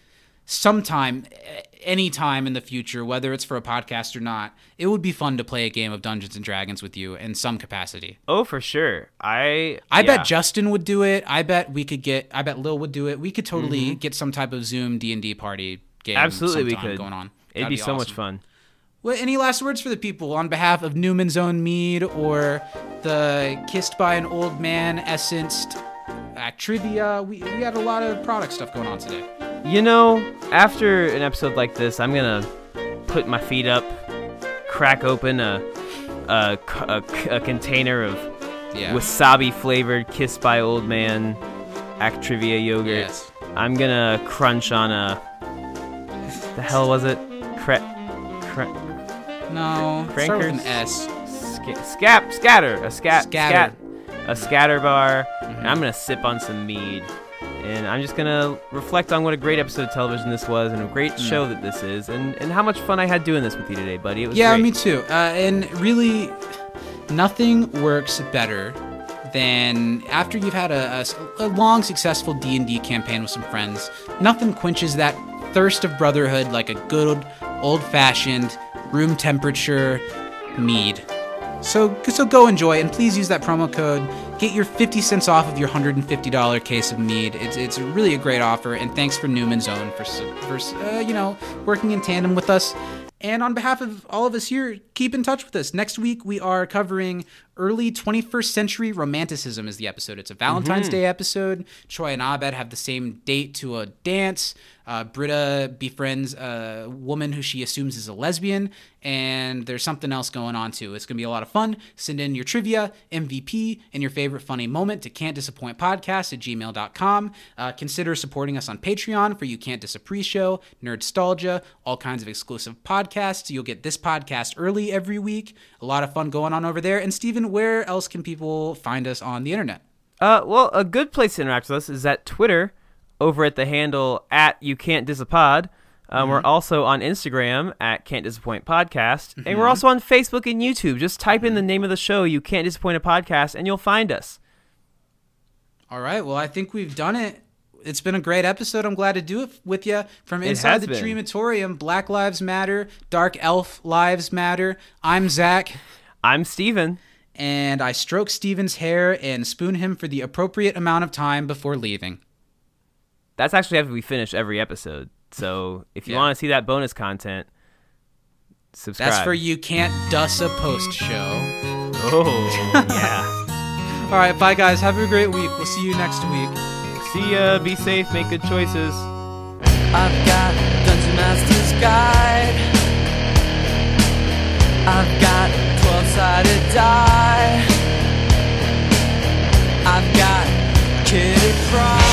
Speaker 2: sometime, eh, anytime in the future, whether it's for a podcast or not, it would be fun to play a game of Dungeons and Dragons with you in some capacity.
Speaker 1: Oh for sure. I
Speaker 2: I
Speaker 1: yeah.
Speaker 2: bet Justin would do it. I bet we could get. I bet Lil would do it. We could totally get some type of Zoom D and D party game.
Speaker 1: Mm-hmm. absolutely we could
Speaker 2: going on.
Speaker 1: It'd
Speaker 2: That'd
Speaker 1: be, so much fun.
Speaker 2: Well, any last words for the people on behalf of Newman's Own Mead or the Kissed by an Old Man Essenced uh, Trivia? We, we had a lot of product stuff going on today.
Speaker 1: You know, after an episode like this, I'm gonna put my feet up, crack open a a container of
Speaker 2: Yeah.
Speaker 1: wasabi flavored Kiss by Old Man Actrivia yogurt.
Speaker 2: Yes.
Speaker 1: I'm gonna crunch on a. The hell was it? Cre- cre-
Speaker 2: No, start with an S.
Speaker 1: Sca- scap scatter a scat
Speaker 2: Scatter.
Speaker 1: scat a scatter bar mm-hmm. and i'm gonna sip on some mead and i'm just gonna reflect on what a great episode of television this was and a great show that this is and, and how much fun i had doing this with you today buddy it was
Speaker 2: Yeah,
Speaker 1: great.
Speaker 2: me too. Uh, and really, nothing works better than after you've had a long, successful D and D campaign with some friends. Nothing quenches that thirst of brotherhood like a good old-fashioned room temperature mead. So, so go enjoy, and please use that promo code. Get your 50 cents off of your $150 case of mead. It's, it's really a great offer, and thanks for Newman's Own for, for uh, you know, working in tandem with us. And on behalf of all of us here, keep in touch with us. Next week, we are covering early 21st century romanticism is the episode. It's a Valentine's Day episode. Troy and Abed have the same date to a dance. Uh, Britta befriends a woman who she assumes is a lesbian, and there's something else going on too. It's going to be a lot of fun. Send in your trivia, MVP, and your favorite funny moment to can't disappoint podcast at gmail.com. Uh, consider supporting us on Patreon for You Can't Disappre Show, Nerdstalgia, all kinds of exclusive podcasts. You'll get this podcast early every week. A lot of fun going on over there. And Stephen, where else can people find us on the internet?
Speaker 1: uh, well a good place to interact with us is at twitter over at the handle at you can't Disappoint. um, mm-hmm. We're also on Instagram at Can't Disappoint Podcast, and we're mm-hmm. also on Facebook and YouTube. Just type in the mm-hmm. name of the show, You Can't Disappoint a Podcast, and you'll find us.
Speaker 2: All right. Well, I think we've done it. It's been a great episode. I'm glad to do it with you from inside the
Speaker 1: been.
Speaker 2: Dreamatorium. Black Lives Matter, Dark Elf Lives Matter. I'm Zach,
Speaker 1: I'm Steven.
Speaker 2: and I stroke Steven's hair and spoon him for the appropriate amount of time before leaving.
Speaker 1: That's actually after we finish every episode. So if you
Speaker 2: yeah.
Speaker 1: want to see that bonus content, subscribe.
Speaker 2: That's for you can't dust a post show.
Speaker 1: Oh yeah.
Speaker 2: All right, bye guys. Have a great week. We'll see you next week.
Speaker 1: See ya. Be safe. Make good choices.
Speaker 8: I've got Dungeon Master's Guide. I've got 12-sided die. I've got Kitty Pryde.